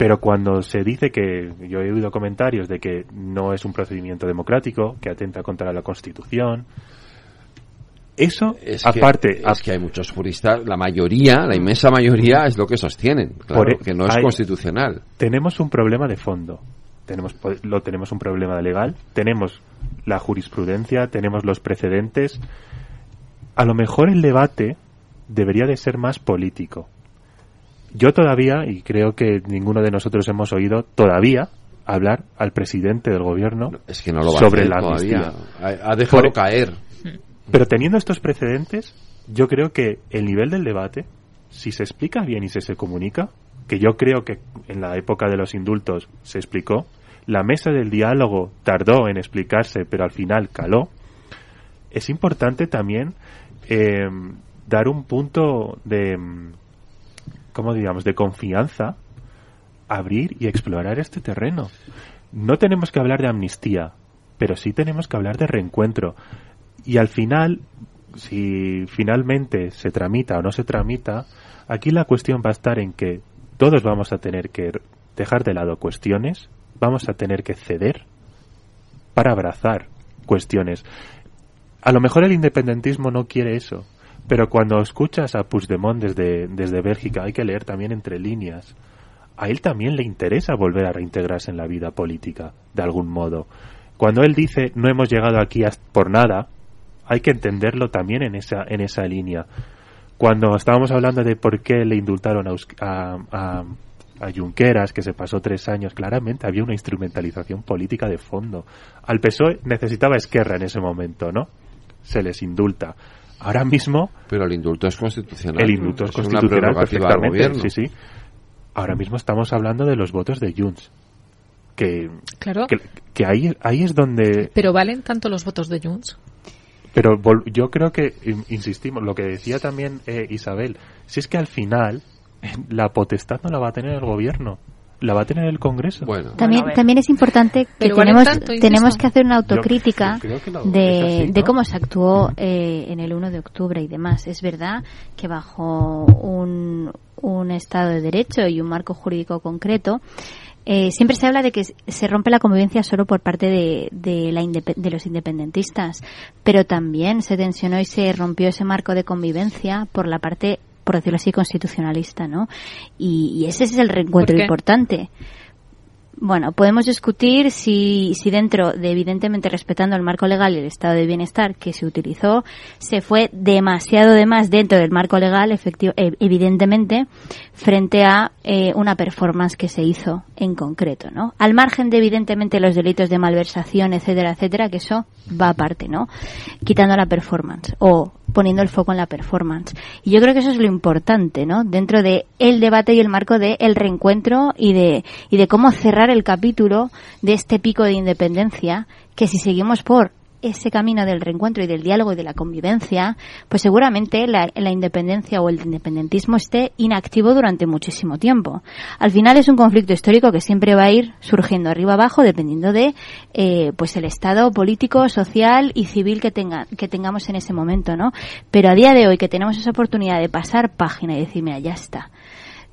Pero cuando se dice que, yo he oído comentarios de que no es un procedimiento democrático, que atenta contra la Constitución, eso, Es que- aparte, es que hay muchos juristas, la mayoría, la inmensa mayoría es lo que sostienen, claro, Por e- que no es hay- constitucional. tenemos un problema de fondo. Tenemos, po- lo tenemos un problema legal, tenemos la jurisprudencia, tenemos los precedentes. A lo mejor el debate debería de ser más político. Yo todavía, y creo que ninguno de nosotros hemos oído todavía hablar al presidente del gobierno Es que no lo va sobre la todavía. amnistía. Ha, ha dejado Por- caer. Pero teniendo estos precedentes, yo creo que el nivel del debate, si se explica bien y se, se comunica, que yo creo que en la época de los indultos se explicó, la mesa del diálogo tardó en explicarse, pero al final caló, es importante también eh, dar un punto de, ¿cómo digamos?, de confianza, abrir y explorar este terreno. No tenemos que hablar de amnistía, pero sí tenemos que hablar de reencuentro. Y al final, si finalmente se tramita o no se tramita, aquí la cuestión va a estar en que todos vamos a tener que dejar de lado cuestiones, vamos a tener que ceder para abrazar cuestiones. A lo mejor el independentismo no quiere eso, pero cuando escuchas a Puigdemont desde, desde Bélgica, hay que leer también entre líneas. A él también le interesa volver a reintegrarse en la vida política, de algún modo. Cuando él dice no hemos llegado aquí por nada, hay que entenderlo también en esa, en esa línea. Cuando estábamos hablando de por qué le indultaron a, a, a- a Junqueras, que se pasó tres años, claramente había una instrumentalización política de fondo. Al PSOE necesitaba Esquerra en ese momento, ¿no? Se les indulta. Ahora mismo... Pero el indulto es constitucional. El indulto es, constitucional perfectamente, sí, sí. Ahora mismo estamos hablando de los votos de Junts. Que, claro. que, ahí, ahí es donde... Pero valen tanto los votos de Junts. Pero yo creo que, insistimos, lo que decía también eh, Isabel, si es que al final la potestad no la va a tener el gobierno, la va a tener el Congreso. Bueno. También, también es importante que tenemos, tenemos que hacer una autocrítica de, de, cómo se actuó eh, en el 1 de octubre y demás. Es verdad que bajo un, un Estado de Derecho y un marco jurídico concreto, eh, siempre se habla de que se rompe la convivencia solo por parte de, de, la de los independentistas, pero también se tensionó y se rompió ese marco de convivencia por la parte, por decirlo así, constitucionalista, ¿no? Y, y ese es el reencuentro importante. Bueno, podemos discutir si, si dentro de, evidentemente, respetando el marco legal y el estado de bienestar que se utilizó, se fue demasiado de más dentro del marco legal, efectivo, eh, evidentemente, frente a eh, una performance que se hizo en concreto, ¿no? Al margen de, evidentemente, los delitos de malversación, etcétera, etcétera, que eso va aparte, ¿no? Quitando la performance o poniendo el foco en la performance. Y yo creo que eso es lo importante, ¿no? Dentro de el debate y el marco de el reencuentro y de, y de cómo cerrar el capítulo de este pico de independencia que si seguimos por ese camino del reencuentro y del diálogo y de la convivencia, pues seguramente la, independencia o el independentismo esté inactivo durante muchísimo tiempo. Al final es un conflicto histórico que siempre va a ir surgiendo arriba abajo dependiendo de eh, pues el estado político, social y civil que tenga, que tengamos en ese momento, ¿no? Pero a día de hoy que tenemos esa oportunidad de pasar página y decir, mira, ya está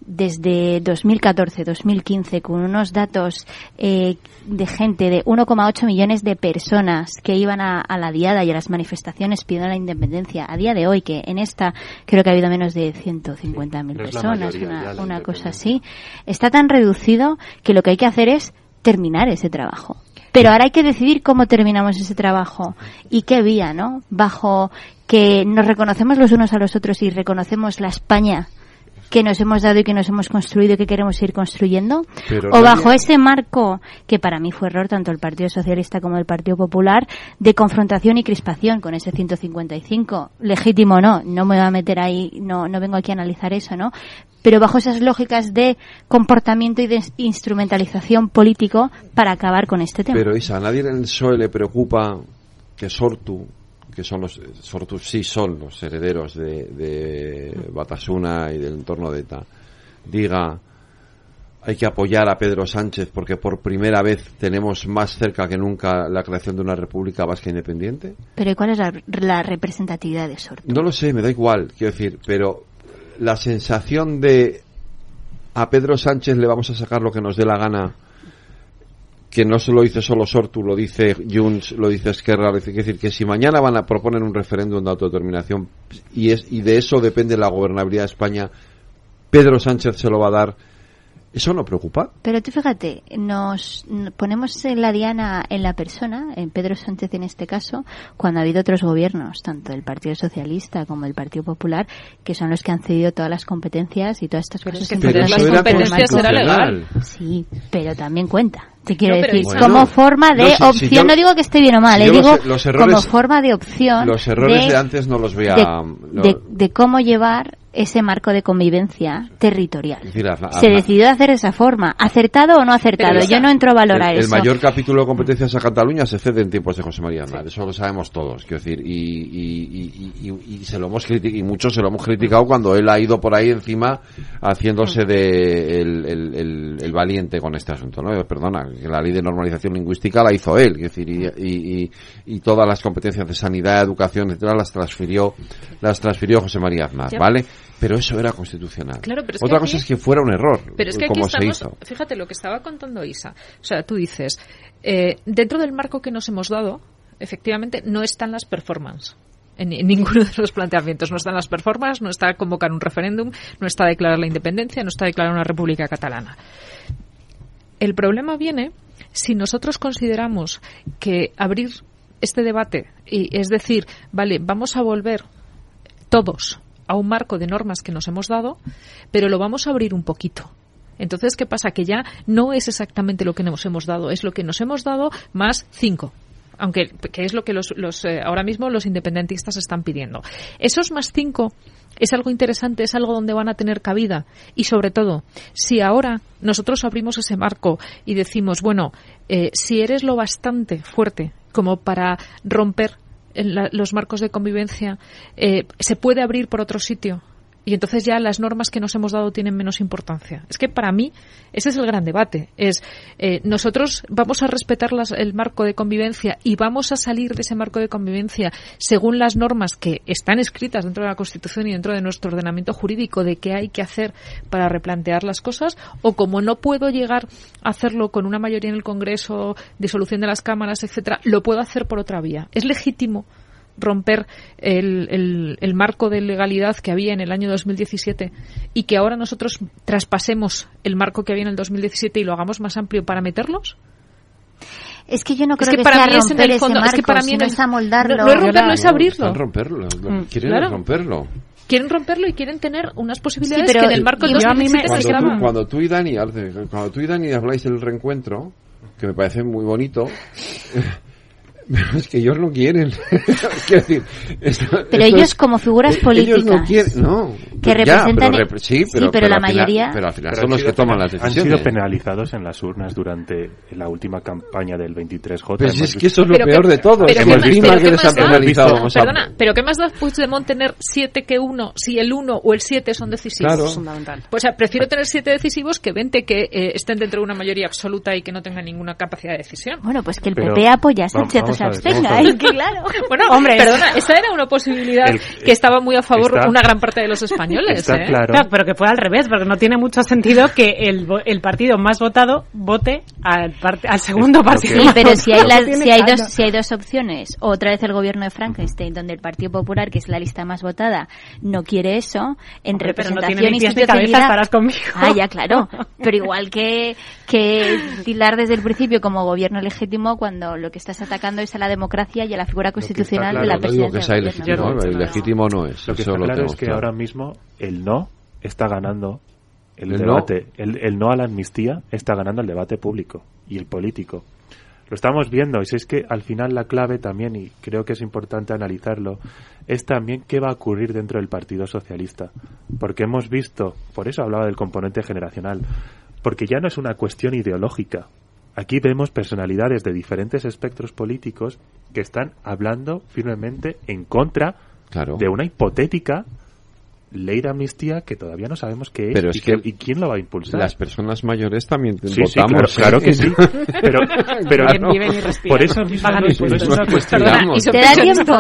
desde 2014-2015 con unos datos eh, de gente de 1,8 millones de personas que iban a, la diada y a las manifestaciones pidiendo la independencia. A día de hoy, que en esta creo que ha habido menos de 150.000 personas, una, cosa así, está tan reducido que lo que hay que hacer es terminar ese trabajo. Pero ahora hay que decidir cómo terminamos ese trabajo y qué vía, ¿no? Bajo que nos reconocemos los unos a los otros y reconocemos la España que nos hemos dado y que nos hemos construido y que queremos ir construyendo? ¿O bajo ese marco, que para mí fue error tanto el Partido Socialista como el Partido Popular, de confrontación y crispación con ese 155? Legítimo o no, no me voy a meter ahí, no, no vengo aquí a analizar eso, ¿no? pero bajo esas lógicas de comportamiento y de instrumentalización político para acabar con este tema. Pero Isa, a nadie en el PSOE le preocupa que Sortu que son los, sí son los herederos de, Batasuna y del entorno de ETA, diga hay que apoyar a Pedro Sánchez porque por primera vez tenemos más cerca que nunca la creación de una república vasca independiente? Pero ¿cuál es la, representatividad de Sortu? No lo sé, me da igual, quiero decir, pero la sensación de a Pedro Sánchez le vamos a sacar lo que nos dé la gana que no se lo dice solo Sortu, lo dice Junts, lo dice Esquerra, es decir, que si mañana van a proponer un referéndum de autodeterminación y, es, y de eso depende la gobernabilidad de España, Pedro Sánchez se lo va a dar ¿Eso no preocupa? Pero tú fíjate, nos ponemos la diana en la persona, en Pedro Sánchez en este caso, cuando ha habido otros gobiernos, tanto el Partido Socialista como el Partido Popular, que son los que han cedido todas las competencias y todas estas cosas. que las competencias era legal. Sí, pero también cuenta. Te quiero decir, como forma de opción, no digo que esté bien o mal, eh, digo como forma de opción. Los errores de, antes no los voy a. de cómo llevar ese marco de convivencia territorial. Se decidió hacer de esa forma. ¿Acertado o no acertado? Yo no entro a valorar el, eso. El mayor capítulo de competencias a Cataluña se cede en tiempos de José María Aznar. Eso lo sabemos todos. Quiero decir, y, se lo hemos y muchos se lo hemos criticado cuando él ha ido por ahí encima haciéndose de el, valiente con este asunto. ¿no? Perdona, que la ley de normalización lingüística la hizo él. Quiero decir, y, todas las competencias de sanidad, educación, etcétera, las transfirió, las transfirió José María Aznar. ¿Vale? Pero eso era constitucional. Otra cosa es que fuera un error. Pero es que aquí estamos, fíjate lo que estaba contando Isa. O sea, tú dices, eh, dentro del marco que nos hemos dado, efectivamente no están las performances. En, ninguno de los planteamientos. No están las performances, no está convocar un referéndum, no está declarar la independencia, no está declarar una república catalana. El problema viene si nosotros consideramos que abrir este debate, y es decir, vale, vamos a volver todos a un marco de normas que nos hemos dado, pero lo vamos a abrir un poquito. Entonces, ¿qué pasa? Que ya no es exactamente lo que nos hemos dado, es lo que nos hemos dado más cinco aunque que es lo que los, los eh, ahora mismo los independentistas están pidiendo. Esos más cinco es algo interesante, es algo donde van a tener cabida. Y sobre todo, si ahora nosotros abrimos ese marco y decimos, bueno, eh, si eres lo bastante fuerte como para romper los marcos de convivencia, eh, se puede abrir por otro sitio y entonces ya las normas que nos hemos dado tienen menos importancia. Es que para mí ese es el gran debate. Es eh, nosotros vamos a respetar el marco de convivencia y vamos a salir de ese marco de convivencia según las normas que están escritas dentro de la Constitución y dentro de nuestro ordenamiento jurídico de qué hay que hacer para replantear las cosas o como no puedo llegar a hacerlo con una mayoría en el Congreso, disolución de las cámaras, etcétera, lo puedo hacer por otra vía. Es legítimo romper el, el, marco de legalidad que había en el año 2017 y que ahora nosotros traspasemos el marco que había en el 2017 y lo hagamos más amplio para meterlos? Es que yo no creo que, para mí es en el fondo, es que para mí no es amoldarlo. No, es romperlo, es abrirlo. romperlo, mm. quieren romperlo. Quieren romperlo y quieren tener unas posibilidades que en el marco del 2017 cuando, tú, cuando tú y Dani, cuando tú y Dani habláis del reencuentro, que me parece muy bonito, Pero es que ellos no quieren. (laughs) decir, pero ellos como figuras políticas. Ellos no quieren, no. Que representan. sí, pero, la mayoría. pero al final son los que toman las decisiones. Han sido penalizados en las urnas durante la última campaña del 23J. Pero es que eso es lo peor de todo. Pero Hemos que les han penalizado. Perdona, pero ¿qué más da Puigdemont tener siete que uno si el uno o el siete son decisivos? Claro. Fundamental. Pues prefiero tener siete decisivos que 20 que eh, estén dentro de una mayoría absoluta y que no tengan ninguna capacidad de decisión. Bueno, pues que el PP apoya a Sánchez abstenga, (laughs) claro. Bueno, hombre, perdona, esa era una posibilidad que estaba muy a favor una gran parte de los españoles. Está ¿eh? claro. pero que fuera al revés, porque no tiene mucho sentido que el, el partido más votado vote al, al segundo partido. Sí, pero si hay, (laughs) si, hay dos, si hay dos opciones, otra vez el gobierno de Frankenstein, donde el Partido Popular, que es la lista más votada, no quiere eso, en representación pero no institucionalidad... estarás conmigo. Ah, ya, claro. (laughs) Pero igual que, que tilar desde el principio como gobierno legítimo cuando lo que estás atacando es a la democracia y a la figura constitucional de la presidencia. el legítimo no es. Lo que está claro es que ahora mismo el no está ganando el, debate. El, el, no a la amnistía está ganando el debate público y el político. Lo estamos viendo y es que al final la clave también, y creo que es importante analizarlo, es también qué va a ocurrir dentro del Partido Socialista. Porque hemos visto, por eso hablaba del componente generacional, porque ya no es una cuestión ideológica, Aquí vemos personalidades de diferentes espectros políticos que están hablando firmemente en contra de una hipotética ley de amnistía que todavía no sabemos qué es, pero y, que, y, quién lo va a impulsar. Las personas mayores también votamos. claro, ¿eh? que sí. Pero, (laughs) pero por eso mismo no, es una cuestión. ¿Te da tiempo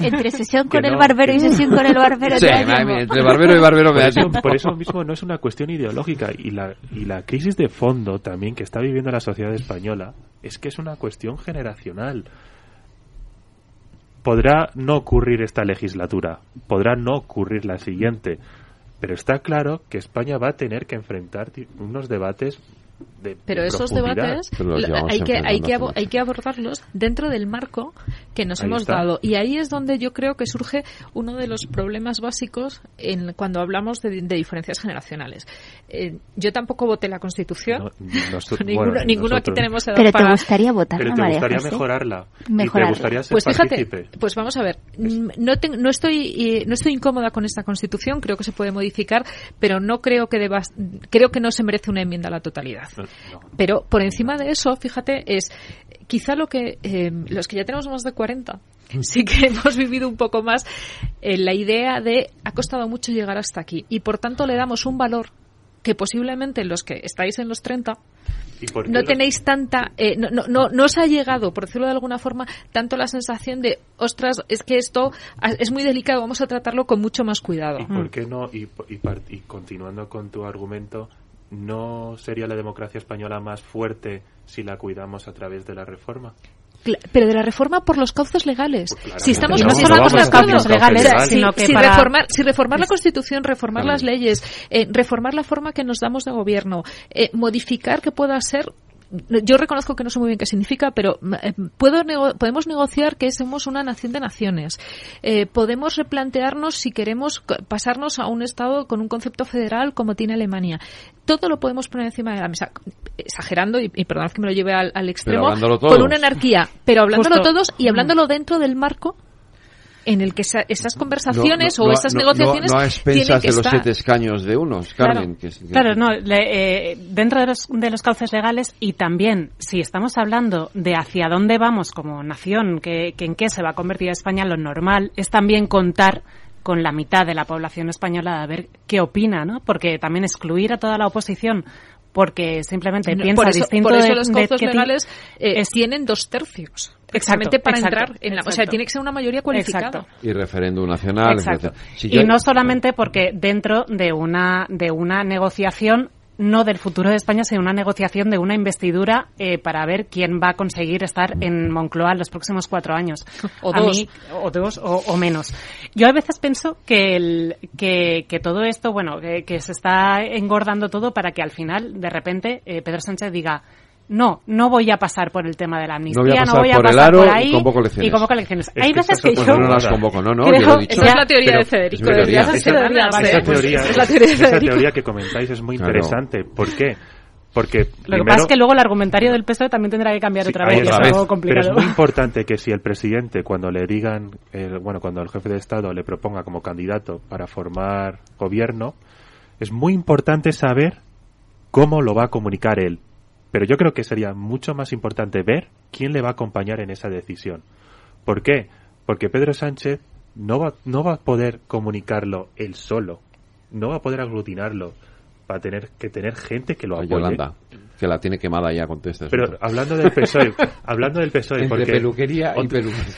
entre sesión con el barbero y sesión con el barbero? Sí, entre barbero y barbero me da tiempo. Por eso mismo no es una cuestión ideológica y la, y la crisis de fondo también que está viviendo la sociedad española es que es una cuestión generacional podrá no ocurrir esta legislatura, podrá no ocurrir la siguiente, pero está claro que España va a tener que enfrentar unos debates pero esos debates hay que hay que hay que abordarlos dentro del marco que nos hemos dado. Y ahí es donde yo creo que surge uno de los problemas básicos en cuando hablamos de, diferencias generacionales. Eh, yo tampoco voté la Constitución. (laughs) Ninguno, aquí tenemos edad pero te gustaría votar pero te gustaría mejorarla, y te gustaría ser pues fíjate pues vamos a ver. No no estoy eh, no estoy incómoda con esta Constitución creo que se puede modificar pero no creo que deba creo que no se merece una enmienda a la totalidad pero por encima de eso, fíjate, es quizá lo que eh, los que ya tenemos más de 40 sí que (laughs) hemos vivido un poco más en la idea de ha costado mucho llegar hasta aquí y por tanto le damos un valor que posiblemente los que estáis en los 30 no tenéis tanta, eh, no, no, no, os ha llegado, por decirlo de alguna forma, tanto la sensación de, ostras, es que esto es muy delicado, vamos a tratarlo con mucho más cuidado. ¿Y por qué no? y, y continuando con tu argumento, ¿no sería la democracia española más fuerte si la cuidamos a través de la reforma? pero de la reforma por los cauces legales. Pues si estamos no por los cauces legales, sino que si, reformar, si reformar la Constitución, reformar las leyes, eh, reformar la forma que nos damos de gobierno, eh, modificar que pueda ser yo reconozco que no sé muy bien qué significa, pero eh, puedo podemos negociar que somos una nación de naciones. Eh, podemos replantearnos si queremos pasarnos a un Estado con un concepto federal como tiene Alemania. Todo lo podemos poner encima de la mesa, exagerando, y, y perdonad que me lo lleve al, extremo, con una anarquía, pero hablándolo todos y hablándolo dentro del marco en el que esas conversaciones o esas negociaciones no, a expensas de los siete escaños de unos, Carmen. Claro, no, eh, dentro de los, de los cauces legales y también si estamos hablando de hacia dónde vamos como nación, que, que en qué se va a convertir España, lo normal es también contar con la mitad de la población española a ver qué opina, ¿no? Porque también excluir a toda la oposición porque simplemente piensa distinto por eso los cauces legales eh, tienen dos tercios exactamente para entrar en la o sea tiene que ser una mayoría cualificada. Y referéndum nacional y no solamente porque dentro de una de una negociación no del futuro de España, sino una negociación de una investidura eh, para ver quién va a conseguir estar en Moncloa en los próximos cuatro años. (laughs) O dos. o dos o, menos. Yo a veces pienso que, el, que, que todo esto, bueno, que, se está engordando todo para que al final, de repente, eh, Pedro Sánchez diga no, no voy a pasar por el tema de la amnistía, no voy a pasar, por, ahí y convoco elecciones. Y convoco elecciones. Hay veces que, yo... no las convoco, no, no, creo, Esa es la teoría de Federico. Es teoría. Esa, teoría, esa, teoría, esa teoría que comentáis es muy interesante. ¿Por qué? Porque lo que pasa es que luego el argumentario del PSOE también tendrá que cambiar otra vez, es algo complicado. Pero es muy importante que si el presidente, cuando le digan, bueno, cuando el jefe de Estado le proponga como candidato para formar gobierno, es muy importante saber cómo lo va a comunicar él. Pero yo creo que sería mucho más importante ver quién le va a acompañar en esa decisión. ¿Por qué? Porque Pedro Sánchez no va, no va a poder comunicarlo él solo, no va a poder aglutinarlo, va a tener que tener gente que lo apoye. Yolanda, que la tiene quemada ya, contesta. Pero hablando del PSOE, (laughs) hablando del PSOE, porque peluquería y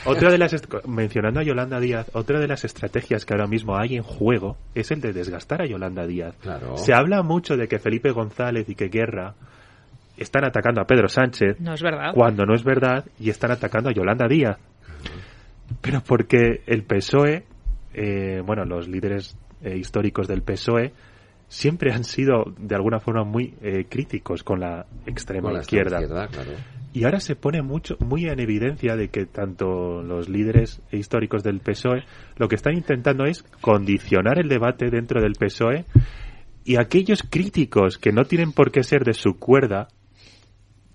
Otra de las mencionando a Yolanda Díaz, otra de las estrategias que ahora mismo hay en juego es el de desgastar a Yolanda Díaz. Se habla mucho de que Felipe González y que Guerra están atacando a Pedro Sánchez no es verdad. cuando no es verdad y están atacando a Yolanda Díaz. Pero porque el PSOE, eh, bueno, los líderes eh, históricos del PSOE siempre han sido de alguna forma muy eh, críticos con la extrema izquierda. Y ahora se pone mucho, muy en evidencia de que tanto los líderes históricos del PSOE lo que están intentando es condicionar el debate dentro del PSOE y aquellos críticos que no tienen por qué ser de su cuerda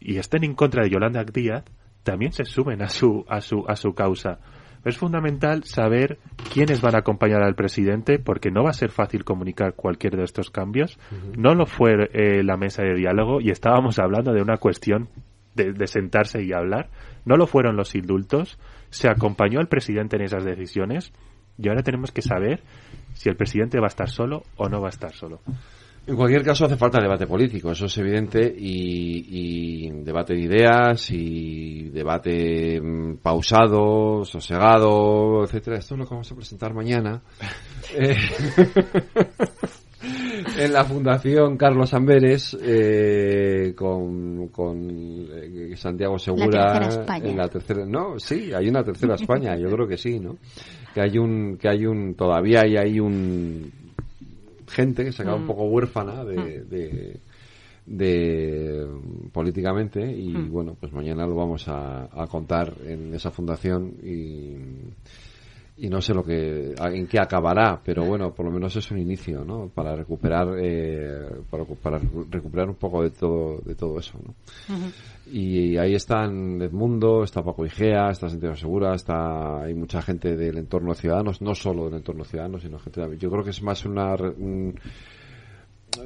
y estén en contra de Yolanda Díaz, también se sumen a su, a su, a su causa. Es fundamental saber quiénes van a acompañar al presidente porque no va a ser fácil comunicar cualquier de estos cambios. No lo fue eh, la mesa de diálogo y estábamos hablando de una cuestión de, de, sentarse y hablar. No lo fueron los indultos. Se acompañó al presidente en esas decisiones y ahora tenemos que saber si el presidente va a estar solo o no va a estar solo. En cualquier caso hace falta debate político, eso es evidente, y, debate de ideas y debate mm, pausado, sosegado, etcétera. Esto es lo que vamos a presentar mañana (laughs) eh, (laughs) en la Fundación Carlos Amberes eh, con, eh, Santiago Segura en la tercera. No, sí, hay una tercera (laughs) España, yo creo que sí, ¿no? Que hay un, que hay un, todavía hay ahí un gente que se acaba un mm. poco huérfana de, mm. de, políticamente y mm. bueno pues mañana lo vamos a, contar en esa fundación y, y no sé lo que en qué acabará pero bueno por lo menos es un inicio no para recuperar eh, para, recuperar un poco de todo de todo eso ¿no? y ahí están Edmundo está Paco Igea está Santiago Segura está hay mucha gente del entorno de Ciudadanos no solo del entorno de Ciudadanos sino gente yo creo que es más una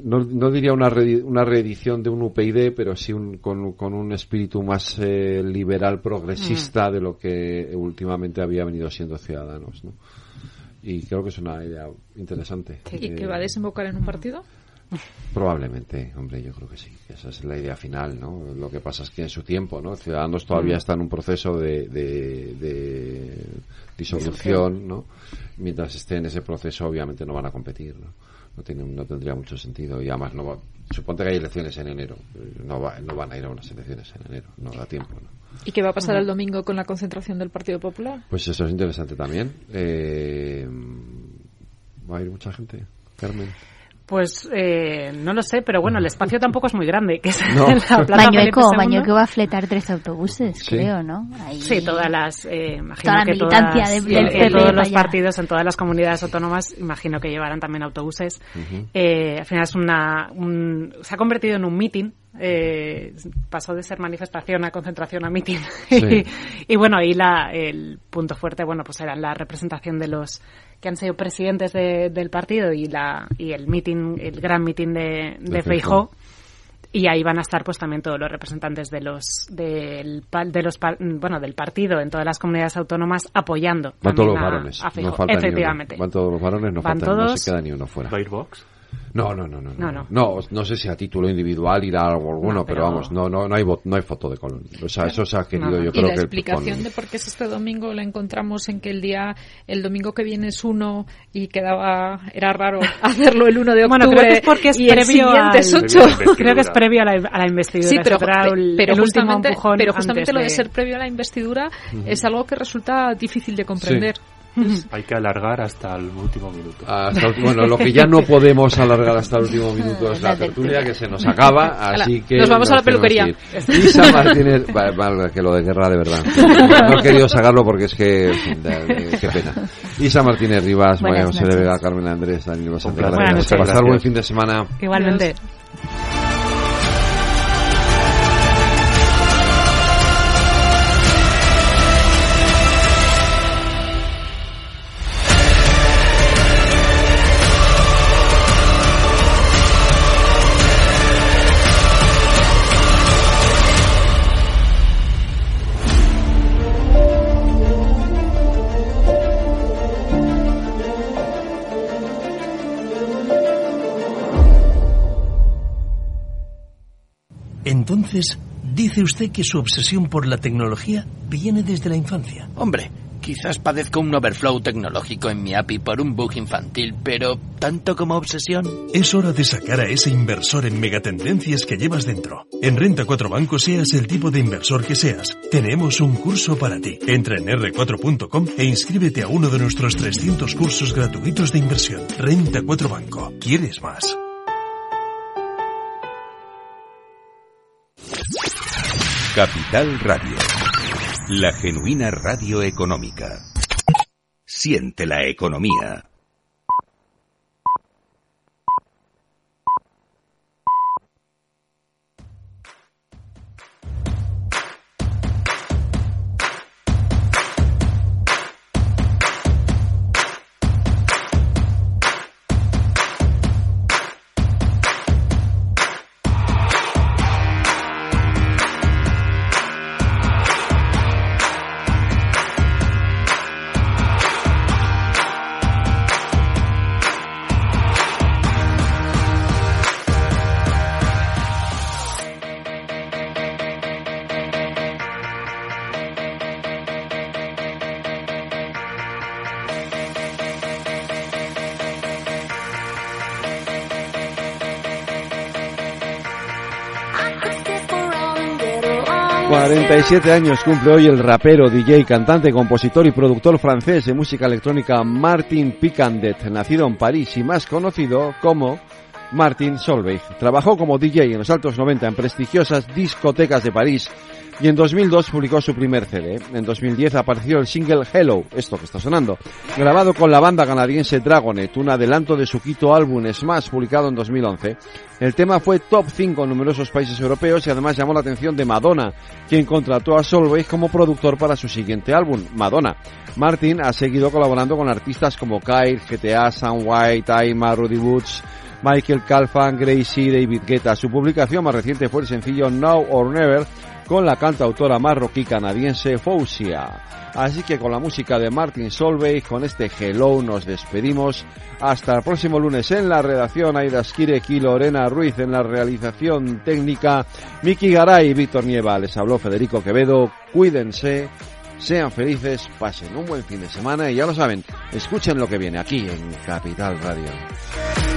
no, no, diría una, una reedición de un UPyD, pero sí un, con, con, un espíritu más eh, liberal progresista mm. de lo que últimamente había venido siendo Ciudadanos. ¿no? Y creo que es una idea interesante. ¿Y que va a desembocar en un partido? Probablemente, hombre, yo creo que sí. Esa es la idea final, ¿no? Lo que pasa es que en su tiempo, ¿no? Ciudadanos todavía mm. está en un proceso de, de, disolución, ¿no? Mientras esté en ese proceso, obviamente no van a competir, ¿no? No, tiene, no tendría mucho sentido. Y además, no va, suponte que hay elecciones en enero. No, va, no van a ir a unas elecciones en enero. No da tiempo, ¿no? ¿Y qué va a pasar el domingo con la concentración del Partido Popular? Pues eso es interesante también. Eh, ¿Va a ir mucha gente, Carmen? Pues eh, no lo sé, pero bueno, el espacio tampoco es muy grande. Que es (laughs) no. la plaza Bañueco, va a fletar tres autobuses, creo, ¿no? Sí, todas las, eh, imagino toda la que militancia todas, de, del eh, todos los partidos en todas las comunidades autónomas, imagino que llevarán también autobuses. Uh -huh. eh, al final es una, un, se ha convertido en un meeting eh, pasó de ser manifestación a concentración a (laughs) sí. y, y, bueno ahí la, el punto fuerte bueno pues era la representación de los que han sido presidentes de, del partido y la y el meeting el gran meeting de, de, de Feijó y ahí van a estar pues también todos los representantes de los del de los bueno del partido en todas las comunidades autónomas apoyando van todos los varones. a, a no falta efectivamente. Van todos los varones no van falta, todos, no se queda ni uno fuera. Firebox no, no, no, no, no, no. No, no sé si a título individual irá algo alguno, no, pero, pero, vamos, no, no, no hay, no hay foto de Colón. O sea, eso se ha querido, no, yo y creo la que. explicación de por qué es este domingo la encontramos en que el día, el domingo que viene es uno y quedaba, era raro (laughs) hacerlo el 1 de octubre. Bueno, creo que es porque es y previo el siguiente es 8. Creo que es previo a la, a la investidura. Sí, pero, el, pero, el justamente, pero justamente lo de de ser previo a la investidura uh -huh. es algo que resulta difícil de comprender. Sí. Hay que alargar hasta el último minuto. Hasta, bueno, lo que ya no podemos alargar hasta el último minuto es la tertulia que se nos acaba, así que nos vamos a la peluquería. Isa Martínez, vale, vale, que lo de guerra de verdad. No he querido sacarlo porque es que qué pena. Isa Martínez Rivas, María José Vega, Carmen Andrés, Daniel. Pasar buen fin de semana. Igualmente. Entonces, dice usted que su obsesión por la tecnología viene desde la infancia. Hombre, quizás padezco un overflow tecnológico en mi API por un bug infantil, pero tanto como obsesión. Es hora de sacar a ese inversor en megatendencias que llevas dentro. En Renta 4 Banco, seas el tipo de inversor que seas, tenemos un curso para ti. Entra en r4.com e inscríbete a uno de nuestros 300 cursos gratuitos de inversión. Renta 4 Banco. ¿Quieres más? Capital Radio. La genuina radio económica. Siente la economía. Siete años cumple hoy el rapero, DJ, cantante, compositor y productor francés de música electrónica Martin Picandet, nacido en París y más conocido como Martin Solveig. Trabajó como DJ en los altos 90 en prestigiosas discotecas de París y en 2002 publicó su primer CD. En 2010 apareció el single Hello, esto que está sonando, grabado con la banda canadiense Dragonet, un adelanto de su quinto álbum Smash, publicado en 2011. El tema fue top 5 en numerosos países europeos y además llamó la atención de Madonna, quien contrató a Solveig como productor para su siguiente álbum, Madonna. Martin ha seguido colaborando con artistas como Kyle, GTA, Sam White, Aima, Rudy Woods, Michael Calfan, Gracie, David Guetta. Su publicación más reciente fue el sencillo Now or Never, con la cantautora marroquí canadiense Fousia. Así que con la música de Martin Solveig, con este Hello nos despedimos. Hasta el próximo lunes en la redacción Aida Skirek y Lorena Ruiz en la realización técnica. Miki Garay y Víctor Nieva. Les habló Federico Quevedo. Cuídense, sean felices, pasen un buen fin de semana y ya lo saben, escuchen lo que viene aquí en Capital Radio.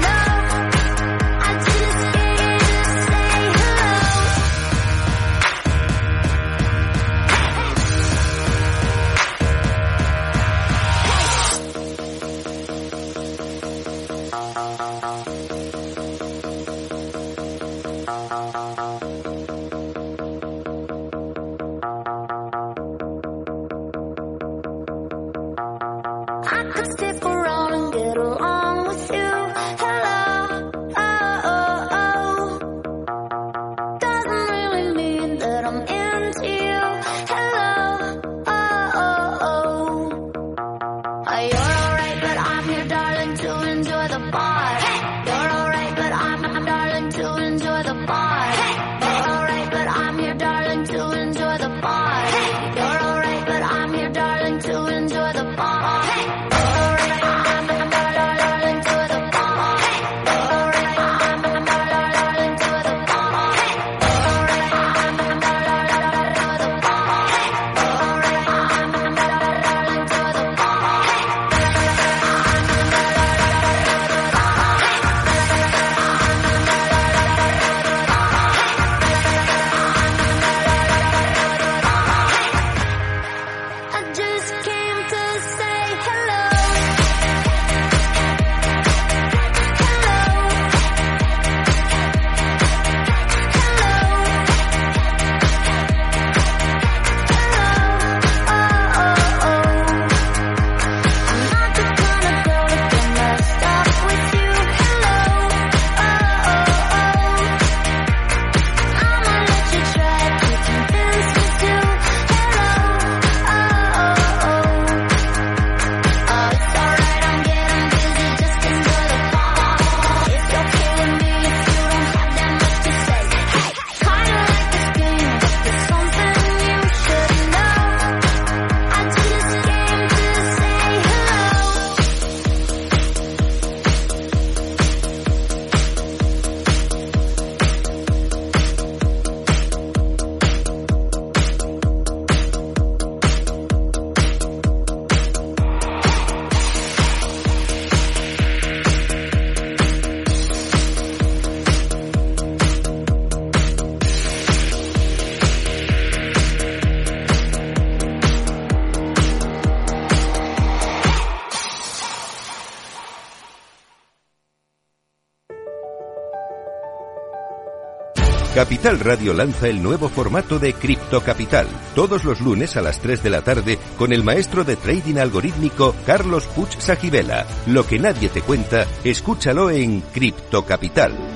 Capital Radio lanza el nuevo formato de Cripto Capital, todos los lunes a las 3 de la tarde con el maestro de trading algorítmico Carlos Puch Sajibela. Lo que nadie te cuenta, escúchalo en Cripto Capital.